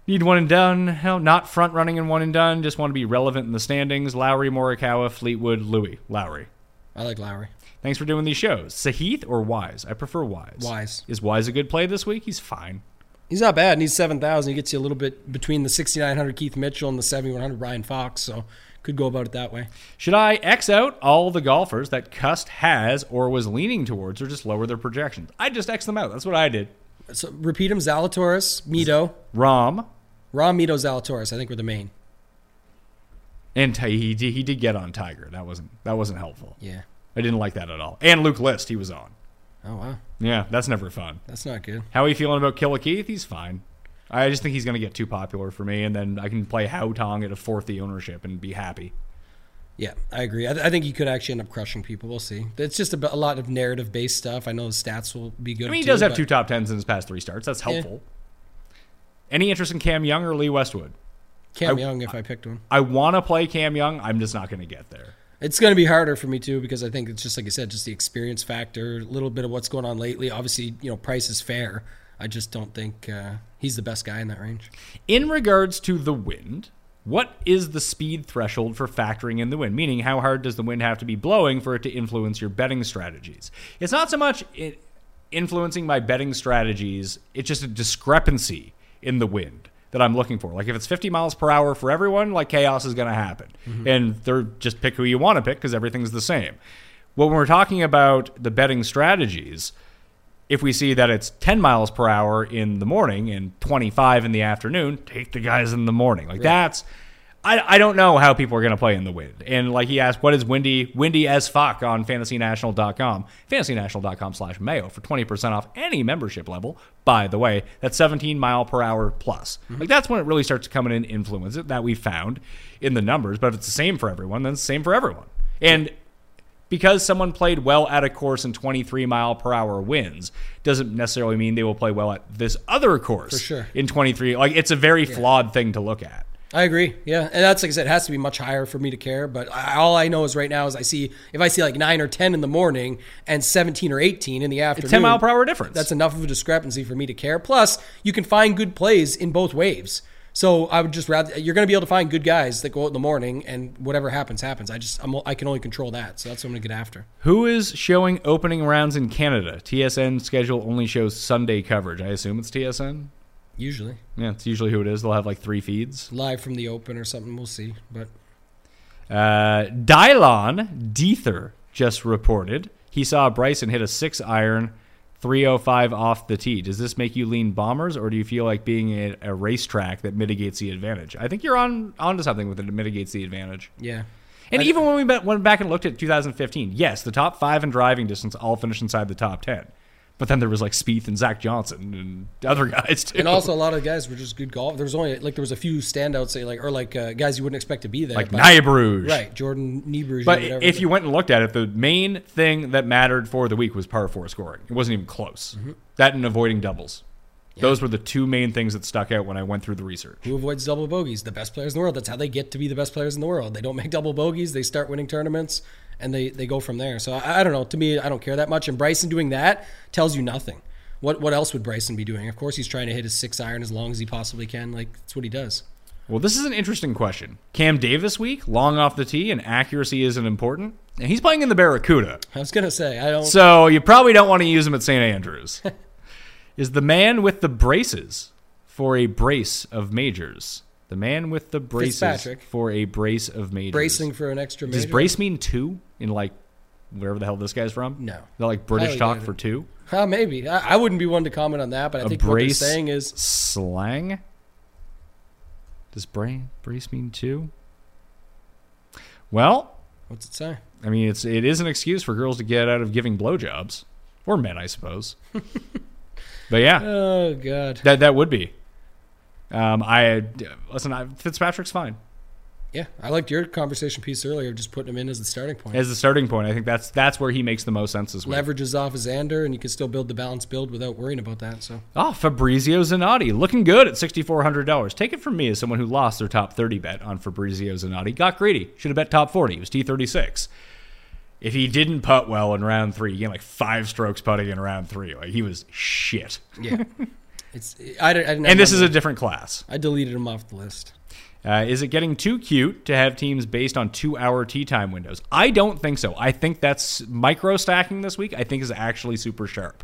Need one and done. Hell, not front running and one and done. Just want to be relevant in the standings. Lowry, Morikawa, Fleetwood, Louis. Lowry. I like Lowry. Thanks for doing these shows. Sahith or Wise? I prefer Wise. Wise. Is Wise a good play this week? He's fine. He's not bad. Needs seven thousand. He gets you a little bit between the sixty nine hundred Keith Mitchell and the seventy one hundred Ryan Fox. So could go about it that way. Should I X out all the golfers that Cust has or was leaning towards or just lower their projections? I just X them out. That's what I did. So repeat him: Zalatoris, Mito, Rahm, Rahm, Mito, Zalatoris. I think were the main. and he did, he did get on Tiger. That wasn't that wasn't helpful. Yeah. I didn't like that at all. And Luke List, he was on. Oh wow, Yeah, that's never fun. that's not good. How are you feeling about Killa Keith? He's fine. I just think he's going to get too popular for me, and then I can play Haotong at a fourth the ownership and be happy. Yeah, I agree. I, I think he could actually end up crushing people. We'll see. It's just a, lot of narrative based stuff. I know his stats will be good. I mean, he too, does have two top tens in his past three starts. That's helpful. Any interest in Cam Young or Lee Westwood? Cam I- Young, if I picked one, I want to play Cam Young. I'm just not going to get there. It's going to be harder for me too because I think it's just like I said, just the experience factor, a little bit of what's going on lately. Obviously, you know, price is fair. I just don't think uh, he's the best guy in that range. In regards to the wind, what is the speed threshold for factoring in the wind? Meaning, how hard does the wind have to be blowing for it to influence your betting strategies? It's not so much influencing my betting strategies, it's just a discrepancy in the wind that I'm looking for. Like, if it's 50 miles per hour for everyone, like chaos is going to happen. Mm-hmm. And they're just pick who you want to pick because everything's the same. Well, when we're talking about the betting strategies, if we see that it's 10 miles per hour in the morning and 25 in the afternoon, take the guys in the morning. Like that's, I, I don't know how people are going to play in the wind. And like he asked, what is windy, windy as fuck on fantasynational.com, fantasynational.com slash mayo for 20% off any membership level. By the way, that's 17 mile per hour plus. Mm-hmm. Like that's when it really starts coming in influence that we found in the numbers. But if it's the same for everyone, then it's the same for everyone. And because someone played well at a course in 23 mile per hour winds doesn't necessarily mean they will play well at this other course For sure. in 23 like it's a very flawed thing to look at I agree. Yeah, and that's like I said, it has to be much higher for me to care. But I, all I know is right now is I see if I see like nine or ten in the morning and seventeen or eighteen in the afternoon, 10 mile per hour difference That's enough of a discrepancy for me to care. Plus, you can find good plays in both waves. So I would just rather you're going to be able to find good guys that go out in the morning, and whatever happens, happens. I just I'm, I can only control that, so that's what I'm going to get after. who is showing opening rounds in canada tsn schedule only shows sunday coverage i assume it's tsn Usually yeah it's usually who it is they'll have like three feeds live from the open or something. We'll see, but Uh, Dylan Dethier just reported he saw Bryson hit a six iron 305 off the tee. Does this make you lean bombers, or do you feel like being at a racetrack that mitigates the advantage? I think you're on onto something with it that mitigates the advantage. yeah. And even when we went back and looked at 2015, yes, the top five in driving distance all finished inside the top 10. But then there was like Spieth and Zach Johnson and other guys too. And also, a lot of guys were just good golf. There was only like there was a few standouts, say like or like uh, guys you wouldn't expect to be there, like but- right? Jordan Niebrugge, But whatever. if you went and looked at it, the main thing that mattered for the week was par four scoring. It wasn't even close. Mm-hmm. That and avoiding doubles. Those were the two main things that stuck out when I went through the research. who avoids double bogeys? The best players in the world. That's how they get to be the best players in the world. They don't make double bogeys. They start winning tournaments, and they they go from there. So I, I don't know. To me, I don't care that much. And Bryson doing that tells you nothing. What what else would Bryson be doing? Of course, he's trying to hit his six iron as long as he possibly can. Like that's what he does. Well, this is an interesting question. Cam Davis week, long off the tee, and accuracy isn't important. And he's playing in the Barracuda. I was gonna say I don't. So you probably don't want to use him at St. Andrews. [laughs] is the man with the braces for a brace of majors? The man with the braces for a brace of majors. bracing for an extra. Does brace mean two in like wherever the hell this guy's from? No. Is that like British talk for two? Uh, maybe I, I wouldn't be one to comment on that, but I A think what they're saying is slang. Does bra- brace mean two? Well, what's it say? I mean, it's it is an excuse for girls to get out of giving blowjobs, or men, I suppose. [laughs] but yeah, Oh God. that that would be. Um, I listen. I, Fitzpatrick's fine Yeah, I liked your conversation piece earlier, just putting him in as the starting point. as the starting point. I think that's that's where he makes the most sense this week. Leverages off of Xander, and you can still build the balanced build without worrying about that. So Oh, Fabrizio Zanotti looking good at sixty four hundred dollars. Take it from me as someone who lost their top thirty bet on Fabrizio Zanotti. Got greedy. Should have bet top forty. He was T thirty six. If he didn't putt well in round three, he gained like five strokes putting in round three. Like he was shit. yeah, [laughs] it's I, didn't- I didn't. And this is a different class. I deleted him off the list. Uh, is it getting too cute to have teams based on two hour tee time windows? I don't think so. I think that's micro stacking this week. I think is actually super sharp.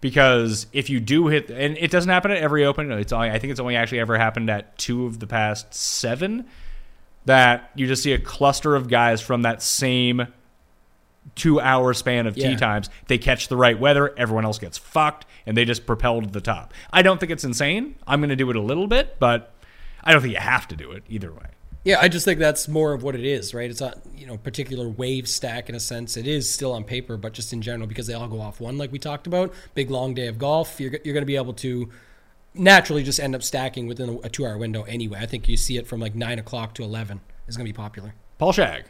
because if you do hit, and it doesn't happen at every Open. It's only I think it's only actually ever happened at two of the past seven. That you just see a cluster of guys from that same two hour span of Yeah. tee times. They catch the right weather, everyone else gets fucked, and they just propel to the top. I don't think it's insane. I'm going to do it a little bit, but I don't think you have to do it either way. Yeah, I just think that's more of what it is, right? It's not, you know, particular wave stack in a sense. It is still on paper, but just in general because they all go off one, like we talked about. Big long day of golf. You're, you're going to be able to naturally just end up stacking within a, a two hour window anyway. I think you see it from like nine o'clock to 11 is going to be popular. Paul Shag.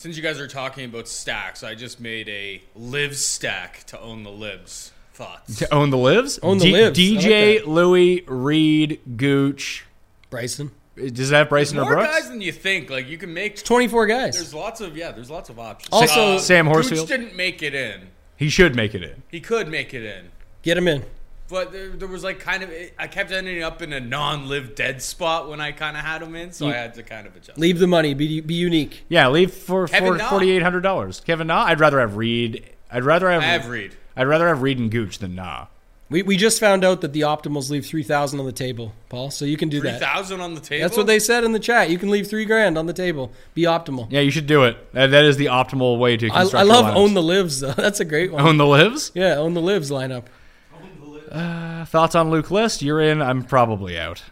Since you guys are talking about stacks, I just made a live stack to own the libs. Thoughts? To own the lives? Own the lives. I like DJ, that. Louis, Reed, Gooch. Bryson. Does that have Bryson or More Brooks? guys than you think. Like you can make. 24 guys. There's lots of yeah. There's lots of options. Also- Uh, Sam Gooch Horsfield? didn't make it in. He should make it in. He could make it in. Get him in. But there, there was like kind of I kept ending up in a non-live dead spot when I kind of had him in, so I had to kind of adjust. Leave the money. Be, be unique. Yeah, leave for, Kevin for forty eight hundred dollars. Kevin Na. I'd rather have Reed. I'd rather have. I have Reed. I'd rather have Reed and Gooch than Na. We, we just found out that the optimals leave 3000 on the table, Paul. So you can do Three that. Three thousand on the table. That's what they said in the chat. You can leave three grand on the table. Be optimal. Yeah, you should do it. That, that is the optimal way to. I, Construct I your love lineups. own the lives though. [laughs] That's a great one. own the lives. yeah, own the lives lineup. Thoughts on Luke List? You're in. I'm probably out.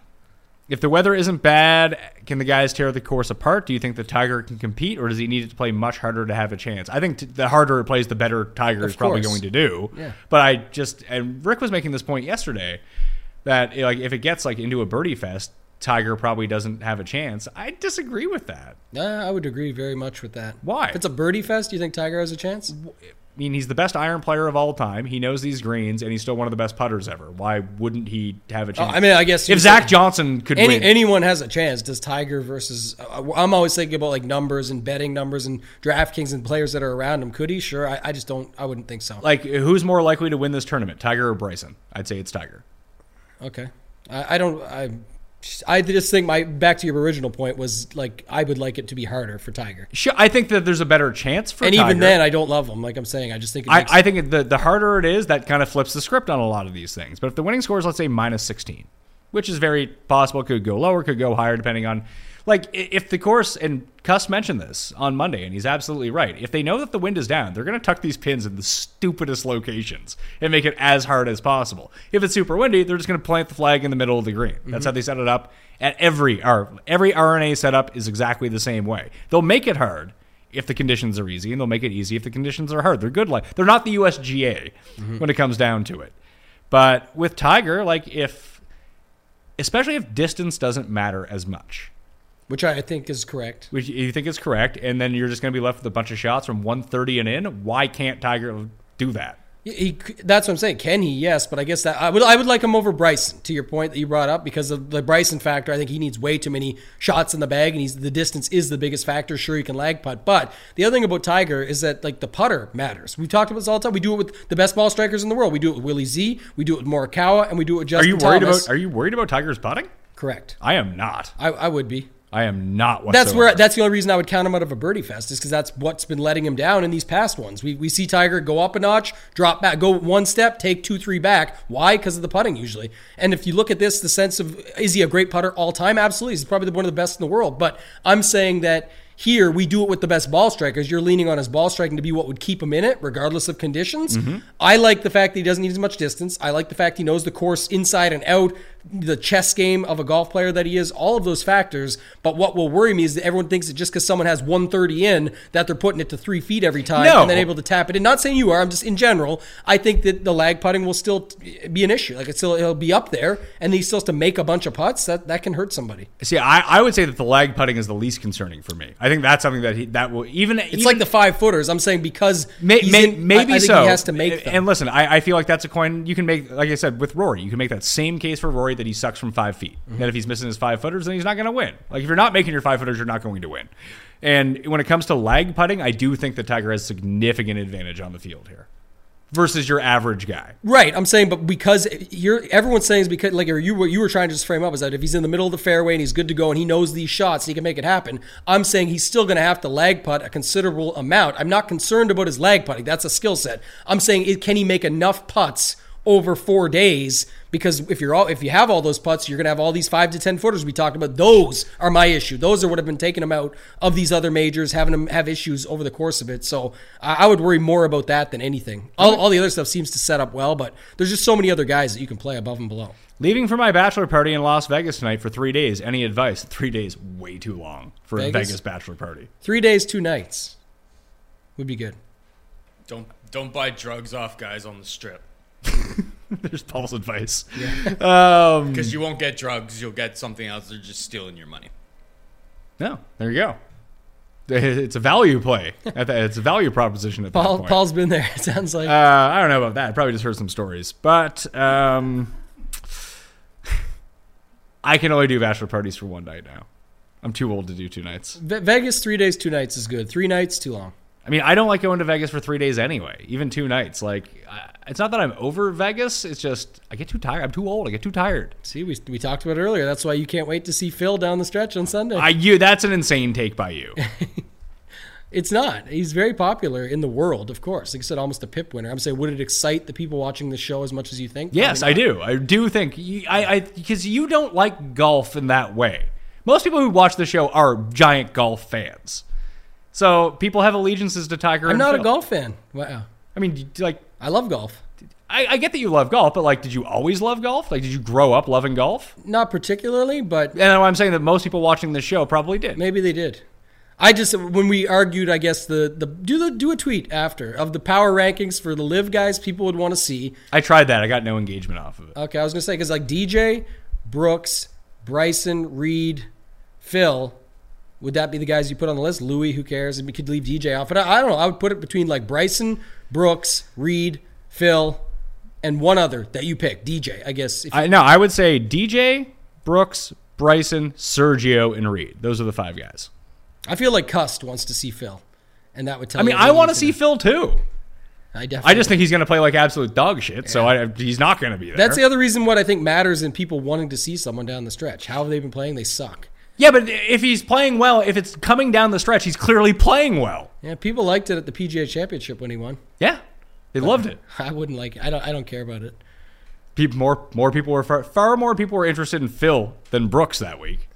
If the weather isn't bad, can the guys tear the course apart? Do you think the Tiger can compete, or does he need it to play much harder to have a chance? I think t- the harder it plays, the better Tiger Of is probably course. going to do. Yeah. But I just and Rick was making this point yesterday that like if it gets like into a birdie fest, Tiger probably doesn't have a chance. I disagree with that. Uh, I would agree very much with that. Why? If it's a birdie fest, do you think Tiger has a chance? I mean, he's the best iron player of all time. He knows these greens, and he's still one of the best putters ever. Why wouldn't he have a chance? Oh, I mean, I guess if Zach Johnson could Any, win, anyone has a chance. Does Tiger versus? Uh, I'm always thinking about like numbers and betting numbers and DraftKings and players that are around him. Could he? Sure. I, I just don't. I wouldn't think so. like who's more likely to win this tournament, Tiger or Bryson? I'd say it's Tiger. Okay. I, I don't. I. I just think my back to your original point was like I would like it to be harder for Tiger. Sure, I think that there's a better chance for and Tiger. even then, I don't love him. Like I'm saying, I just think I, I think the the harder it is, that kind of flips the script on a lot of these things. But if the winning score is let's say minus 16, which is very possible, could go lower, could go higher, depending on like if the course and Cuss mentioned this on Monday, and he's absolutely right. If they know that the wind is down, they're going to tuck these pins in the stupidest locations and make it as hard as possible. If it's super windy, they're just going to plant the flag in the middle of the green. That's how mm-hmm. they set it up at every every R&A setup is exactly the same way. They'll make it hard if the conditions are easy, and they'll make it easy if the conditions are hard. They're good like they're not the USGA mm-hmm. when it comes down to it. But with Tiger, like if especially if distance doesn't matter as much, which I think is correct. which you think is correct, and then you're just going to be left with a bunch of shots from 130 and in. Why can't Tiger do that? He, that's what I'm saying. Can he? Yes, but I guess that I would I would like him over Bryson. To your point that you brought up, because of the Bryson factor, I think he needs way too many shots in the bag, and he's the distance is the biggest factor. Sure, he can lag putt, but the other thing about Tiger is that like the putter matters. We've talked about this all the time. We do it with the best ball strikers in the world. We do it with Willie Z. We do it with Morikawa, and we do it with Are you worried Thomas. about Are you worried about Tiger's putting? Correct. I am not. I, I would be. I am not. Whatsoever. That's where that's the only reason I would count him out of a birdie fest is because that's what's been letting him down in these past ones. We, we see Tiger go up a notch, drop back, go one step, take two, three back. Why? Because of the putting usually. And if you look at this, the sense of is he a great putter all time? Absolutely, he's probably one of the best in the world. But I'm saying that here we do it with the best ball strikers. You're leaning on his ball striking to be what would keep him in it, regardless of conditions. Mm-hmm. I like the fact that he doesn't need as much distance. I like the fact he knows the course inside and out, the chess game of a golf player that he is, all of those factors. But what will worry me is that everyone thinks that just because someone has 130 in, that they're putting it to three feet every time No. and then able to tap it And Not saying you are, I'm just in general. I think that the lag putting will still be an issue. Like it's still it'll be up there, and he still has to make a bunch of putts. That that can hurt somebody. See, I, I would say that the lag putting is the least concerning for me. I think that's something that he that will even. It's like the five footers. I'm saying because May, may, in- maybe I, I so. he has to make them. And listen, I, I feel like that's a coin you can make. Like I said with Rory, you can make that same case for Rory that he sucks from five feet. Mm-hmm. That if he's missing his five footers, then he's not going to win. Like if you're not making your five footers, you're not going to win. And when it comes to lag putting, I do think that Tiger has significant advantage on the field here. versus your average guy. Right, I'm saying, but because you're everyone's saying is because like you what you were trying to just frame up is that if he's in the middle of the fairway and he's good to go and he knows these shots, and he can make it happen. I'm saying he's still going to have to lag putt a considerable amount. I'm not concerned about his lag putting; that's a skill set. I'm saying it, can he make enough putts over four days? Because if you're all if you have all those putts, you're going to have all these five to ten footers we talked about. Those are my issue. Those are what have been taking them out of these other majors, having them have issues over the course of it. So I, I would worry more about that than anything. All, all the other stuff seems to set up well, but there's just so many other guys that you can play above and below. Leaving for my bachelor party in Las Vegas tonight for three days. Any advice? Three days, way too long for a Vegas? Vegas bachelor party. Three days, two nights would be good. Don't don't buy drugs off guys on the strip [laughs] There's Paul's advice. Um, because you won't get drugs. You'll get something else. They're just stealing your money. no, there you go. [laughs] It's a value play. It's a value proposition at that Paul, point. Paul's been there. [laughs] It sounds like. Uh, I don't know about that. I probably just heard some stories, but um, I can only do bachelor parties for one night now. I'm too old to do two nights. Ve- Vegas, three days, two nights is good. Three nights, too long. I mean, I don't like going to Vegas for three days anyway. Even two nights. Like, I, it's not that I'm over Vegas. It's just I get too tired. I'm too old. I get too tired. See, we, we talked about it earlier. That's why you can't wait to see Phil down the stretch on Sunday. I you. That's an insane take by you. [laughs] it's not. He's very popular in the world, of course. Like I said, almost a pip winner. I'm saying, would it excite the people watching the show as much as you think? Yes, I do. I do think I I because you don't like golf in that way. Most people who watch the show are giant golf fans. So people have allegiances to Tiger. I'm not a golf fan. Wow. I mean, like I love golf. I, I get that you love golf, but like, did you always love golf? Like, did you grow up loving golf? Not particularly, but And I'm saying that most people watching this show probably did. maybe they did. I just when we argued, I guess the the do the do a tweet after of the power rankings for the live guys people would want to see. I tried that. I got no engagement off of it. Okay, I was gonna say because like DJ, Brooks, Bryson, Reed, Phil, would that be the guys you put on the list? Louis, who cares? And we could leave DJ off. But I, I don't know. I would put it between like Bryson, Brooks, Reed, Phil, and one other that you pick. DJ, I guess. If you, I no, I would say DJ, Brooks, Bryson, Sergio, and Reed. Those are the five guys. I feel like Cust wants to see Phil, and that would tell. I mean, I want to see Phil too. I definitely. I just think he's going to play like absolute dog shit. So I, he's not going to be there. that's the other reason what I think matters in people wanting to see someone down the stretch. How have they been playing? They suck. Yeah, but if he's playing well, if it's coming down the stretch, he's clearly playing well. Yeah, people liked it at the PGA Championship when he won. Yeah, they loved it. [laughs] I wouldn't like. It. I don't. I don't care about it. People, more more people were far, far more people were interested in Phil than Brooks that week,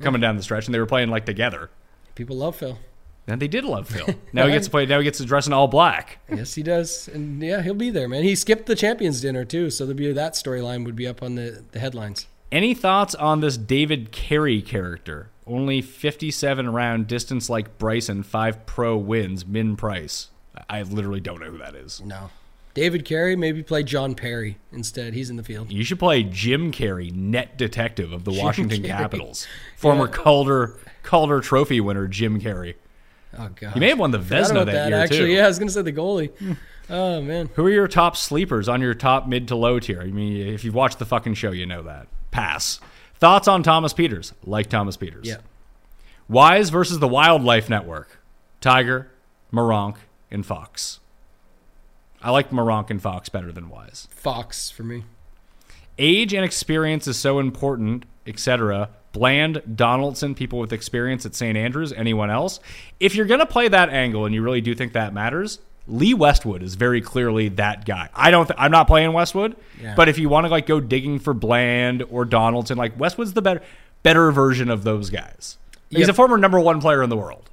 coming down the stretch, and they were playing like together. People love Phil. And they did love Phil. [laughs] Now he gets to play. Now he gets to dress in all black. Yes, he does, and yeah, he'll be there, man. He skipped the champions dinner too, so there'll be that storyline would be up on the, the headlines. Any thoughts on this David Carey character? Only 57 round distance like Bryson, five pro wins, min price. I literally don't know who that is. No, David Carey maybe play John Perry instead. He's in the field. You should play Jim Carey, net detective of the Washington Carey. Capitals, former Yeah. Calder Calder Trophy winner Jim Carey. Oh god, He may have won the Vezina that, that, year actually. too. Yeah, I was gonna say the goalie. Hmm. oh man, Who are your top sleepers on your top mid to low tier? I mean, if you've watched the fucking show, you know that. Pass. Thoughts on Thomas Pieters? Like Thomas Pieters. yeah. Wise versus the Wildlife Network. Tiger, Meronk, and Fox. I like Meronk and Fox better than Wise. Fox for me. Age and experience is so important, etc. Bland, Donaldson, people with experience at St. Andrews, anyone else. If you're going to play that angle and you really do think that matters, Lee Westwood is very clearly that guy. I don't. Th- I'm not playing Westwood, Yeah. but if you want to like go digging for Bland or Donaldson, like Westwood's the better better version of those guys. He's Yep. a former number one player in the world.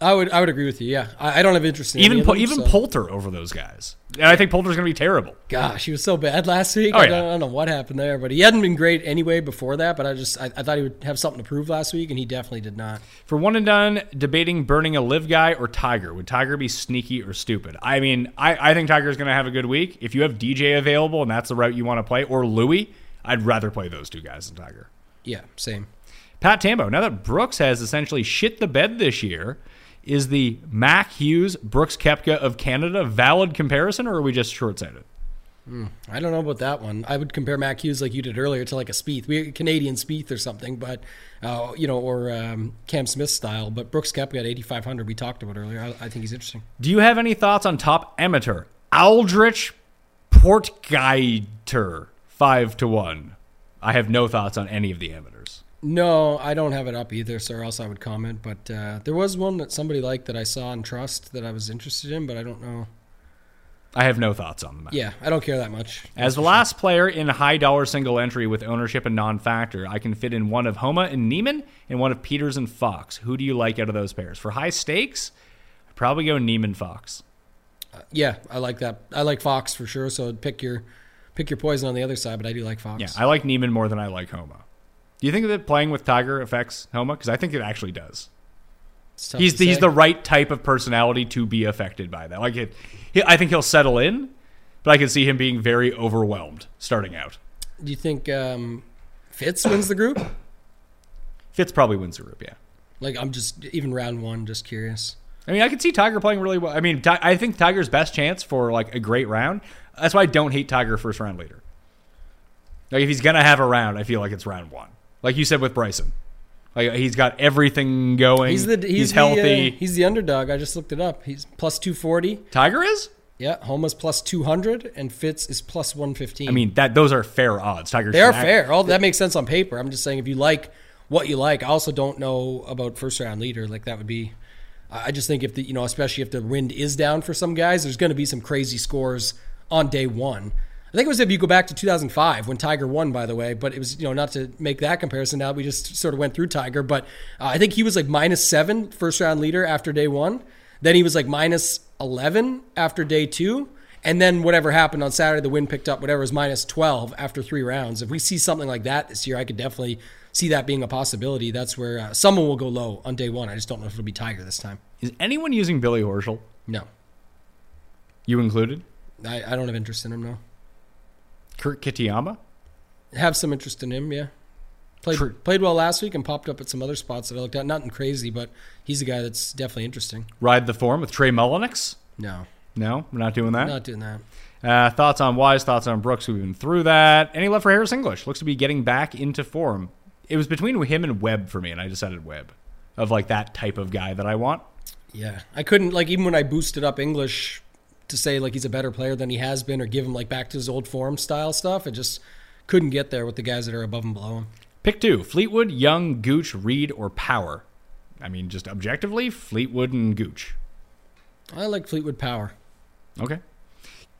I would I would agree with you. Yeah, I, I don't have interest in Even any of Po- them, even so- Poulter over those guys, and I think Poulter's going to be terrible. Gosh, he was so bad last week. Oh, I, yeah. don't, I don't know what happened there, but he hadn't been great anyway before that. But I just I, I thought he would have something to prove last week, and he definitely did not. For one and done, debating burning a live guy or Tiger. Would Tiger be sneaky or stupid? I mean, I, I think Tiger's going to have a good week. If you have DJ available and that's the route you want to play, or Louis, I'd rather play those two guys than Tiger. Yeah, same. Pat Tambo, now that Brooks has essentially shit the bed this year, is the Mac Hughes Brooks Koepka of Canada valid comparison, or are we just short sighted? I don't know about that one. I would compare Mac Hughes like you did earlier to like a Spieth, we Canadian Spieth or something, but uh, you know, or um, Cam Smith style. But Brooks Koepka at 8,500, we talked about earlier. I, I think he's interesting. Do you have any thoughts on top amateur Aldrich Potgieter, five to one. I have no thoughts on any of the amateurs. No, I don't have it up either, so or else I would comment. But uh, there was one that somebody liked that I saw and trust that I was interested in, but I don't know. I have no thoughts on them. Yeah, I don't care that much. As the last player in high dollar single entry with ownership and non factor, I can fit in one of Homa and Niemann and one of Pieters and Fox. Who do you like out of those pairs? For high stakes, I'd probably go Niemann Fox. Yeah, I like that. I like Fox for sure. So pick your pick your poison on the other side, but I do like Fox. Yeah, I like Niemann more than I like Homa. Do you think that playing with Tiger affects Homa? Because I think it actually does. He's to he's the right type of personality to be affected by that. Like it, he, I think he'll settle in, but I can see him being very overwhelmed starting out. Do you think um, Fitz wins the group? [coughs] Fitz probably wins the group. Yeah. Like I'm just even round one, just curious. I mean, I could see Tiger playing really well. I mean, I think Tiger's best chance for like a great round. That's why I don't hate Tiger first round leader. Like if he's gonna have a round, I feel like it's round one. Like you said with Bryson, like he's got everything going. He's the he's, the, healthy. uh, he's the underdog. I just looked it up. He's plus two forty. Tiger is. Yeah, Homa's plus two hundred, and Fitz is plus one fifteen. I mean, that those are fair odds. Tiger. they are act- fair. All that makes sense on paper. I'm just saying if you like what you like. I also don't know about first round leader. Like that would be. I I just think if the you know especially if the wind is down for some guys, there's going to be some crazy scores on day one. I think it was if you go back to 2005 when Tiger won, by the way. But it was you know not to make that comparison. Now we just sort of went through Tiger, but uh, I think he was like minus seven first round leader after day one. Then he was like minus 11 after day two. And then whatever happened on Saturday, the wind picked up, whatever was minus 12 after three rounds. If we see something like that this year, I could definitely see that being a possibility. That's where uh, someone will go low on day one. I just don't know if it'll be Tiger this time. Is anyone using Billy Horschel? No, You included. I, I don't have interest in him, no. Kurt Kitayama. Have some interest in him, yeah. Played, True. played well last week and popped up at some other spots that I looked at. Nothing crazy, but he's a guy that's definitely interesting. Ride the form with Trey Mullinax. No, No, we're not doing that. not doing that. Uh, thoughts on Wise, thoughts on Brooks. We've been through that. Any love for Harris English? Looks to be getting back into form. It was between him and Webb for me, and I decided Webb. Of like that type of guy that I want. Yeah, I couldn't like even when I boosted up English to say like he's a better player than he has been or give him like back to his old form style stuff. I just couldn't get there with the guys that are above and below him. Pick two Fleetwood, Young, Gooch, Reed, or Power. I mean, just objectively, Fleetwood and Gooch. I like Fleetwood Power. Okay.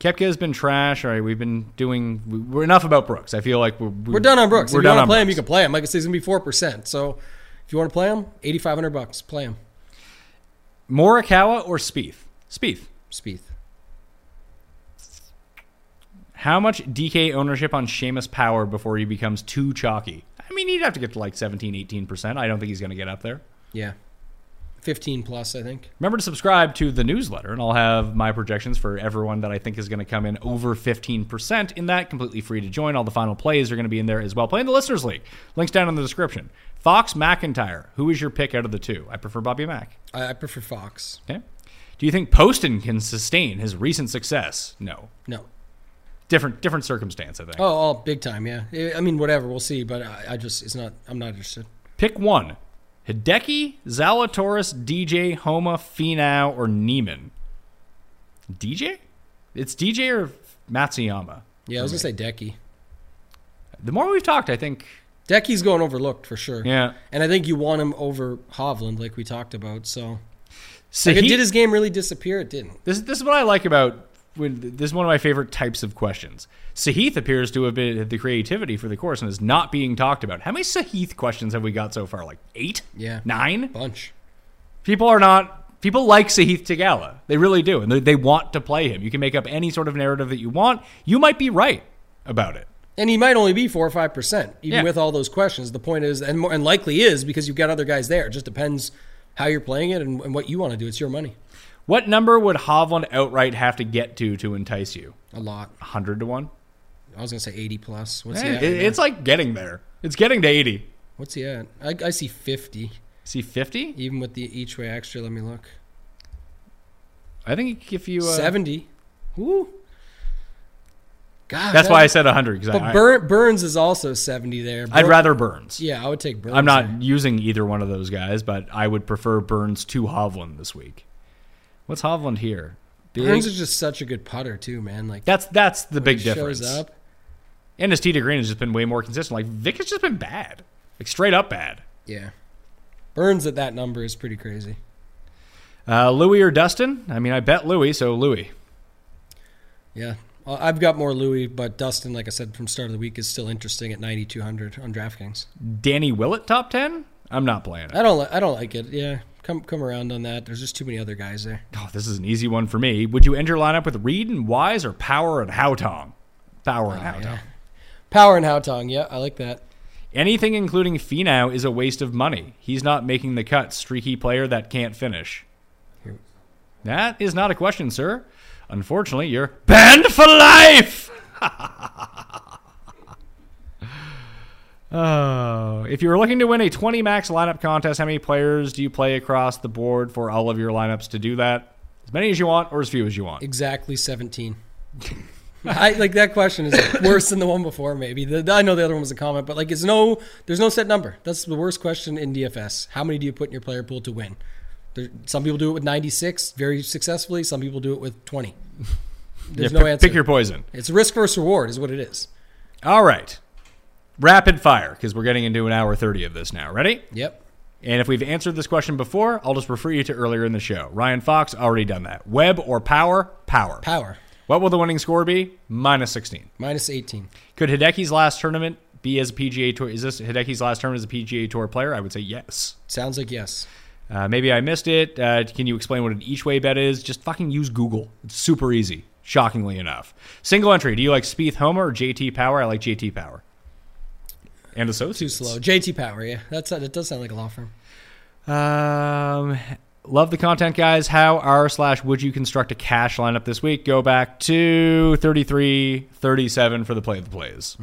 Koepka has been trash. All right, we've been doing. we- We're enough about Brooks. I feel like we're, We're done on Brooks. We're if you want to play him, you can play him. Like I said, he's gonna be four percent. So if you want to play him, eighty five hundred bucks. Play him. Morikawa or Spieth? Spieth. Spieth. How much DK ownership on Seamus Power before he becomes too chalky? I mean, he'd have to get to like 17, 18%. I don't think he's going to get up there. Yeah, fifteen plus. I think. Remember to subscribe to the newsletter, and I'll have my projections for everyone that I think is going to come in over 15% in that. Completely free to join. All the final plays are going to be in there as well. Play in the Listeners League. Links down in the description. Fox MacIntyre. Who is your pick out of the two? I prefer Bobby Mack. I, I prefer Fox. Okay. Do you think Poston can sustain his recent success? No. No. Different different circumstance, I think. Oh, oh, big time. Yeah. I mean, whatever. We'll see. But I, I just, it's not. I'm not interested. Pick one. Hideki, Zalatoris, DJ, Homa, Finau, or Niemann. DJ? It's DJ or Matsuyama. Yeah, I was gonna say Decky. The more we've talked, I think, Decky's going overlooked for sure. yeah. And I think you want him over Hovland, like we talked about. So, So like, it did his game really disappear? It didn't. this, this is what I like about when this is one of my favorite types of questions. Sahith appears to have been the creativity for the course and is not being talked about. How many Sahith questions have we got so far? Like eight? Yeah. Nine? Bunch. People are not. People like Sahith Theegala. They really do, and they, they want to play him. You can make up any sort of narrative that you want. You might be right about it. And he might only be four or five percent, even Yeah. with all those questions. The point is, and more, and likely is because you've got other guys there. It just depends how you're playing it and, and what you want to do. It's your money. What number would Hovland outright have to get to to entice you? A lot. hundred to one. I was gonna say eighty plus. What's Eh, he at? it- right it's like getting there. It's getting to eighty. What's he at? I, I see fifty, See fifty. even with the each way extra. Let me look. I think if you uh, Seventy. Woo. God. That's that- why I said hundred because But I, Bur- Burns is also seventy there. I'd rather Burns. Yeah, I would take Burns. I'm not there. using either one of those guys, but I would prefer Burns to Hovland this week. What's Hovland here? Burns is just such a good putter too, man. Like That's that's the big difference. shows up. And his tee to green has just been way more consistent. Like Vic has just been bad, like straight up bad. Yeah. Burns at that number is pretty crazy. Uh, Louis or Dustin? I mean, I bet Louis, so Louis. Yeah. Well, I've got more Louis, but Dustin, like I said from start of the week, is still interesting at 9,200 on DraftKings. Danny Willett top ten? I'm not playing it. I don't, li- I don't like it. Yeah, come come around on that. There's just too many other guys there. Oh, this is an easy one for me. Would you end your lineup with Reed and Wise or Power and Haotong? Power and oh, Haotong. yeah. Power and Haotong, yeah, I like that. Anything including Finau is a waste of money. He's not making the cut. Streaky player that can't finish. That is not a question, sir. Unfortunately, you're banned for life. [laughs] oh, if you're looking to win a 20 max lineup contest, how many players do you play across the board for all of your lineups to do that? As many as you want or as few as you want. Exactly 17. [laughs] I like that question is worse than the one before. Maybe the, I know the other one was a comment, but like, it's no, there's no set number. That's the worst question in DFS. How many do you put in your player pool to win? There, some people do it with 96 very successfully. Some people do it with 20. [laughs] There's Yeah, no pick, answer. pick your poison. It's risk versus reward, is what it is. All right. Rapid fire, because we're getting into an hour 30 of this now. Ready? Yep. And if we've answered this question before, I'll just refer you to earlier in the show. Ryan Fox already done that. Webb or power? Power. Power What will the winning score be? Minus 16. minus 18. Could Hideki's last tournament be as a PGA Tour? Is this Hideki's last tournament as a PGA Tour player? I would say yes. Sounds like yes. Uh, maybe I missed it. Uh, can you explain what an each way bet is? Just fucking use Google. It's super easy, shockingly enough. Single entry. Do you like Spieth Homa or JT Power? I like JT Power. And associates. Too slow. JT Power, yeah. That's that does sound like a law firm. Um, love the content, guys. How are slash would you construct a cash lineup this week? Go back to 33, 37 for the play of the plays.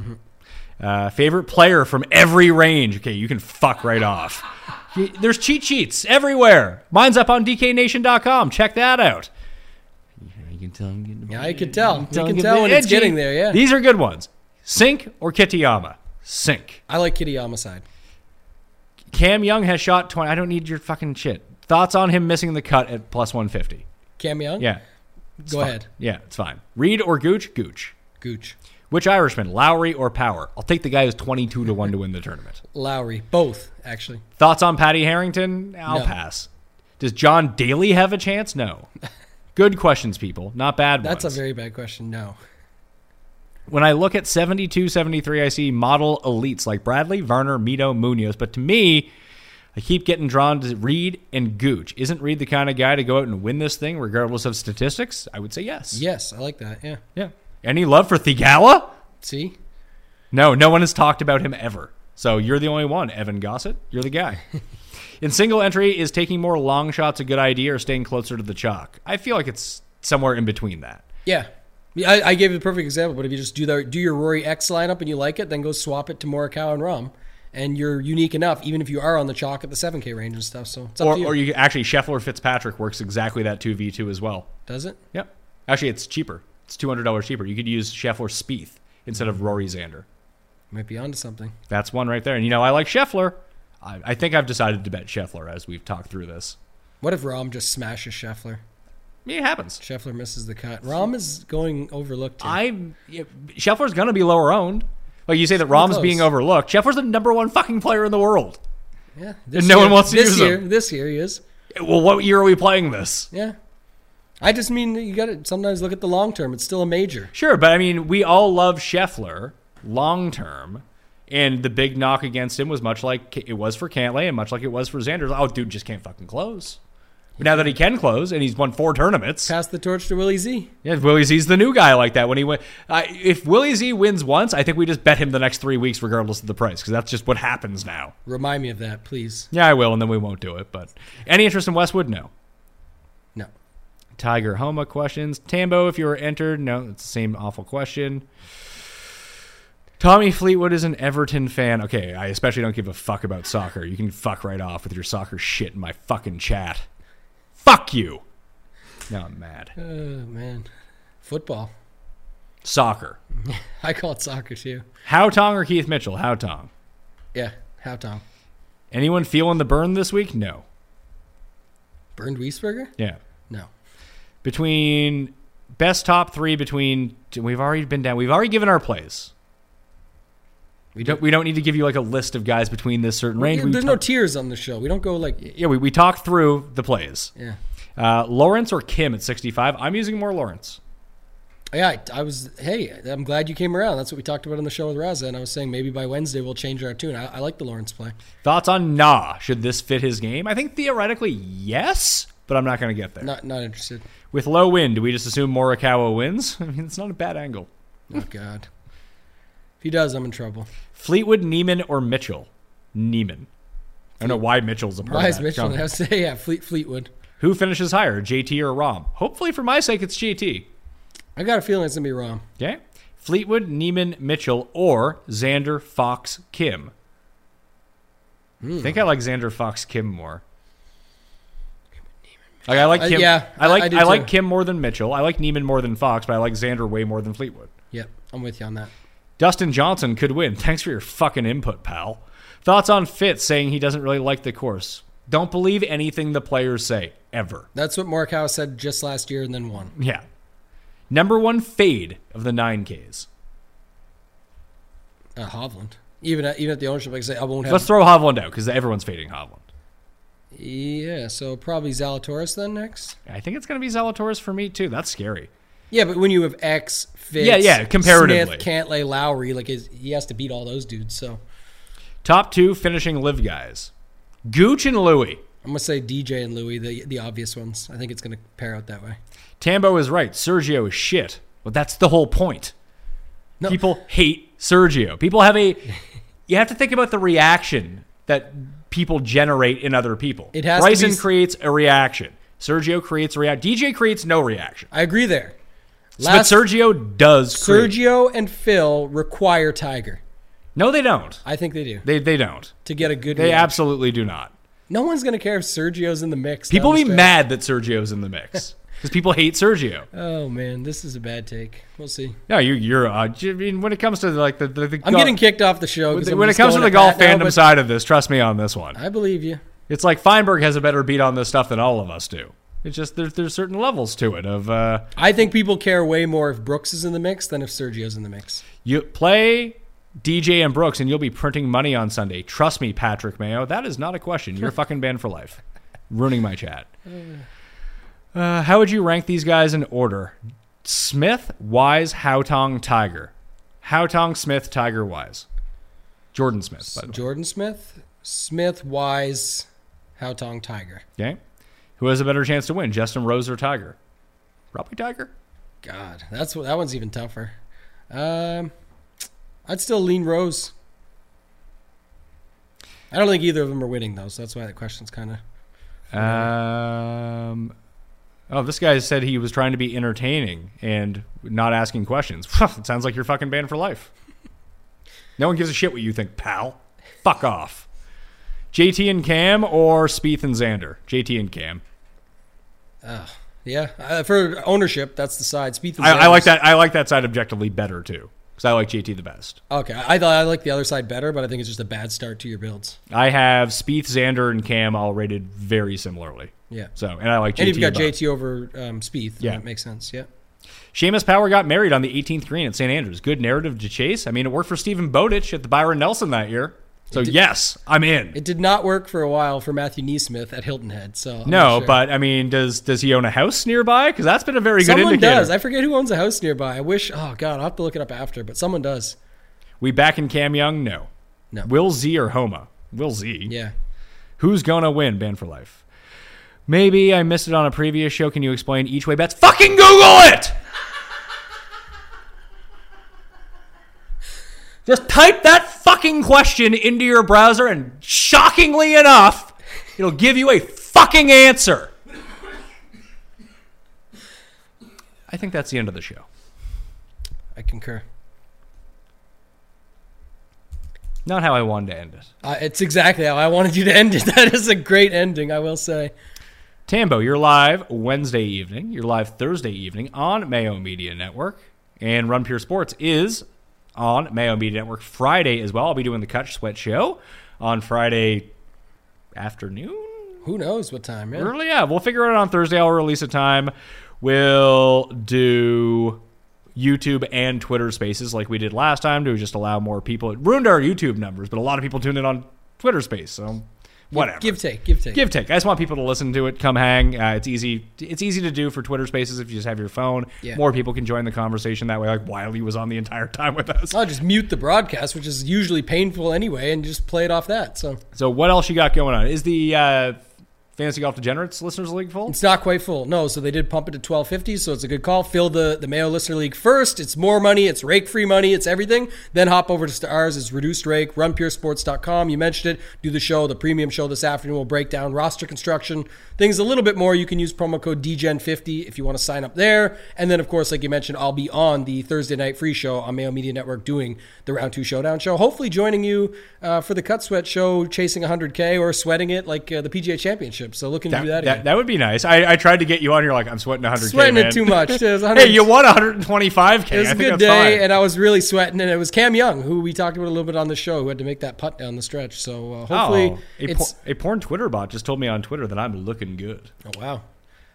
Uh, favorite player from every range. Okay, you can fuck right [laughs] off. There's cheat sheets everywhere. Mine's up on DKNation.com. Check that out. You can tell I'm getting Yeah, I can tell. You tell can I'm tell when it's getting there, yeah. These are good ones. Cink or Kitayama? Cink. I like Kitty side. Cam Young has shot 20. I don't need your fucking shit. Thoughts on him missing the cut at plus 150? Cam Young? Yeah. Go fine. ahead. Yeah, it's fine. Reed or Gooch? Gooch. Gooch. Which Irishman, Lowry or Power? I'll take the guy who's 22 to 1 to win the tournament. [laughs] Lowry. Both, actually. Thoughts on Patty Harrington? I'll No. pass. Does John Daly have a chance? No. [laughs] Good questions, people. Not bad That's ones. a very bad question. No. When I look at 72, 73, I see model elites like Bradley, Varner, Mito, Munoz. But to me, I keep getting drawn to Reed and Gooch. Isn't Reed the kind of guy to go out and win this thing regardless of statistics? I would say yes. Yes, I like that. Yeah. Yeah. Any love for Theegala? See? No, no one has talked about him ever. So you're the only one, Evan Gossett. You're the guy. [laughs] In single entry, is taking more long shots a good idea or staying closer to the chalk? I feel like it's somewhere in between that. Yeah. I, I gave you the perfect example, but if you just do the do your Rory X lineup and you like it, then go swap it to Morikawa and Rahm, and you're unique enough, even if you are on the chalk at the 7K range and stuff. So it's up Or, to you. or you actually Scheffler Fitzpatrick works exactly that 2v2 as well. Does it? Yep. Actually, it's cheaper. It's two hundred dollars cheaper. You could use Scheffler Spieth instead of Rory Xander. Might be onto something. That's one right there. And you know, I like Scheffler. I, I think I've decided to bet Scheffler as we've talked through this. What if Rahm just smashes Scheffler? It happens. Scheffler misses the cut. Rahm is going overlooked. Here. I yeah, Scheffler's gonna be lower owned. Like you say that Rahm's close. being overlooked. Scheffler's the number one fucking player in the world. yeah, and no one wants to this use year. him. This year he is. Well, what year are we playing this? Yeah. I just mean you got to sometimes look at the long term. It's still a major. Sure, but I mean, we all love Scheffler long term, and the big knock against him was much like it was for Cantlay and much like it was for Xander. Oh, dude, just can't fucking close. But now that he can close and he's won four tournaments, Pass the torch to Willie Z. yeah, Willie Z's the new guy like that. When he went, uh, if Willie Z wins once, I think we just bet him the next three weeks, regardless of the price, because that's just what happens now. Remind me of that, please. Yeah, I will, and then we won't do it. But any interest in Westwood? No. No. Tiger Homa questions. Tambo, if you were entered, no, it's the same awful question. Tommy Fleetwood is an Everton fan. Okay, I especially don't give a fuck about soccer. You can fuck right off with your soccer shit in my fucking chat. Fuck you. Now I'm mad. Oh man, football. Soccer. [laughs] I call it soccer too. Haotong or Keith Mitchell? Haotong. Yeah, how Tong. Anyone feeling the burn this week? No. Burned Wiesberger? Yeah. No. between best top three between we've already been down. We've already given our plays. We don't. We don't need to give you like a list of guys between this certain range. We there's no talk- tiers on the show. We don't go like yeah, we, we talk through the plays. yeah. Uh, Lawrence or Kim at 65. I'm using more Lawrence. Yeah, I, I was. Hey, I'm glad you came around. That's what we talked about on the show with Raza, and I was saying maybe by Wednesday we'll change our tune. I, I like the Lawrence play. Thoughts on Na? Should this fit his game? I think theoretically yes, but I'm not going to get there. Not not interested. With low wind, do we just assume Morikawa wins? [laughs] I mean, it's not a bad angle. Oh God. He does, I'm in trouble. Fleetwood, Niemann, or Mitchell? Niemann. I don't know why Mitchell's a part Why of is that. Mitchell? I was [laughs] say yeah, Fleet Fleetwood. Who finishes higher, JT or Rahm? Hopefully, for my sake, it's JT. I got a feeling it's gonna be Rahm. Okay. Fleetwood, Niemann, Mitchell, or Xander, Fox, Kim. I think I like Xander, Fox, Kim more. Like I like Uh, Kim. yeah, I like I- I, I do like too. Kim more than Mitchell. I like Niemann more than Fox, but I like Xander way more than Fleetwood. Yep, I'm with you on that. Dustin Johnson could win. Thanks for your fucking input, pal. Thoughts on Fitz saying he doesn't really like the course. Don't believe anything the players say ever. That's what Morikawa said just last year, and then won. Yeah. Number one fade of the nine Ks. Uh, Hovland. Even at, even at the ownership, like I say, I won't have. Let's throw Hovland out because everyone's fading Hovland. yeah, so probably Zalatoris then next. I think it's going to be Zalatoris for me too. That's scary. Yeah, but when you have X, Fitz, Yeah, yeah, comparatively. Smith, Cantlay, Lowry, like his, he has to beat all those dudes. So Top two finishing live guys. Gooch and Louie. I'm gonna say DJ and Louis, the the obvious ones. I think it's gonna pair out that way. Tambo is right. Sergio is shit. Well, that's the whole point. No. People hate Sergio. People have a. [laughs] You have to think about the reaction that people generate in other people. It has to Bryson be- creates a reaction. Sergio creates a reaction. DJ creates no reaction. I agree there. But Sergio does. Sergio and Phil require Tiger. No, they don't. I think they do They they don't. to get a good. They reaction. absolutely do not. No one's gonna care if Sergio's in the mix. People be mad that Sergio's in the mix [laughs] because people hate Sergio. Oh man, this is a bad take. We'll see. No, you you're. Uh, I mean, when it comes to like the the, the I'm golf- getting kicked off the show. I'm when it comes to the golf Pat now, fandom side of this, trust me on this one. I believe you. It's like Feinberg has a better beat on this stuff than all of us do. It's just there's there's certain levels to it of uh, I think people care way more if Brooks is in the mix than if Sergio's in the mix. you play DJ and Brooks and you'll be printing money on Sunday. Trust me, Patrick Mayo, that is not a question. You're [laughs] fucking banned for life. Ruining my chat. Uh, how would you rank these guys in order? Smith, Wise, Haotong, Tiger. Haotong, Smith, Tiger, Wise. Jordan Smith, by the way. Jordan Smith, Smith, Wise, Haotong, Tiger. Okay. Who has a better chance to win, Justin Rose or Tiger? Probably Tiger. God, that's what that one's even tougher. Um, I'd still lean Rose. I don't think either of them are winning though, so that's why the question's kind of. Um, oh, this guy said he was trying to be entertaining and not asking questions. [laughs] it sounds like you're fucking banned for life. No one gives a shit what you think, pal. Fuck off. JT and Cam or Spieth and Xander? JT and Cam. Yeah, uh, for ownership, that's the side. Spieth and I, I like that. I like that side objectively better too, because I like JT the best. Okay, I thought I like the other side better, but I think it's just a bad start to your builds. I have Spieth, Xander, and Cam all rated very similarly. Yeah, So, and I like JT. and if you got above. JT over um, Spieth, Yeah. that makes sense. Yeah, Seamus Power got married on the 18th green at St. Andrews. Good narrative to chase. I mean, it worked for Steven Bowditch at the Byron Nelson that year. So yes, I'm in. it did not work for a while for Matthew NeSmith at Hilton Head. So I'm no, sure. but I mean, does does he own a house nearby? Because that's been a very good someone does. I forget who owns a house nearby. I wish. Oh God, I'll have to look it up after. But someone does. we back in Cam Young? No. No. Will Z or Homa? Will Z. Yeah. Who's gonna win? Ban for life. Maybe I missed it on a previous show. Can you explain each way bets? Fucking Google it. Just type that fucking question into your browser, and shockingly enough, it'll give you a fucking answer. I think that's the end of the show. I concur. Not how I wanted to end it. Uh, it's exactly how I wanted you to end it. [laughs] That is a great ending, I will say. Tambo, you're live Wednesday evening. You're live Thursday evening on Mayo Media Network. And Run Pure Sports is on Mayo Media Network Friday as well. I'll be doing the Cut Sweat show on Friday afternoon. Who knows what time? Yeah. Early, yeah. We'll figure it out on Thursday. I'll release a time. We'll do YouTube and Twitter Spaces like we did last time to just allow more people. It ruined our YouTube numbers, but a lot of people tuned in on Twitter Space, so whatever. Give take, give take. Give take. I just want people to listen to it. Come hang. Uh, it's easy. It's easy to do for Twitter Spaces if you just have your phone. Yeah. More people can join the conversation that way. Like Wiley was on the entire [laughs] time with us. I'll just mute the broadcast, which is usually painful anyway, and just play it off that. So So what else you got going on? Is the uh, Fantasy Golf Degenerates Listeners League full? It's not quite full. No, so they did pump it to twelve fifty. So it's a good call. Fill the the Mayo Listener League first. It's more money. It's rake free money. It's everything. Then hop over to ours. It's reduced rake. RunPureSports.com. You mentioned it. Do the show, the premium show this afternoon. We'll break down roster construction, things a little bit more. You can use promo code DGen50 if you want to sign up there. And then of course, like you mentioned, I'll be on the Thursday night free show on Mayo Media Network doing the Round Two Showdown show. Hopefully, joining you uh, for the Cut Sweat show, chasing 100k or sweating it like uh, the PGA Championship. So looking to do that. again. That, that would be nice. I, I tried to get you on. You're like, I'm sweating 100k. Sweating man. it too much. It 100 [laughs] hey, you won 125k. It was a good day, fine. and I was really sweating. And it was Cam Young, who we talked about a little bit on the show, who had to make that putt down the stretch. So uh, hopefully, oh, a, por- a porn Twitter bot just told me on Twitter that I'm looking good. oh wow,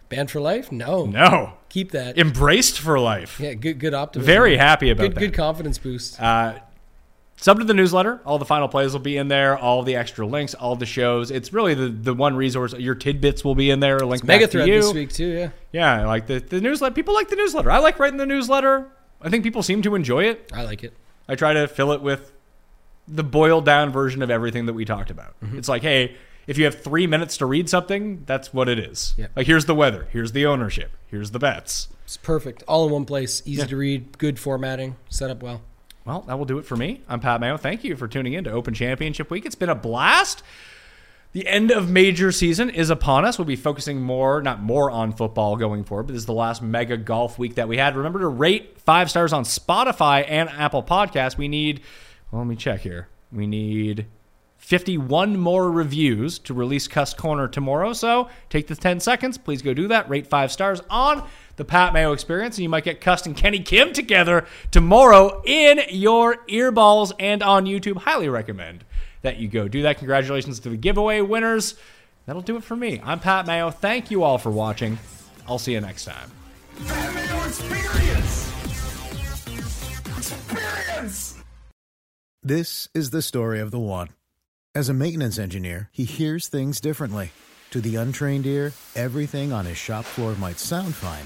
banned for life. No, No, keep that. embraced for life. yeah, good, good optimism. Very happy about good, that. good confidence boost. Uh, sub to the newsletter. All the final plays will be in there. All the extra links, all the shows. It's really the, the one resource. Your tidbits will be in there. Link Mega back to thread you. this week too. Yeah, Yeah, like the, the newsletter. People like the newsletter. I like writing the newsletter. I think people seem to enjoy it. I like it. I try to fill it with the boiled down version of everything that we talked about. Mm-hmm. It's like, hey, if you have three minutes to read something, that's what it is. Yeah. Like, here's the weather, here's the ownership, here's the bets. It's perfect, all in one place, easy Yeah. to read, good formatting, set up well. Well, that will do it for me. I'm Pat Mayo. Thank you for tuning in to Open Championship Week. It's been a blast. The end of major season is upon us. We'll be focusing more, not more on football going forward, but this is the last mega golf week that we had. Remember to rate five stars on Spotify and Apple Podcasts. We need, well, let me check here. We need 51 more reviews to release Cuss Corner tomorrow. So take the 10 seconds. Please go do that. Rate five stars on the Pat Mayo Experience, and you might get Cuss and Kenny Kim together tomorrow in your earballs and on YouTube. Highly recommend that you go do that. Congratulations to the giveaway winners. That'll do it for me. I'm Pat Mayo. Thank you all for watching. I'll see you next time. Pat Mayo Experience. Experience. This is the story of the one. As a maintenance engineer, he hears things differently. To the untrained ear, everything on his shop floor might sound fine,